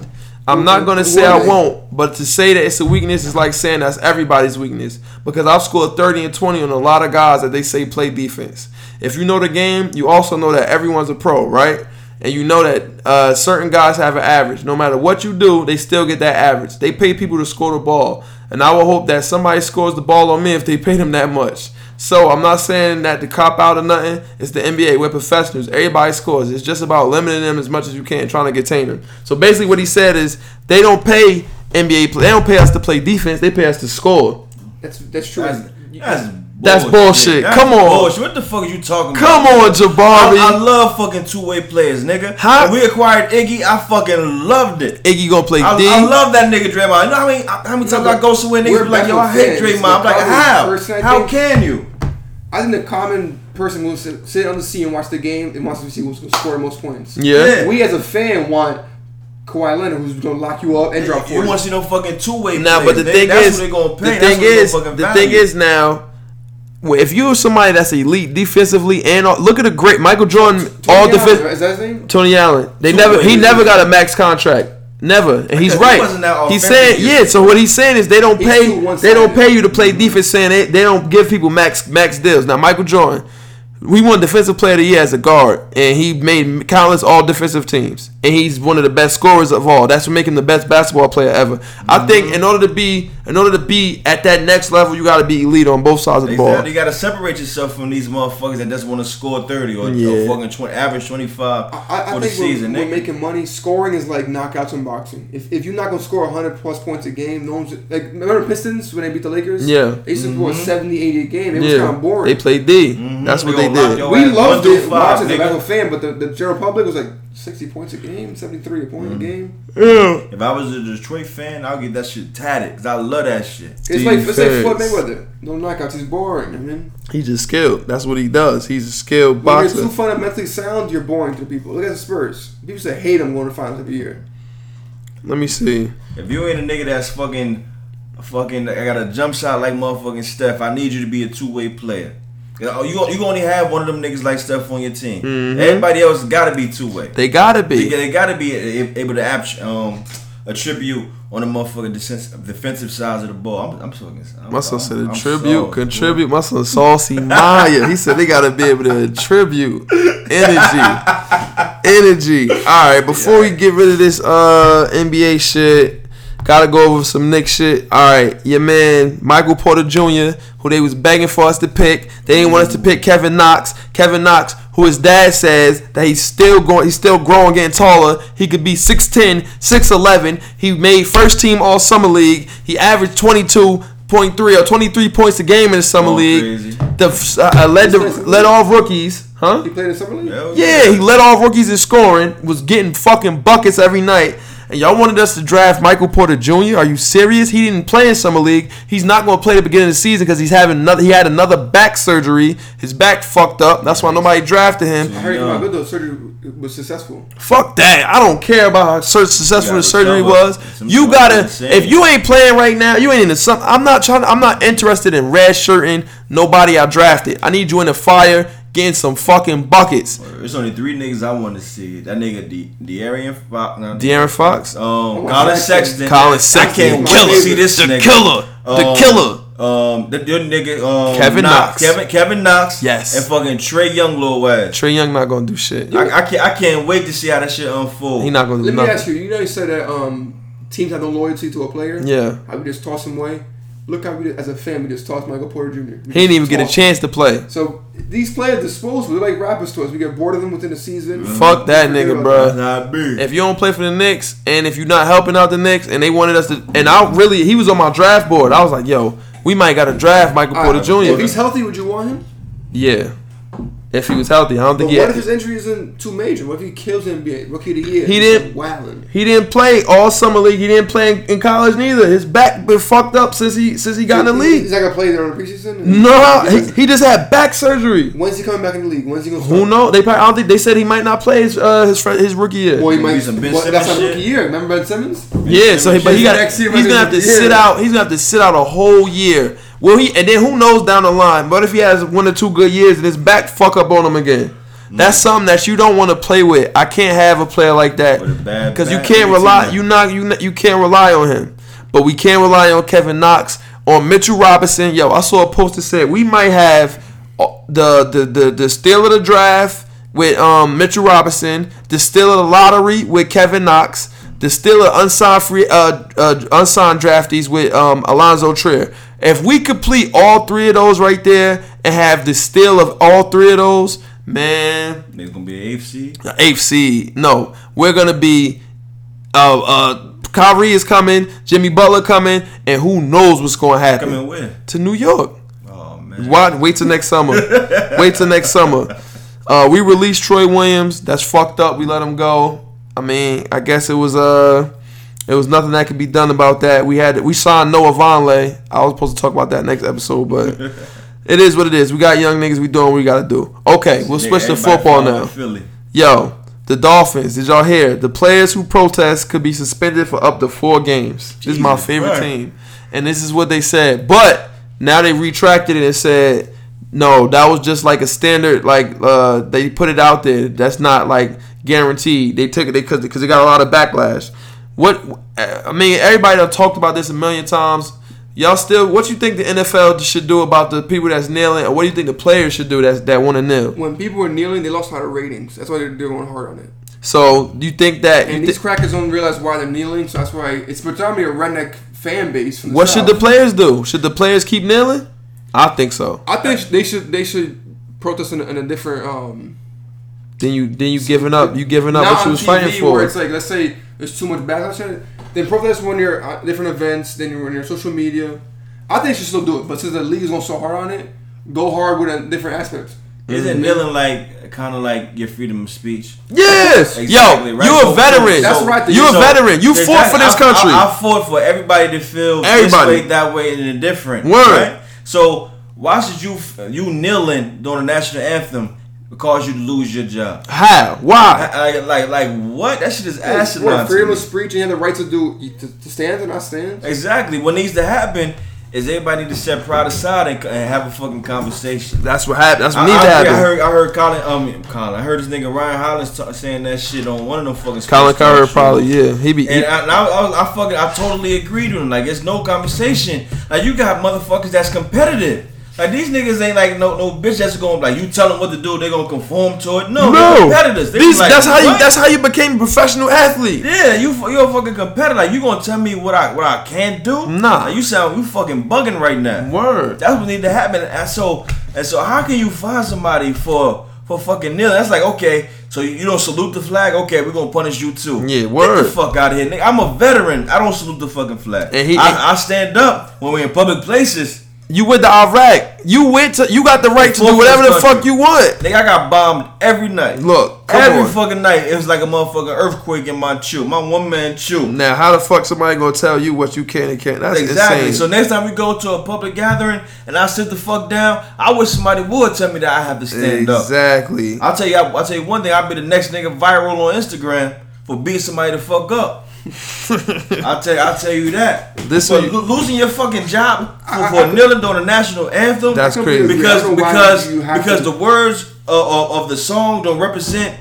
A: I'm not gonna say I won't, but to say that it's a weakness is like saying that's everybody's weakness. Because I've scored 30 and 20 on a lot of guys that they say play defense. If you know the game, you also know that everyone's a pro, right? And you know that uh, certain guys have an average. No matter what you do, they still get that average. They pay people to score the ball. And I will hope that somebody scores the ball on me if they pay them that much. So I'm not saying that to cop out or nothing. It's the NBA. We're professionals. Everybody scores. It's just about limiting them as much as you can, trying to contain them. So basically, what he said is they don't pay NBA. Play, they don't pay us to play defense. They pay us to score.
F: That's that's true.
G: That's, that's
A: That's bullshit. Come on.
G: Bullshit. What the fuck are you talking
A: Come
G: about?
A: Come on, Jabari.
G: I, I love fucking two way players, nigga.
A: How-
G: When we acquired Iggy, I fucking loved it.
A: Iggy gonna play
G: I,
A: D.
G: I love that nigga Draymond. You know how many how many times I go somewhere niggas
F: We're
G: be like, yo, I hate
F: fans.
G: Draymond. I'm like, how?
F: person
G: How
F: think-
G: can you?
F: I think the common person will sit, sit on the seat and watch the game and wants to see who's going to score the most points.
A: yeah.
G: Yeah.
F: We as a fan want Kawhi Leonard, who's going to lock you up and drop
G: You
F: 40.
G: want to see no fucking two way
A: Now,
G: players.
A: but the
G: They-
A: thing
G: that's
A: is,
G: what gonna
A: the thing
G: That's what
A: is,
G: they fucking
A: the thing is now, well, if you're somebody that's elite defensively and all, look at the great Michael Jordan,
F: Tony
A: all
F: Allen,
A: defense.
F: Is that his name?
A: Tony Allen. They
G: Two
A: never. He
G: ways.
A: never got a max contract. Never, and he's
G: he
A: right.
G: wasn't that
A: He's saying
G: either.
A: yeah. So what he's saying is they don't
F: He's
A: pay. They don't pay you to play defense. Saying they, they don't give people max max deals. Now Michael Jordan, we won defensive player of the year as a guard, and he made countless all defensive teams, and he's one of the best scorers of all. That's what make him the best basketball player ever. I think mm-hmm. in order to be in order to be at that next level, you got to be elite on both sides of the ball.
G: You gotta separate yourself from these motherfuckers that just want to score thirty or, or fucking 20, average twenty five
F: I, I
G: for the
F: think we're, we're making money. Scoring is like knockouts in boxing. If, if you're not gonna score 100 plus points a game, no one's like remember Pistons when they beat the Lakers.
A: Yeah.
F: they used to score 70, 80 a game. It was
A: yeah,
F: kind of boring.
A: they played D. That's what
G: They
A: they
G: gonna
A: did.
F: we loved it
G: five,
F: watching it
G: nigga.
F: as a fan, but the, the general public was like 60 points a game, 73 a point
A: Mm.
F: a game.
A: Yeah.
G: If I was a Detroit fan, I'll get that shit tatted because I love that shit.
F: It's like it's like Floyd
A: Defense.
F: Mayweather. No knockouts. He's boring. I mean,
A: He's just skilled. That's what he does. He's a skilled
F: when you're too fundamentally sound, you're boring to people. Look at the Spurs. People say hate them going to finals every year.
A: Let me see.
G: If you ain't a nigga that's fucking, fucking, I got a jump shot like motherfucking Steph. I need you to be a two way player. You you you only have one of them niggas like Steph on your team. Everybody else gotta be two way.
A: They gotta be.
G: they gotta be able to um, attribute on the motherfucking defensive, defensive sides of the ball. I'm, I'm fucking. I'm,
A: My son
G: I'm-
A: said
G: I'm
A: attribute,
G: soft,
A: contribute. My son saucy Maya. He said they gotta be able to attribute energy, energy. All right, before we get rid of this uh NBA shit, gotta go over some Knicks shit. All right, your man Michael Porter Jr., who they was begging for us to pick. They didn't want us to pick Kevin Knox. Kevin Knox, who his dad says that he's still going, he's still growing, getting taller. He could be 6'10", 6'11". He made first team All Summer League. He averaged 22.3 or 23 points a game in the summer
G: Going
A: league.
G: crazy.
A: The uh, led the led all rookies, huh?
F: He played in summer league.
G: Hell
A: Yeah, he led all rookies in scoring. Was getting fucking buckets every night. And y'all wanted us to draft Michael Porter Jr. Are you serious? He didn't play in summer league. He's not going to play at the beginning of the season because he's having another. He had another back surgery. His back fucked up. That's why nobody drafted him.
F: I heard about good though. Surgery was successful.
A: Fuck that. I don't care about how successful the surgery was. You gotta.
G: insane.
A: If you ain't playing right now, you ain't in the some. I'm not trying. I'm not interested in red shirting nobody I drafted. I need you in the fire getting some fucking buckets.
G: There's only three niggas I want to see. That nigga De- De'Aaron Fox. No,
A: De'Aaron Fox,
G: Um,
F: want
G: Collin
F: Sexton.
G: Sexton.
A: Collin
G: I
A: Sexton,
G: can't wait
A: killer,
G: to see this
A: the
G: nigga.
A: killer, the
G: Um,
A: killer.
G: Um, the, the nigga, um,
A: Kevin Knox.
G: Kevin Kevin Knox.
A: Yes.
G: And fucking Trae Young, little ass.
A: Trae Young not gonna do shit.
G: I, I can't. I can't wait to see how that shit unfold.
A: He not gonna do
F: Let me
A: nothing.
F: ask you. You know you said that um, teams have no loyalty to a player.
A: Yeah.
F: How we just toss him away. Look how we as a family we just tossed Michael Porter Jr. We
A: He didn't even get a
F: tossed
A: chance to play.
F: So these players disposable. They're like rappers to us. We get bored of them within the season. Mm-hmm.
A: Fuck that nigga, bro.
G: Not.
A: If you don't play for the Knicks and if you're not helping out the Knicks and they wanted us to, and I really, he was on my draft board. I was like, yo, we might got to draft Michael Porter
F: right,
A: Jr.
F: If he's healthy, would you want him?
A: Yeah, if he was healthy, I don't
F: But
A: think he.
F: what if his injury isn't too major? What if he kills NBA Rookie of the Year?
A: He didn't-
F: Wilding.
A: he didn't play all summer league. He didn't play in, in college neither. His back been fucked up since he since he got in the
F: He's
A: league.
F: not gonna play there on the preseason.
A: No, he, he just had back surgery.
F: When's he coming back in the league? When's he gonna?
A: Who knows? They probably, I don't think they said he might not play his uh, his fr- his rookie year.
F: Well, he
G: Maybe
F: might.
G: some Ben
F: well, that's not rookie year. Remember Ben Simmons?
A: Yeah, so he, but he got
F: Next year,
A: he's gonna have to
F: yeah.
A: sit out. He's gonna have to sit out a whole year. Well, he and then who knows down the line? What if he has one or two good years and his back fuck up on him again? That's something that you don't want to play with. I can't have a player like that
G: With a bad
A: because you can't rely. You not you you can't rely on him. But we can't rely on Kevin Knox, on Mitchell Robinson. Yo, I saw a post that said we might have uh, the the the the steal of the draft with um Mitchell Robinson, the steal of the lottery with Kevin Knox, the steal of unsigned free uh, uh unsigned draftees with um Alonzo Trier. If we complete all three of those right there and have the steal of all three of those, man,
G: Niggas gonna be an AFC.
A: eighth seed. No, we're gonna be. Uh, uh, Kyrie is coming. Jimmy Butler coming, and who knows what's gonna happen
G: Coming where?
A: to New York.
G: Oh man.
A: Why? Wait till next summer. <laughs> wait till next summer. Uh, we released Troy Williams. That's fucked up. We let him go. I mean, I guess it was uh, it was nothing that could be done about that. We had we signed Noah Vonleh. I was supposed to talk about that next episode, but <laughs> it is what it is. We got young niggas. We doing what we gotta do. Okay, we'll switch to football now.
G: Philly.
A: Yo, the Dolphins. Did y'all hear? The players who protest could be suspended for up to four games. This is my favorite
G: Christ.
A: team, and this is what they said. But now they retracted it and said, no, that was just like a standard. Like uh, they put it out there. That's not like guaranteed. They took it because because they got a lot of backlash. What I mean, everybody talked about this a million times. Y'all still, what you think the NFL should do about the people that's kneeling, or what do you think the players should do that that want to kneel?
F: When people were kneeling, they lost a lot of ratings. That's why they're, going hard on it.
A: So do you think that?
F: And
A: thi-
F: these crackers don't realize why they're kneeling, so that's why it's predominantly a redneck fan base. From the
A: What should the players do? Should the players keep kneeling? I think so.
F: I think they should they should protest in a, in a different um.
A: Then you then you giving up. You giving up what you was
F: TV
A: fighting
F: Where
A: for.
F: it's like let's say there's too much backlash. on it, Then protest when you're at different events. Then you're on your social media. I think you should still do it, but since the league is going so hard on it, go hard with a different aspects.
G: Isn't mm-hmm. kneeling like kind of like your freedom of speech?
A: Yes,
G: Exactly,
A: yo,
G: right?
A: you a veteran.
F: That's right,
A: You a
G: So,
A: veteran. You fought
G: that-
A: for this
G: I-
A: country.
G: I, I fought for everybody to feel
A: Everybody.
G: this way, that way, and indifferent.
A: Word.
G: Right? So why should you you kneeling during the national anthem cause you to lose your job?
A: How? Why?
G: Like, like, like what? That shit is asinine.
F: What,
G: to
F: freedom
G: me.
F: of speech and you have the right to do to, to stand or not stand.
G: Exactly. What needs to happen is everybody need to set pride aside and, and have a fucking conversation.
A: That's what happened. That's what
G: I,
A: needs
G: I,
A: to
G: I heard, I heard Colin, um, Colin. I heard this nigga Ryan Hollins ta saying that shit on one of them fucking.
A: Colin
G: sports talk
A: Cowherd probably yeah. He be.
G: And I, and I, I, I fucking, I totally agreed with him. Like, it's no conversation. Like, you got motherfuckers that's competitive. Like, these niggas ain't like no no bitch that's gonna like you tell them what to do, they gonna conform to it. No,
A: no,
G: competitors. They
A: These,
G: like,
A: that's how you. That's how you became a professional athlete.
G: Yeah, you you're a fucking competitor. Like, you gonna tell me what I what I can't do?
A: Nah.
G: Like, you sound you fucking bugging right now.
A: Word.
G: That's what need to happen. And so and so, how can you find somebody for for fucking kneeling? That's like okay, so you, you don't salute the flag. Okay, we're gonna punish you too.
A: Yeah,
G: Get
A: word.
G: the fuck out of here, nigga. I'm a veteran. I don't salute the fucking flag.
A: And he-
G: I, I stand up when we're in public places.
A: You went to Iraq. You went to. You got the right to do whatever the fuck you want.
G: Nigga, I got bombed every night.
A: Look,
G: every
A: on.
G: fucking night, it was like a motherfucking earthquake in my chew, my one man chew.
A: Now, how the fuck somebody gonna tell you what you can and can't? That's
G: Exactly.
A: insane.
G: So next time we go to a public gathering and I sit the fuck down, I wish somebody would tell me that I have to stand up.
A: exactly.
G: I'll tell you, I'll tell you one thing. I'll be the next nigga viral on Instagram for beating somebody to fuck up. I'll tell you, I'll tell you that.
A: This
G: for
A: one-
G: lo- losing your fucking job for, for kneeling during the national anthem.
A: That's
F: I
A: crazy.
F: completely
G: because
F: don't know why
G: because because
F: to-
G: the words of, of, of the song don't represent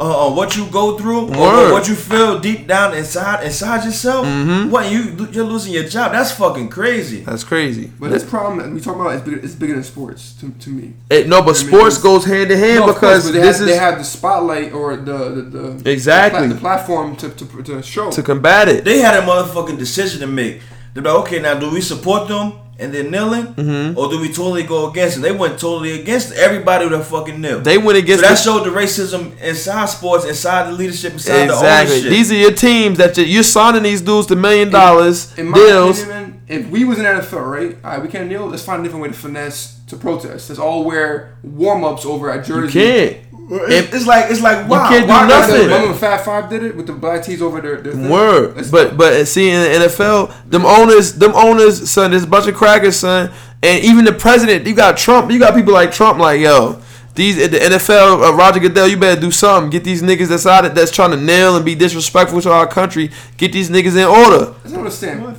G: uh, uh, what you go through or, or what you feel deep down inside inside yourself.
A: Mm-hmm.
G: What you you're losing your job? That's fucking crazy.
A: That's crazy.
F: But this problem that we talk about is bigger, is bigger than sports to, to me.
A: It- no, but
F: I
A: sports
F: it's-
A: goes hand in hand
F: No,
A: because
F: course, they
A: this
F: have,
A: is
F: they have the spotlight or the the, the
A: Exactly.
F: the, the platform to, to, to show.
A: to combat it.
G: They had a motherfucking decision to make. They're like, okay, now do we support them and they're kneeling,
A: Mm-hmm.
G: or do we totally go against them? They went totally against everybody that fucking kneel.
A: They went against.
G: so
A: against
G: that
A: the-
G: showed the racism inside sports, inside the leadership, inside the
A: Exactly.
G: ownership.
A: These are your teams that you- you're signing these dudes to million dollars
F: in my
A: deals.
F: opinion, man, if we was in NFL, right? All right, we can't kneel. Let's find a different way to finesse to protest. Let's all wear warm ups over at
A: You
F: Jersey.
A: can't.
G: It's, it's like it's like wow.
A: can't do
G: why
A: nothing.
G: not?
F: Remember when Fab Five did it with the black tees over their, their thing?
A: Word,
F: Let's-
A: but but see in the NFL, them owners, them owners, son, there's a bunch of crackers, son, and even the president. You got Trump. You got people like Trump, like yo. These at the NFL, uh, Roger Goodell, you better do something. Get these niggas that's out of, that's trying to nail and be disrespectful to our country. Get these niggas in order.
F: I don't understand.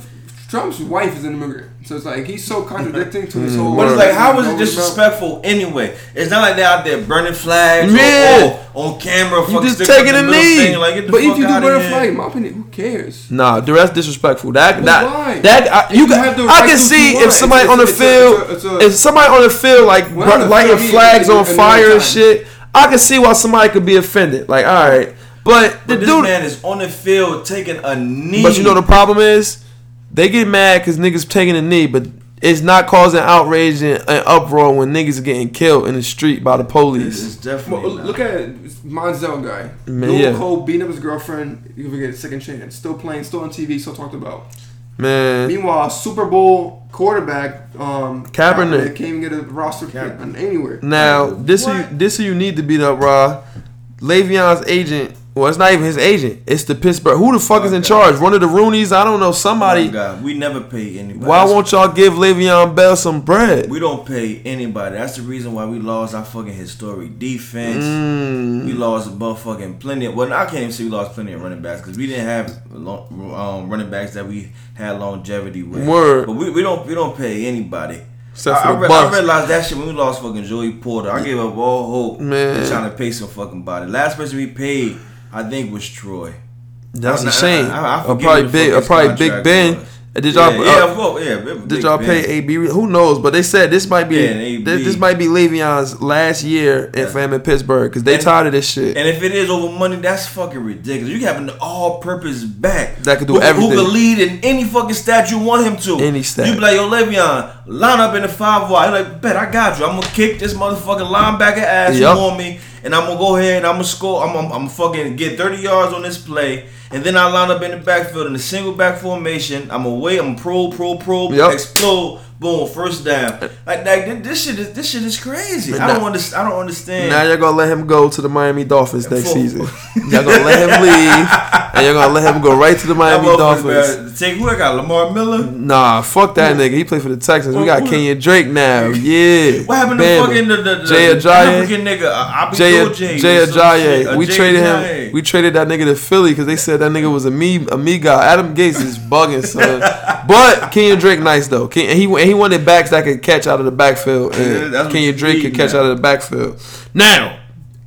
F: Trump's wife is an immigrant, so it's like he's so contradicting to his mm, whole.
G: But it's like, how was it disrespectful anyway? It's not like they're out there burning flags
A: Yeah.
G: or, or on camera. fucking
A: just taking a
G: middle
A: knee.
G: finger, Like, the
F: But if you do burn a flag, in my opinion, who cares?
A: Nah, the rest disrespectful. That that
F: why?
A: that I, you,
F: you
A: got,
F: have the
A: I can
F: to
A: see if somebody
F: It's-
A: on the
F: it's
A: field,
F: it's a- it's a-
A: if somebody on the field like
F: When
A: lighting
F: field, I mean,
A: flags
F: in-
A: on fire and shit, I can see why somebody could be offended. Like, all right, but the
G: this
A: dude,
G: man is on the field taking a knee.
A: but you know the problem is, they get mad because niggas taking a knee, but it's not causing outrage and, and uproar when niggas are getting killed in the street by the
G: This
A: police.
G: is
F: Well,
G: definitely. not.
F: look at Manziel guy.
A: Man,
F: Lil
A: yeah.
F: Cole beating up his girlfriend. You get a second chance. Still playing. Still on TV. Still talked about.
A: Man,
F: Meanwhile, Super Bowl quarterback um,
A: Kaepernick.
F: can't even get a roster pick on anywhere.
A: Now this who you, this who you need to beat up, Raw. Le'Veon's agent. Well, it's not even his agent. It's the Pittsburgh. Who the fuck is in
G: Okay.
A: charge? One of the Rooneys? I don't know.
G: Oh
A: Somebody.
G: my God, we never pay anybody.
A: Why won't y'all give Le'Veon Bell some bread?
G: we don't pay anybody? That's the reason why we lost our fucking historic defense.
A: Mm.
G: We lost a fucking plenty. Of, well, I can't even say we lost plenty of running backs because we didn't have long, um, running backs that we had longevity with.
A: Word.
G: But we, we don't we don't pay anybody.
A: Except
G: I, I, re-. I realized that shit when we lost fucking Joey Porter. I gave up all hope
A: Man.
G: in trying to pay some fucking body. Last person we paid, I think, was Troy.
A: That's
G: I-
A: a shame.
G: I- I- I
A: probably big. Or probably Big Ben.
G: was.
A: Uh, Did y'all?
G: yeah,
A: uh,
G: yeah, of course, yeah.
A: Did y'all pay AB? Who knows? But they said this might be
G: Yeah,
A: this, this might be Le'Veon's last year in for him in Pittsburgh because they
G: And-
A: tired of this shit.
G: And if it is over money, that's fucking ridiculous. You have an all-purpose back
A: That could do
G: who,
A: everything.
G: Who can lead in any fucking stat you want him to.
A: Any stat.
G: You be like, yo, Le'Veon, line up in the five wide. You're like, bet I got you. I'm gonna kick this motherfucking linebacker ass you on me, and I'm gonna go ahead and I'm gonna score. I'm, I'm, I'm fucking get 30 yards on this play, and then I line up in the backfield in a single back formation. I'm gonna. I'm pro, pro, pro,
A: Yup.
G: explode. Boom, first down. Like, like this shit is this shit is crazy. I don't understand. I don't understand.
A: Now you're gonna let him go to the Miami Dolphins next season. Y'all gonna let him leave, <laughs> and you're gonna let him go right to the Miami Dolphins.
G: Take who I got? Lamar Miller.
A: Nah, fuck that nigga. He played for the Texans. We got Kenyan Drake now. <laughs> Yeah.
G: What happened to
A: Bama.
G: fucking the, the, the,
A: Jay Ajayi?
G: African nigga? Uh,
A: Jay, Jay
G: or some shit.
A: Ajayi.
G: Uh,
A: We
G: Jay
A: traded
G: Ajayi.
A: him. We traded that nigga to Philly because they said that nigga was a me a me guy. Adam Gase is bugging, son. <laughs> but Kenyan Drake nice though. Ken, and he and he wanted backs that could catch out of the backfield,
G: Yeah,
A: and
G: that's what you
A: Drake
G: need
A: could catch
G: now.
A: out of the backfield. Now.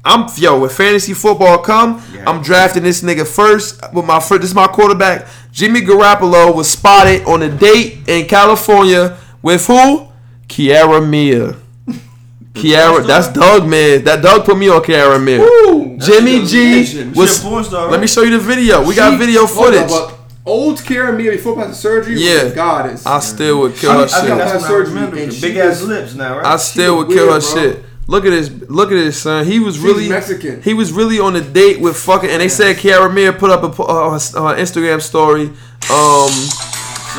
A: I'm yo with fantasy football come.
G: Yeah.
A: I'm drafting this nigga first with my first. This is my quarterback. Jimmy Garoppolo was spotted on a date in California with who? Kiara Mia. <laughs> Kiara, that's Doug man. That Doug put me on Kiara Mia.
F: Ooh,
A: Jimmy G was. Let me show you the video. We got
F: She-
A: video
F: hold on,
A: footage.
F: Old Kiara Mia before plastic surgery.
A: Yeah.
F: was a goddess.
A: I still would kill
F: I-
A: her
F: I
A: shit.
F: think
G: That's
F: Had surgery, and
G: big ass lips now, right?
A: I still would kill her
F: bro.
A: shit. Look at this. Look at this, son. He was
F: She's
A: really
F: Mexican.
A: He was really on a date with fucking. And they said Kiara Mia put up a po- uh, her, her Instagram story. Um,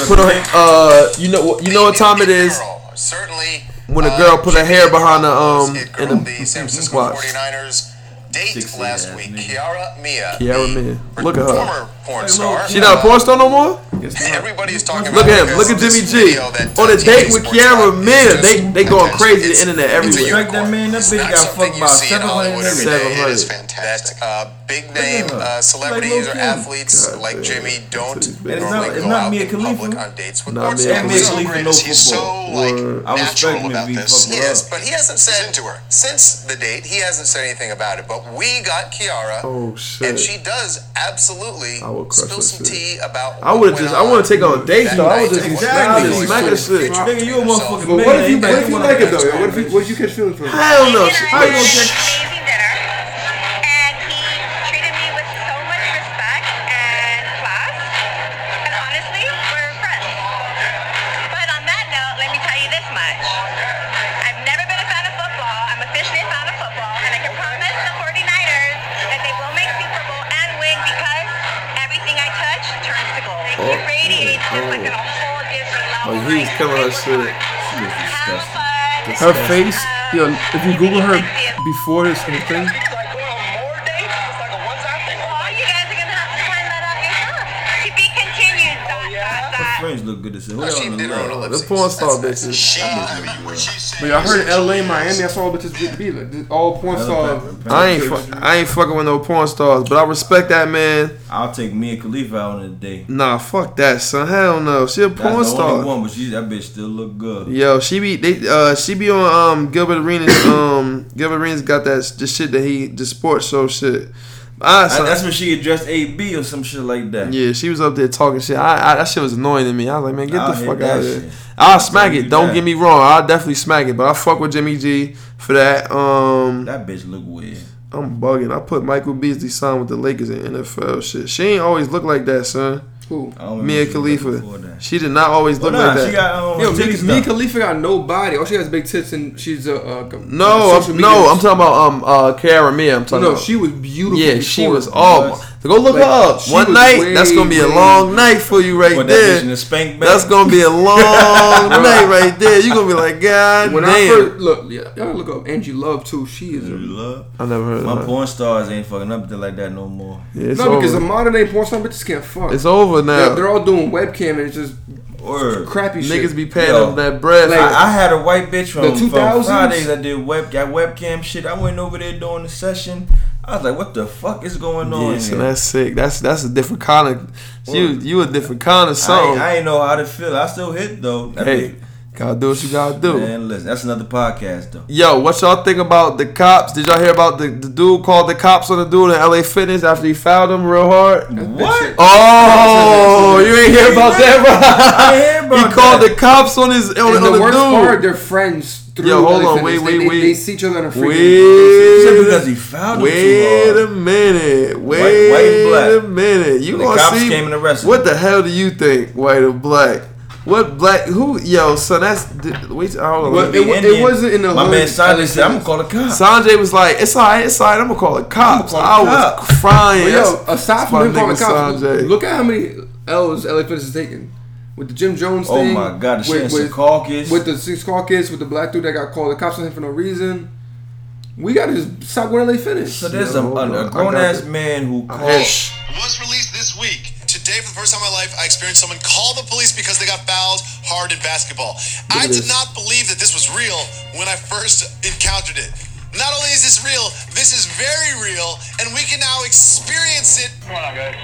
A: put on. Uh, you know what? You know what time it is.
C: certainly.
A: When a
C: uh,
A: girl put her hair behind the, um, in the-
C: the San Francisco 49ers date
G: Sexy
C: last
G: ass
C: week.
G: nigga.
C: Kiara Mia.
A: Kiara Mia. Look at her.
C: Former porn star.
A: She not a porn star no more?
C: Everybody is talking
A: Look
C: about
A: at him. Look at
C: this
A: Jimmy G. On a date with Kiara Mia. They they going crazy. The
C: It's-
A: internet
C: it's a
A: everywhere.
G: Respect that man. That bitch got fucked
C: you
G: about
C: see in
G: 700
C: Hollywood
G: niggas.
C: day. It is
A: 700.
C: Fantastic. Uh, big name
G: her.
C: uh, celebrities
G: Lil'
C: or athletes
A: God
C: like
A: damn.
C: Jimmy don't
A: It's
G: not-
C: normally
G: it's
C: go
G: not
C: out
G: Mia
C: in public on dates with
A: Not
C: porn
A: Mia
C: stars.
G: Khalifa.
C: He's so great.
G: Khalifa
C: He's so like
A: Word.
G: I respect
C: natural about this.
G: fuck
C: He
G: with
C: is, but he hasn't said to her since the date. He hasn't said anything about it. But we got Kiara.
A: Oh
C: And she does absolutely
A: I would crush
C: spill some
A: shit.
C: tea about.
A: I would just I want to take on a date
C: that
A: though. I would
C: night
A: just
G: Exactly.
A: smack
C: going
A: that shit.
G: Nigga, you a
C: himself
G: motherfucking
F: But
G: man.
F: what if you,
G: Ain't
F: what
G: that
F: if you
G: one
F: like it though? yo? What if you, what you catch feelings from?
A: Hell no.
H: He and
A: How
H: I
A: you gonna
H: had level.
A: He's
H: like,
A: killing her shit.
H: with heart. Have.
F: Her face,
H: you
F: know, if you Google her before this whole thing,
H: Well, you guys are gonna have to find that out yourself. To be continued. Dot, dot,
G: Her
H: dot.
G: friends look good as hell. Who else
C: she
G: on the
C: did her own?
A: The
C: ellipses.
A: porn star
C: That's nice.
A: bitches.
C: She,
F: but I heard L.A., Miami. I saw all bitches be- be like all porn stars.
A: I ain't fu- I ain't fucking with no porn stars, but I respect that man.
G: I'll take me and Khalifa out on a date.
A: Nah, fuck that son. Hell no. She a porn
G: That's
A: porn
G: the
A: star.
G: only one, but she that bitch still look good.
A: Yo, she be they uh she be on um Gilbert Arenas um Gilbert Arenas got that the shit that he the sports show shit. I,
G: I- that's when she addressed AB or some shit like that.
A: yeah, she was up there talking shit. I, I that shit was annoying to me. I was like, man, get
G: I'll
A: the fuck out of here. I'll smack it. Don't
G: that.
A: get me wrong. I'll definitely smack it. But I fuck with Jimmy G for that. Um,
G: That bitch look weird.
A: I'm bugging. I put Michael Beasley signed with the Lakers in NFL shit. She ain't always look like that, son.
F: Who?
G: I don't
A: Mia
G: what she
A: Khalifa.
G: Before that.
A: She did not always
G: Well,
A: look
G: nah,
A: like that.
G: she got um,
F: Yo,
G: titties
F: Mia. Khalifa got no body. All she has big tits and she's a uh,
A: no, I'm,
F: media-
A: no, I'm talking about um uh Kiara Mia. I'm talking
F: No,
A: about.
F: she was beautiful.
A: Yeah, she was all. So go look
F: Like,
A: her up. One night,
F: way,
A: that's gonna be a
F: way-
A: long night for you right
G: Put that bitch in
A: there.
G: a spank
A: That's gonna be a <laughs> long night right there. You are gonna be like, God
F: When
A: damn.
F: I first look, yeah, y'all look up Angie Love too. She is a
G: Love.
A: I never heard
G: My
A: of that.
G: porn stars ain't fucking up there like that no more.
A: Yeah, it's
F: no because the
A: over.
F: modern day porn star bitches can't fuck.
A: It's over
F: They're,
A: now.
F: they're all doing webcam and it's just
G: Word.
F: crappy shit.
A: Niggas be paying
G: Yo,
A: them that bread.
F: like-
G: I, I had a white bitch from,
F: The
G: from
F: 2000s?
G: Fridays that did web got webcam shit. I went over there doing the session. I was like, what the fuck is going on
A: yeah, so that's sick. That's that's a different kind of. You you a different kind of
G: I,
A: song.
G: ain't, I ain't know how to feel. I still hit though. That
A: hey,
G: bitch-
A: gotta do what you gotta do.
G: man, listen, that's another podcast though.
A: Yo, what y'all think about the cops? Did y'all hear about the, the dude called the cops on the dude in LA Fitness after he fouled him real hard?
G: What?
A: Oh, you ain't hear about that, bro?
G: I <laughs> hear about
A: he called
G: that.
A: the cops on his on,
F: And
A: on
F: the
A: the
F: worst
A: dude.
F: part, they're friends. Through
A: Yo, hold
F: LA
A: on,
F: Fitness.
A: wait, wait,
F: they,
A: wait.
F: They see each other in a freaking.
A: Wait,
G: because he fouled him
A: wait
G: too
A: a minute. Wait
G: white and black.
A: a minute. You
G: The
A: gonna
G: cops
A: see?
G: came and arrested
A: what
G: him.
A: the hell do you think, white or black? What black? Who? Yo, son, that's wait. Hold on.
F: But
G: Be
F: it, wa- it wasn't in the
G: My
F: hood.
G: man Sanjay said, "I'm gonna call the cops."
A: Sanjay was like, "It's alright, it's alright. I'm gonna call the cops."
G: call the
A: I was crying.
F: But yo,
A: That's-
F: aside from him calling the
A: nigga
F: cops,
A: Sanjay.
F: look at how many L's LA Fitness is taking. With the Jim Jones
G: Oh
F: thing.
G: Oh my God, the shit in
F: with, with,
G: Secaucus.
F: with the Secaucus, with the black dude that got called the cops on him for no reason. We gotta just stop going to LA Fitness.
G: So there's
A: Yo,
G: a,
A: hold on.
G: a,
A: I
G: a grown ass
A: it.
G: man who called.
C: Today, for the first time in my life, I experienced someone call the police because they got fouled hard in basketball. I did not believe that this was real when I first encountered it. Not only is this real, this is very real, and we can now experience it.
I: Come on, guys.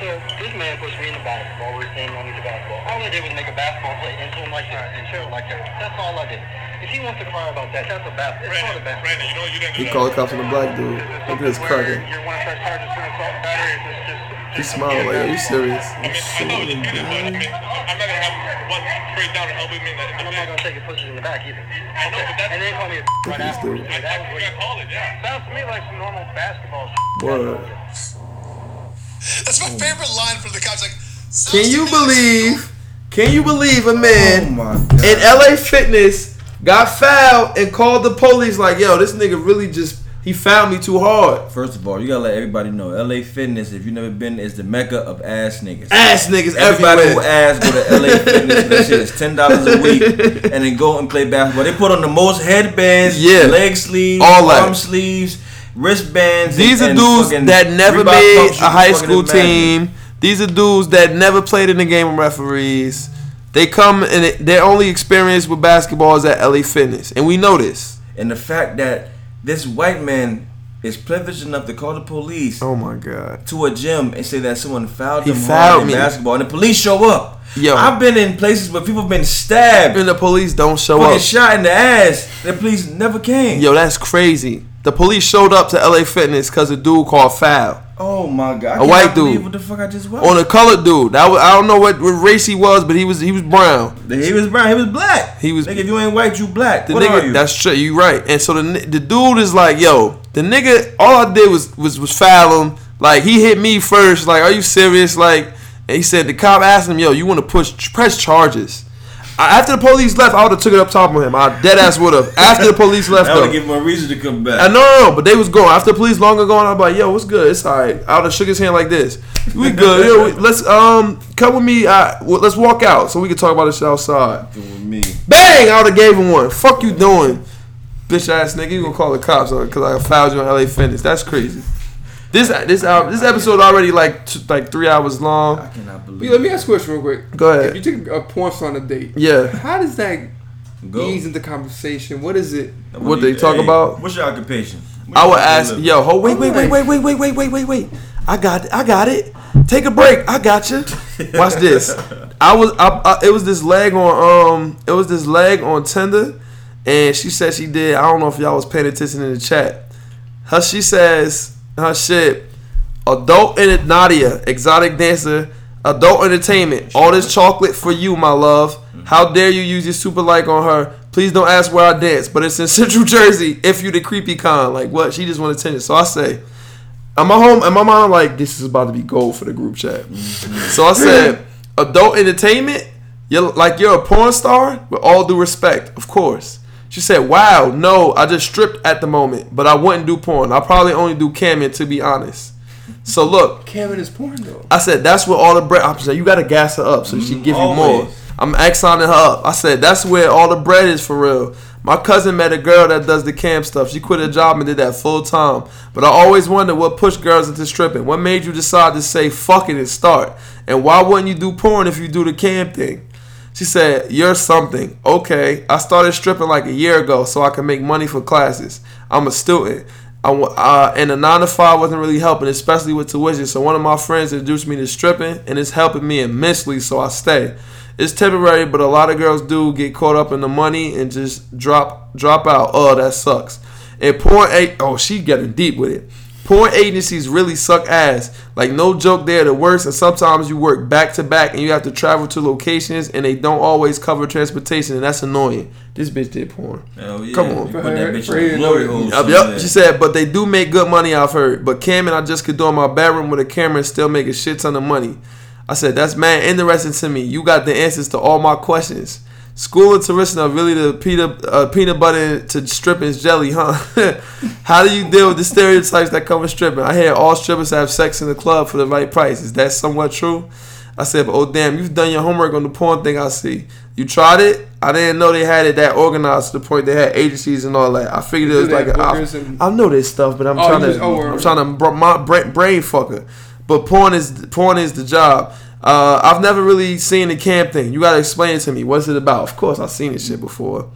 I: So this man pushed me in the basketball. We're saying on the basketball. All I did was make a basketball play into him like that and show it like that. That's all I did. If he wants to cry about that, that's a basketball. It's not a basketball.
C: Brandon, you know you didn't
A: He called the cops on the black dude. Look at his
I: something
A: cracking.
I: You're one of our charges for assault and battery. Is this just?
A: He smiling like, "Are you serious?"
C: I mean, I know it's treated, but I mean, I'm not gonna have one straight down and elbow me in the, in
I: And
C: the
I: I'm not
C: neck.
I: gonna take your pushes in the back either.
C: I know, but that's
I: And then call me a
A: at
I: right
A: this
I: afterwards.
A: dude.
I: That was
C: that's
I: what
C: what I
I: you-
C: call it. Yeah,
I: Sounds to me like some normal basketball.
A: Word.
C: that's my favorite line from the cops. Like,
A: Can you believe? Can you believe a
G: Oh
A: man
G: my god.
A: in LA Fitness got fouled and called the police like, "Yo, this nigga really just He found me too hard.
G: First of all, you gotta let everybody know LA Fitness, if you've never been, is the mecca of ass niggas.
A: Ass niggas
G: Everybody who
A: everywhere.
G: ass go to LA <laughs> Fitness. That shit is ten dollars a week, and then go and play basketball. They put on the most headbands,
A: Yeah.
G: leg sleeves,
A: All that.
G: arm sleeves, wristbands.
A: These
G: and,
A: are
G: and
A: dudes that never made a high school team. These are dudes that never played in the game of referees. They come and their only experience with basketball is at LA Fitness, and we know this.
G: And the fact that this white man is privileged enough to call the police
A: Oh my god.
G: to a gym and say that someone fouled
A: He
G: him
A: fouled
G: in basketball, and the police show up.
A: Yo.
G: I've been in places where people have been stabbed,
A: And the police don't show up.
G: shot in the ass. The police never came.
A: Yo, that's crazy. The police showed up to LA Fitness because a dude called foul
G: Oh my god! I
A: A white dude.
G: What the fuck I just watched?
A: on a colored dude. That was, I don't know what, what race he was, but he was he was brown.
G: he was brown. He was black.
A: He was-
G: Nigga, if you ain't white, you black.
A: The
G: what
A: nigga, that's true. You right. And so the the dude is like, yo, the nigga. All I did was was was foul him. Like he hit me first. Like, are you serious? Like, and he said the cop asked him, yo, you want to push press charges? I, after the police left, I would have took it up top of him. I dead ass would have. After the police left, <laughs>
G: that would have given him a reason to come back.
A: I know, no, no, but they was going after the police longer gone. I'm like, yo, what's good? It's alright. I would have shook his hand like this. We <laughs> good. Yo, we- let's um come with me. Uh, well, let's walk out so we can talk about this outside.
G: With me.
A: Bang! I would have gave him one. Fuck you doing, bitch ass nigga. You gonna call the cops on because I fouled you on LA Fitness? That's crazy. This this hour, this episode already like t- like three hours long.
G: I
F: cannot
G: believe.
F: Let me ask a question real quick.
A: Go ahead.
F: If you take a porn star on a date,
A: Yeah.
F: how does that
G: Go.
F: ease into conversation? What is it?
A: What they talk
G: Hey,
A: about?
G: What's your occupation? What
A: I
G: you
A: would ask,
G: live?
A: yo, ho, wait, wait, wait, wait, wait, wait, wait, wait, wait, wait. I got, it. I got it. Take a break. I got you. <laughs> Watch this. I was, I, I, it was this leg on, um, it was this leg on Tinder, and she said she did. I don't know if y'all was paying attention in the chat. Her, she says, her shit, adult and Nadia, exotic dancer, adult entertainment. All this chocolate for you, my love. Mm. How dare you use your super like on her? Please don't ask where I dance, but it's in <laughs> Central Jersey. If you the creepy con, like what? She just want attention. So I say, I'm at home, and my mom like this is about to be gold for the group chat. Mm, mm. So I said, adult entertainment. You're like you're a porn star. With all due respect, of course. She said, "Wow, no, I just stripped at the moment, but I wouldn't do porn. I probably only do camming, to be honest." So look,
F: Cameron is porn though.
A: I said that's where all the bread. I said you got to gas her up so she give you more. I'm exoning her up. I said that's where all the bread is for real. My cousin met a girl that does the cam stuff. She quit her job and did that full time. But I always wonder what pushed girls into stripping. What made you decide to say fuck it and start? And why wouldn't you do porn if you do the cam thing? She said, You're something. Okay. I started stripping like a year ago so I can make money for classes. I'm a student. I, uh, and the 9 to 5 wasn't really helping, especially with tuition. So one of my friends introduced me to stripping, and it's helping me immensely, so I stay. It's temporary, but a lot of girls do get caught up in the money and just drop drop out. Oh, that sucks. And porn, a- oh, she getting deep with it. Porn agencies really suck ass. Like no joke, they're the worst. And sometimes you work back to back, and you have to travel to locations, and they don't always cover transportation, and that's annoying. This bitch did porn.
G: Hell yeah.
A: Come on.
G: You put that bitch in the glory hole.
A: Yup,
G: somewhere.
A: She said, but they do make good money. I've heard. But Cam and I just could do in my bedroom with a camera and still make a shit ton of money. I said, that's man interesting to me. You got the answers to all my questions. School and tuition are really the peanut uh, peanut butter to stripping's jelly, huh? <laughs> How do you deal with the stereotypes that come with stripping? I hear all strippers have sex in the club for the right price. Is that somewhat true? I said, but oh damn, you've done your homework on the porn thing. I see. You tried it. I didn't know they had it that organized to the point they had agencies and all that. I figured it was like
F: have
A: a, I, I know this stuff, but I'm
F: Oh,
A: trying to
F: just- oh,
A: I'm
F: word.
A: trying to br- my brain, brain fucker. But porn is porn is the job. Uh, I've never really seen the cam thing. You gotta explain it to me. What's it about? Of course, I've seen this shit before.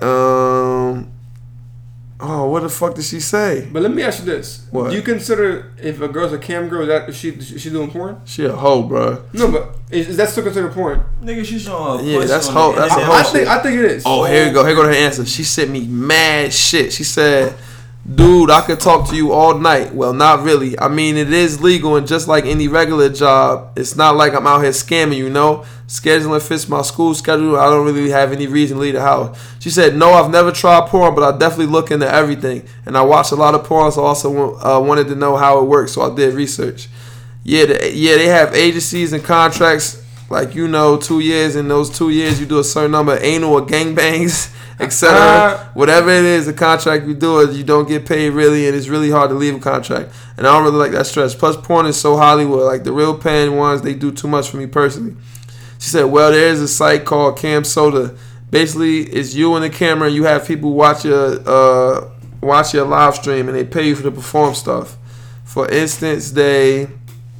A: Um. Oh, what the fuck did she say?
F: But let me ask you this:
A: What?
F: Do you consider if a girl's a cam girl that is she is she doing porn?
A: She a hoe, bro.
F: No, but is, is that still considered porn?
G: Nigga, she showing her
A: Yeah, that's hoe- that's a hoe
F: I
A: shit.
F: think I think it is.
A: Oh, here we go. Here go to her answer. She sent me mad shit. She said, "Dude, I could talk to you all night." Well, not really. I mean, it is legal, and just like any regular job, it's not like I'm out here scamming. You know, scheduling fits my school schedule. I don't really have any reason to leave the house. She said, "No, I've never tried porn, but I definitely look into everything, and I watch a lot of porn. So I also uh, wanted to know how it works, so I did research." Yeah, the, yeah, they have agencies and contracts like you know, two years. In those two years, you do a certain number of anal or gangbangs, <laughs> etc.
F: Uh,
A: Whatever it is, the contract you do it, you don't get paid really, and it's really hard to leave a contract. And I don't really like that stress. Plus, porn is so Hollywood. Like the real paying ones, they do too much for me personally. She said, "Well, there is a site called Cam Soda. Basically, it's you and the camera. You have people watch your uh, watch your live stream, and they pay you for the perform stuff. For instance, they."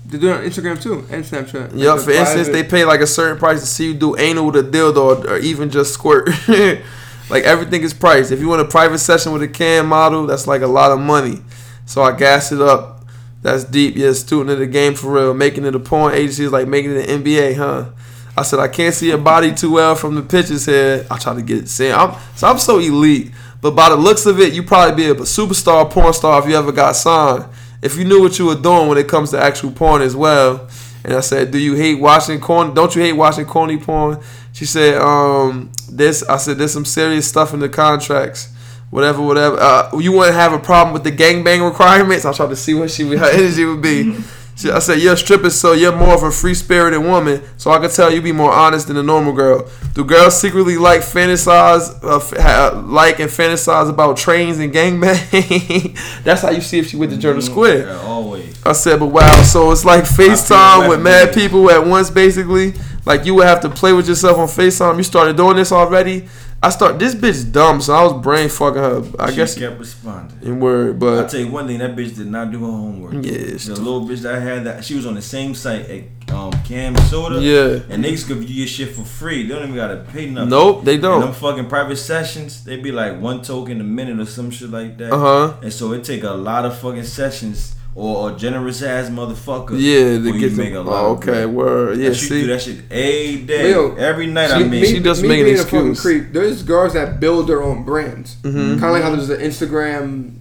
F: They do it on Instagram too and Snapchat.
A: Yup.
F: Like
A: For
F: the
A: instance, they pay like a certain price to see you do anal with a dildo or, or even just squirt. <laughs> like everything is priced. If you want a private session with a cam model, that's like a lot of money. So I gas it up. That's deep. Yeah, student of the game for real. Making it a porn agency is like making it an NBA, huh? I said I can't see your body too well from the pictures here. I try to get it seen. I'm so I'm so elite. But by the looks of it, you probably be a superstar porn star if you ever got signed. If you knew what you were doing when it comes to actual porn as well. And I said, Do you hate watching corn? Don't you hate watching corny porn? She said, um, this I said there's some serious stuff in the contracts. Whatever, whatever. Uh, you wouldn't have a problem with the gangbang requirements. I tried to see what she her <laughs> energy would be. She, I said, you're a stripper, so you're more of a free spirited woman. So I could tell you be more honest than a normal girl. Do girls secretly like fantasize, uh, f- ha- like and fantasize about trains and gangbang? <laughs> That's how you see if she went to Journal Square.
G: Yeah, always.
A: I said, but wow, so it's like FaceTime with mad people at once, basically. Like you would have to play with yourself on FaceTime. You started doing this already. I start this bitch dumb, so I was brain fucking her. I guess
G: she
A: guess
G: kept responding.
A: in word, but I
G: tell you one thing, that bitch did not do her homework.
A: Yeah,
G: the little bitch that I had, that she was on the same site at um, Cam Soda.
A: Yeah.
G: and niggas give you your shit for free. They don't even gotta pay nothing.
A: Nope, they don't.
G: And them fucking private sessions, they be like one token a minute or some shit like that.
A: Uh-huh.
G: And so it take a lot of fucking sessions or a generous ass motherfucker.
A: yeah,
G: before
A: to
G: you
A: get
G: make
A: the,
G: a lot.
A: oh, okay,
G: bread.
A: word, yeah.
G: And she
A: See,
G: do that shit every day,
F: Yo,
G: every night.
F: See,
G: I mean,
F: me,
A: She just
F: me
A: making
F: being a fucking creep. There's girls that build their own brands.
A: Mm-hmm.
F: Kind of like how there's an Instagram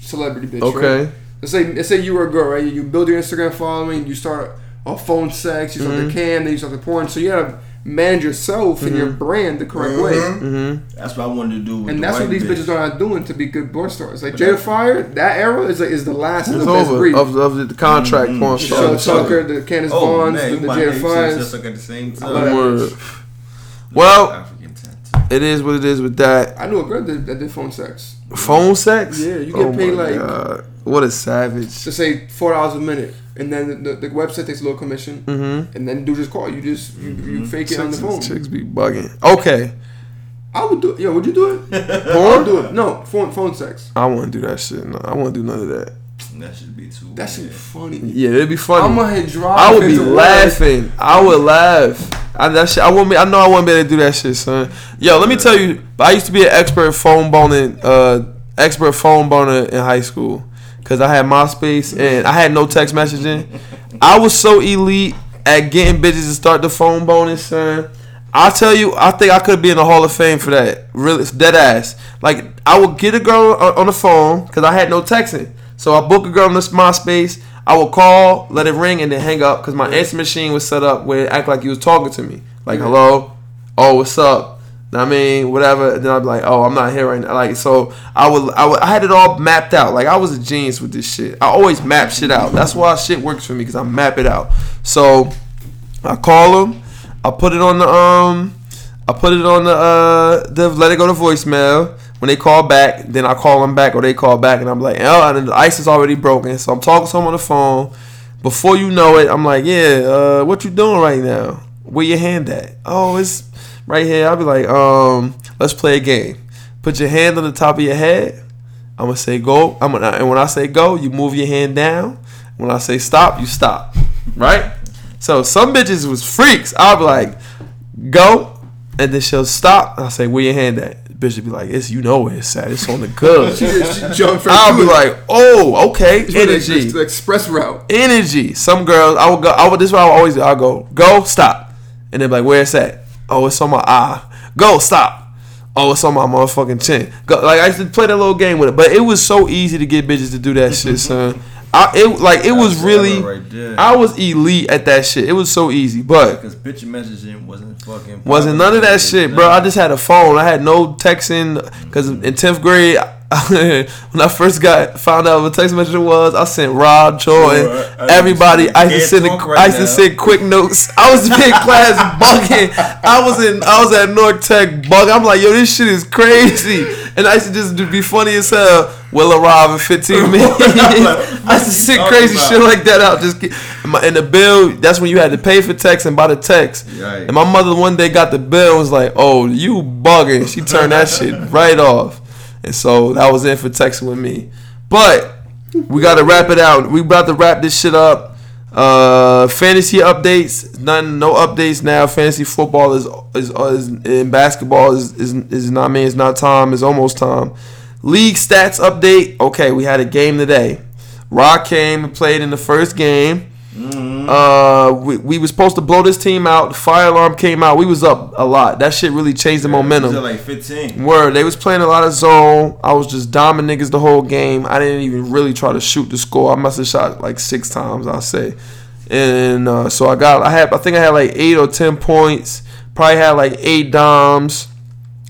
F: celebrity bitch.
A: Okay.
F: Right? Let's say let's say you were a girl, right? You build your Instagram following. You start a phone sex. You start
A: Mm-hmm.
F: the cam. Then you start the porn. So you gotta manage yourself and your mm-hmm. brand the correct way.
A: Mm-hmm. mm-hmm.
G: that's what I wanted to do. With
F: And
G: the
F: that's what these
G: bitch.
F: bitches are not doing to be good porn stars. Like
G: But
F: Jada
G: that-
F: Fire, that era is like is the last of the best
A: over
F: breed.
A: of, of the contract mm-hmm. porn
F: Show
A: star.
F: Tucker, the Candace
G: Oh
F: Vaughns,
G: man,
F: the,
G: you
F: the
G: might
F: Jada
G: have
F: Fires.
G: at the same time.
A: Word. Well, it is what it is with that.
F: I knew a girl that, that did phone sex.
A: Phone sex?
F: Yeah, you get
A: Oh
F: paid like-
A: God. What a savage.
F: to say four dollars a minute, and then the, the website takes a little commission,
A: Mm-hmm.
F: and then do just call you. Just you, you fake it on the phone.
A: chicks be bugging. Okay.
F: I would do. it. Yo, would you do it? <laughs> I
A: Porn?
F: would do it. No, phone phone sex.
A: I wouldn't do that shit. No, I wouldn't do none of that.
G: That should be too.
F: That shit
G: weird.
F: funny.
A: Yeah, it'd be funny.
F: I'm gonna hit drive.
A: I would be
F: into work.
A: laughing. I would laugh. I, that shit, I wouldn't be, I know I wouldn't be able to do that shit, son. Yo, let me tell you. I used to be an expert phone boning, uh, expert phone boner in high school, cause I had MySpace and I had no text messaging. I was so elite at getting bitches to start the phone boning, son. I tell you, I think I could be in the Hall of Fame for that. Really, dead ass. Like I would get a girl on, on the phone because I had no texting. So I book a girl on this MySpace. I would call, let it ring, and then hang up because my answer machine was set up where it act like you was talking to me. Like, hello, oh, what's up? I mean, whatever. And then I'd be like, oh, I'm not here right now. Like, so I would, I would, I had it all mapped out. Like, I was a genius with this shit. I always map shit out. That's why shit works for me because I map it out. So I call them. I put it on the um. I put it on the uh the let it go to voicemail. When they call back, then I call them back or they call back and I'm like, oh, and the ice is already broken. So I'm talking to them on the phone. Before you know it, I'm like, yeah, uh, what you doing right now? Where your hand at? Oh, it's right here. I'll be like, um, let's play a game. Put your hand on the top of your head. I'm gonna say go. I'm gonna, and when I say go, you move your hand down. When I say stop, you stop. Right? So some bitches was freaks. I'll be like, go, and then she'll stop. I'll say, where your hand at? Bitch will be like, it's you know where it's at. It's on the <laughs> good.
F: She, she
A: I'll be like, oh, okay, energy,
F: the express route.
A: energy. Some girls, I would go. I would. This is what I would always do. I will go, go, stop, and then be like, where it's at? Oh, it's on my eye. Go, stop. Oh, it's on my motherfucking chin. Go, like I used to play that little game with it, but it was so easy to get bitches to do that shit, <laughs> son. I it like it was really.
G: right.
A: I was elite at that shit. It was so easy, but
G: Because bitch messaging wasn't fucking.
A: wasn't none of that shit, bro. I just had a phone. I had no texting because in tenth grade, <laughs> when I first got found out what text message it was, I sent Rob, Joy,
G: Sure,
A: everybody. I used to send,
G: talk right
A: I used to send quick notes. I was in <laughs> class bugging. I was in, I was at North Tech bugging. I'm like, yo, this shit is crazy. And I used to just be funny as hell. Will arrive in 15 <laughs> minutes. I used to send crazy
G: Talking
A: shit like that out. Just in and and the bill. That's when you had to pay for text and buy the text.
G: Right.
A: And my mother one day got the bill and was like, "Oh, you bugging." She turned that shit right off. And so that was it for texting with me. But we got to wrap it out. We about to wrap this shit up. Uh, fantasy updates. None, no updates now. Fantasy football is is, is in basketball is is is not I mean it's not time. It's almost time. League stats update. Okay, we had a game today. Rock came and played in the first game. Uh, we, we was supposed to blow this team out. The fire alarm came out. We was up a lot. That shit really changed the momentum.
G: Is like 15?
A: Word, they was playing a lot of zone. I was just doming niggas the whole game. I didn't even really try to shoot the score. I must have shot like six times, I'll say. And uh, so I got, I had, I think I had like eight or ten points. Probably had like eight doms.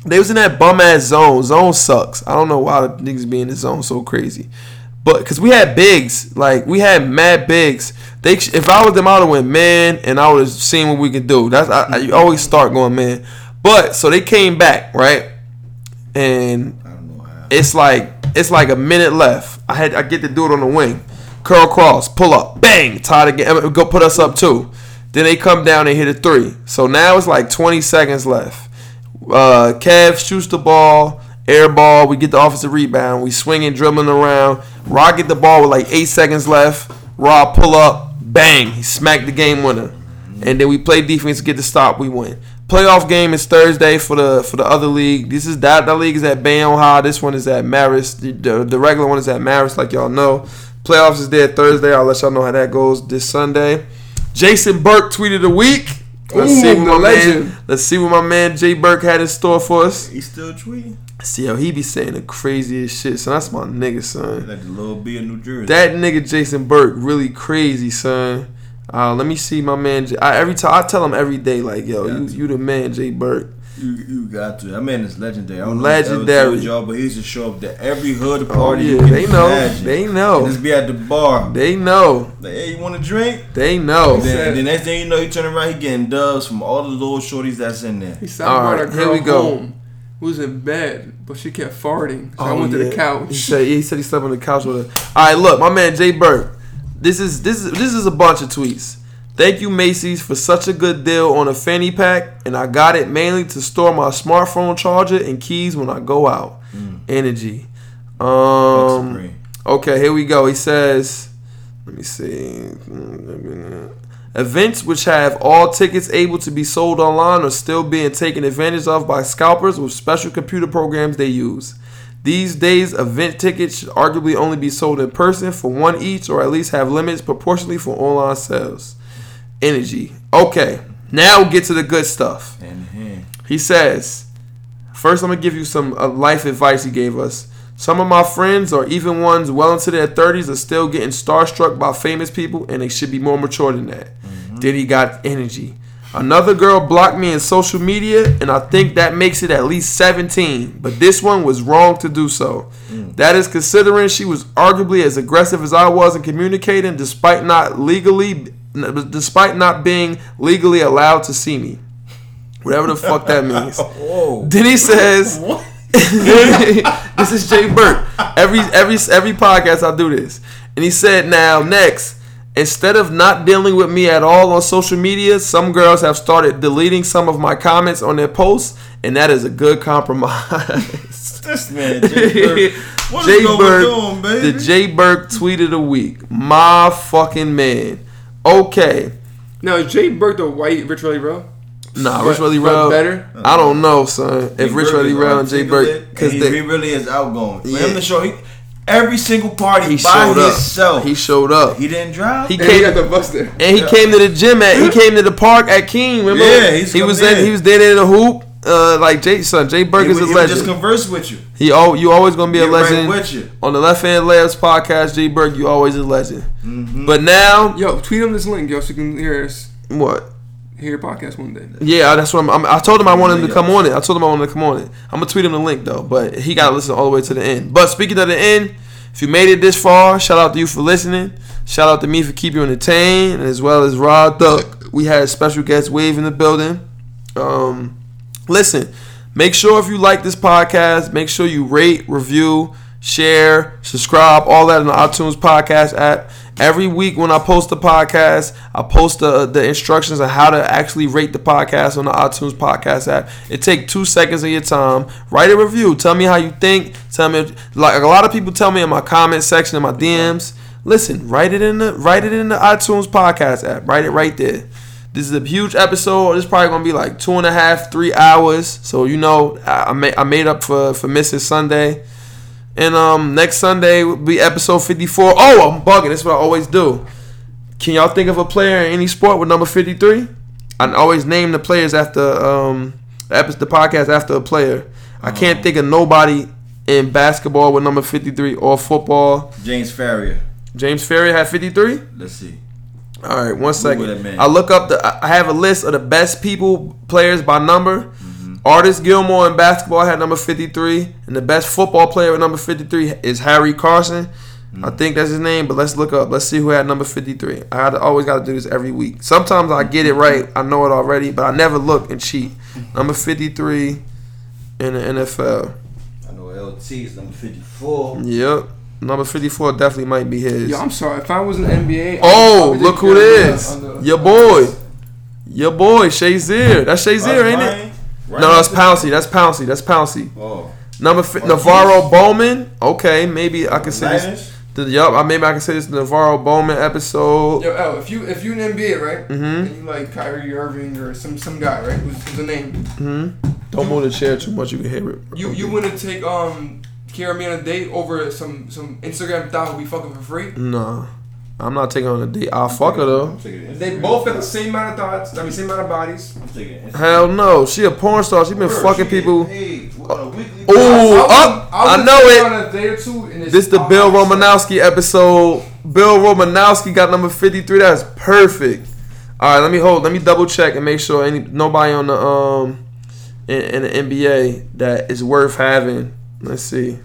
A: They was in that bum ass zone. Zone sucks. I don't know why the niggas be in the zone so crazy. But because we had bigs, like we had mad bigs. They if I was them, I would have went man, and I would have seen what we could do. That's I, I you always start going man. But so they came back right, and
G: I don't know how.
A: it's like it's like a minute left. I had I get to do it on the wing, curl cross, pull up, bang, tie the game, go put us up two. Then they come down and hit a three. So now it's like 20 seconds left. Uh, Kev shoots the ball, air ball. We get the offensive rebound. We swinging, dribbling around. Rock get the ball with like eight seconds left. Rob pull up, bang, he smacked the game winner. And then we play defense to get the stop. We win. Playoff game is Thursday for the for the other league. This is that that league is at Bayonne High. This one is at Marist. The, the, the regular one is at Marist, like y'all know. Playoffs is there Thursday. I'll let y'all know how that goes this Sunday. Jason Burke tweeted a week. Let's
F: Ooh,
A: see what my
F: legend.
A: man. Let's see what my man Jay Burke had in store for us.
G: He still tweeting?
A: See how he be saying the craziest shit. So that's my nigga, son.
G: Like the little B of New Jersey.
A: That nigga Jason Burke really crazy, son. Uh, let me see my man. J- I, every time I tell him every day, like, yo, you, you the man, Jay Burke.
G: You, you got to. That man is legendary. I don't know if I ever
A: Legendary.
G: told y'all, but he used to show up to every hood
A: Oh
G: party. you
A: yeah,
G: can
A: they know,
G: imagine.
A: they
G: And
A: know,
G: just be at the bar.
A: they know,
G: Like, hey, you want a drink?
A: they know.
G: And then, the next thing you know, you turn around, he getting dubs from all the little shorties that's in there.
F: He said I
A: All
F: brought
A: right,
F: a
A: here
F: girl
A: we go.
F: home who was in bed, but she kept farting. So I
A: Oh,
F: went to the couch.
A: He
F: couch.
A: said he said he slept on the couch with her. All right, look, my man Jay Burke. This is this is this is a bunch of tweets. Thank you Macy's for such a good deal on a fanny pack, and I got it mainly to store my smartphone charger and keys when I go out. Energy. Um. Okay, here we go. He says, let me see. Events which have all tickets able to be sold online are still being taken advantage of by scalpers with special computer programs they use. These days, event tickets should arguably only be sold in person for one each or at least have limits proportionally for online sales. Energy. Okay, now we'll get to the good stuff. He says, first I'm gonna give you some uh, life advice he gave us. Some of my friends, or even ones well into their 30s, are still getting starstruck by famous people, and they should be more mature than that. Mm-hmm. Then he got energy. Another girl blocked me in social media, and I think that makes it at least 17. But this one was wrong to do so. Mm. That is considering she was arguably as aggressive as I was in communicating, despite not legally, despite not being legally allowed to see me. Whatever the fuck that <laughs> means.
G: Whoa.
A: Then he says, <laughs> <laughs> "This is Jay Burke. Every every every podcast I do this." And he said, "Now next, instead of not dealing with me at all on social media, some girls have started deleting some of my comments on their posts, and that is a good compromise." <laughs>
G: This man, Jay Burke. <laughs> What is
A: Jay
G: going
A: Burke,
G: on, baby?
A: the Jay Burke tweet of the week, my fucking man. Okay,
F: Now is Jay Burke the white Rich Riley Bro?
A: Nah, Rich Really
F: but better?
A: I don't know, son. If
G: He
A: Rich Really
G: is
A: and Jay Burke, because
G: he,
A: they
G: he really is outgoing. For
A: Yeah.
G: him to show he, every single party
A: he
G: by
A: showed up. He showed up.
G: He didn't drive.
A: He
F: And
A: came
F: got the bus there.
A: and he came to the gym at he came to the park at King. Remember?
G: Yeah, he's
A: he was
G: coming
A: in,
G: in.
A: he was there in the hoop. Uh, like Jay son, Jay Burke
G: he,
A: is a
G: he would just converse with you.
A: He oh, you always gonna be a legend
G: with you.
A: on the Left Hand Layups podcast. Jay Burke, you always a legend.
G: Mm-hmm.
A: But now
F: Yo, tweet him this link, yo, so you can hear us.
A: what?
F: Hear your podcast one day.
A: Yeah, that's what I'm, I'm. I told him I wanted him to come on it. I told him I wanted to come on it. I'm gonna tweet him the link though, but he gotta listen all the way to the end. But speaking of the end, if you made it this far, shout out to you for listening. Shout out to me for keeping you entertained, as well as Rod Duck. We had a special guest Wave in the building. Um, listen, make sure if you like this podcast, make sure you rate, review, share, subscribe, all that in the iTunes podcast app. Every week when I post the podcast, I post the, the instructions on how to actually rate the podcast on the iTunes podcast app. It takes two seconds of your time. Write a review. Tell me how you think. Tell me like a lot of people tell me in my comment section in my DMs. Listen, write it in the write it in the iTunes podcast app. Write it right there. This is a huge episode. This probably gonna be like two and a half, three hours. So you know, I, I made up for for missing Sunday. And um, next Sunday will be episode 54. Oh, I'm bugging. That's what I always do. Can y'all think of a player in any sport with number 53? I always name the players after um the the podcast after a player. I can't think of nobody in basketball with number 53 or football.
G: James Farrior.
A: James Farrior had 53.
G: Let's see.
A: All right, one second. I look up the. I have a list of the best people players by number. Artis Gilmore in basketball had number fifty three, and the best football player with number fifty three is Harry Carson.
G: Mm-hmm.
A: I think that's his name, but let's look up. Let's see who had number fifty three. I had to, always got to do this every week. Sometimes I get it right, I know it already, but I never look and cheat. Number fifty three in the NFL.
G: I know LT is number 54.
A: Yep, number fifty four definitely might be his.
F: Yo, I'm sorry. If I was in the NBA,
A: Oh, look who it is.
F: care of
A: is.
F: the- on the-
A: Your boy. Your boy, Shazier. That's Shazier, ain't it? No, that's Pouncey. That's Pouncey. That's Pouncey.
G: Oh.
A: Number fi- NaVorro Bowman. Okay, maybe I can say this.
G: Niners?
A: The, yup, I maybe I can say this NaVorro Bowman episode.
F: Yo, L, if you if you in the NBA, right,
A: mm-hmm.
F: and you like Kyrie Irving or some some guy, right, who's, who's a name,
A: hmm Don't move the chair too much. You can hear it.
F: you you wouldn't take um care of me on a date over some some Instagram thought who be fucking for free.
A: Nah, I'm not taking on a date. I'll fuck her though.
F: They both got the same amount of thoughts. I mean, same amount of bodies.
A: Hell no. She a porn star. She been fucking people.
G: Hey,
A: Ooh,
F: I,
A: up. I
F: would
A: know it.
F: On a date or two, and it's
A: This the Bill Romanowski episode. Bill Romanowski got number 53. That's perfect. All right, let me hold. Let me double check and make sure any nobody on the um in, in the NBA that is worth having. Let's see.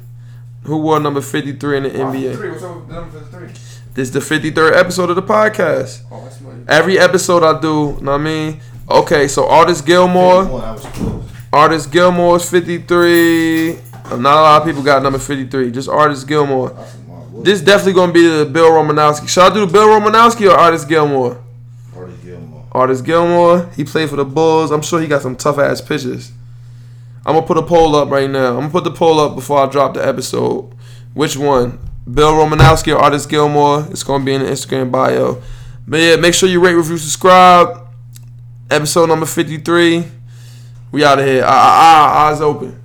A: Who wore number 53 in the NBA?
F: Three. What's up with number the three?
A: This is the 53rd episode of the podcast.
F: Oh.
A: Every episode I do, know what I mean? Okay, so Artis Gilmore. Artis Gilmore is 53. Uh, Not a lot of people got number 53. Just Artis Gilmore. This definitely gonna be the Bill Romanowski. Should I do the Bill Romanowski or Artis Gilmore?
G: Artis Gilmore.
A: Artis Gilmore. He played for the Bulls. I'm sure he got some tough ass pitches. I'm gonna put a poll up right now. I'm gonna put the poll up before I drop the episode. Which one? Bill Romanowski or Artis Gilmore? It's gonna be in the Instagram bio. But yeah, make sure you rate, review, subscribe. Episode number 53. We out of here. Ah, ah, ah, eyes open.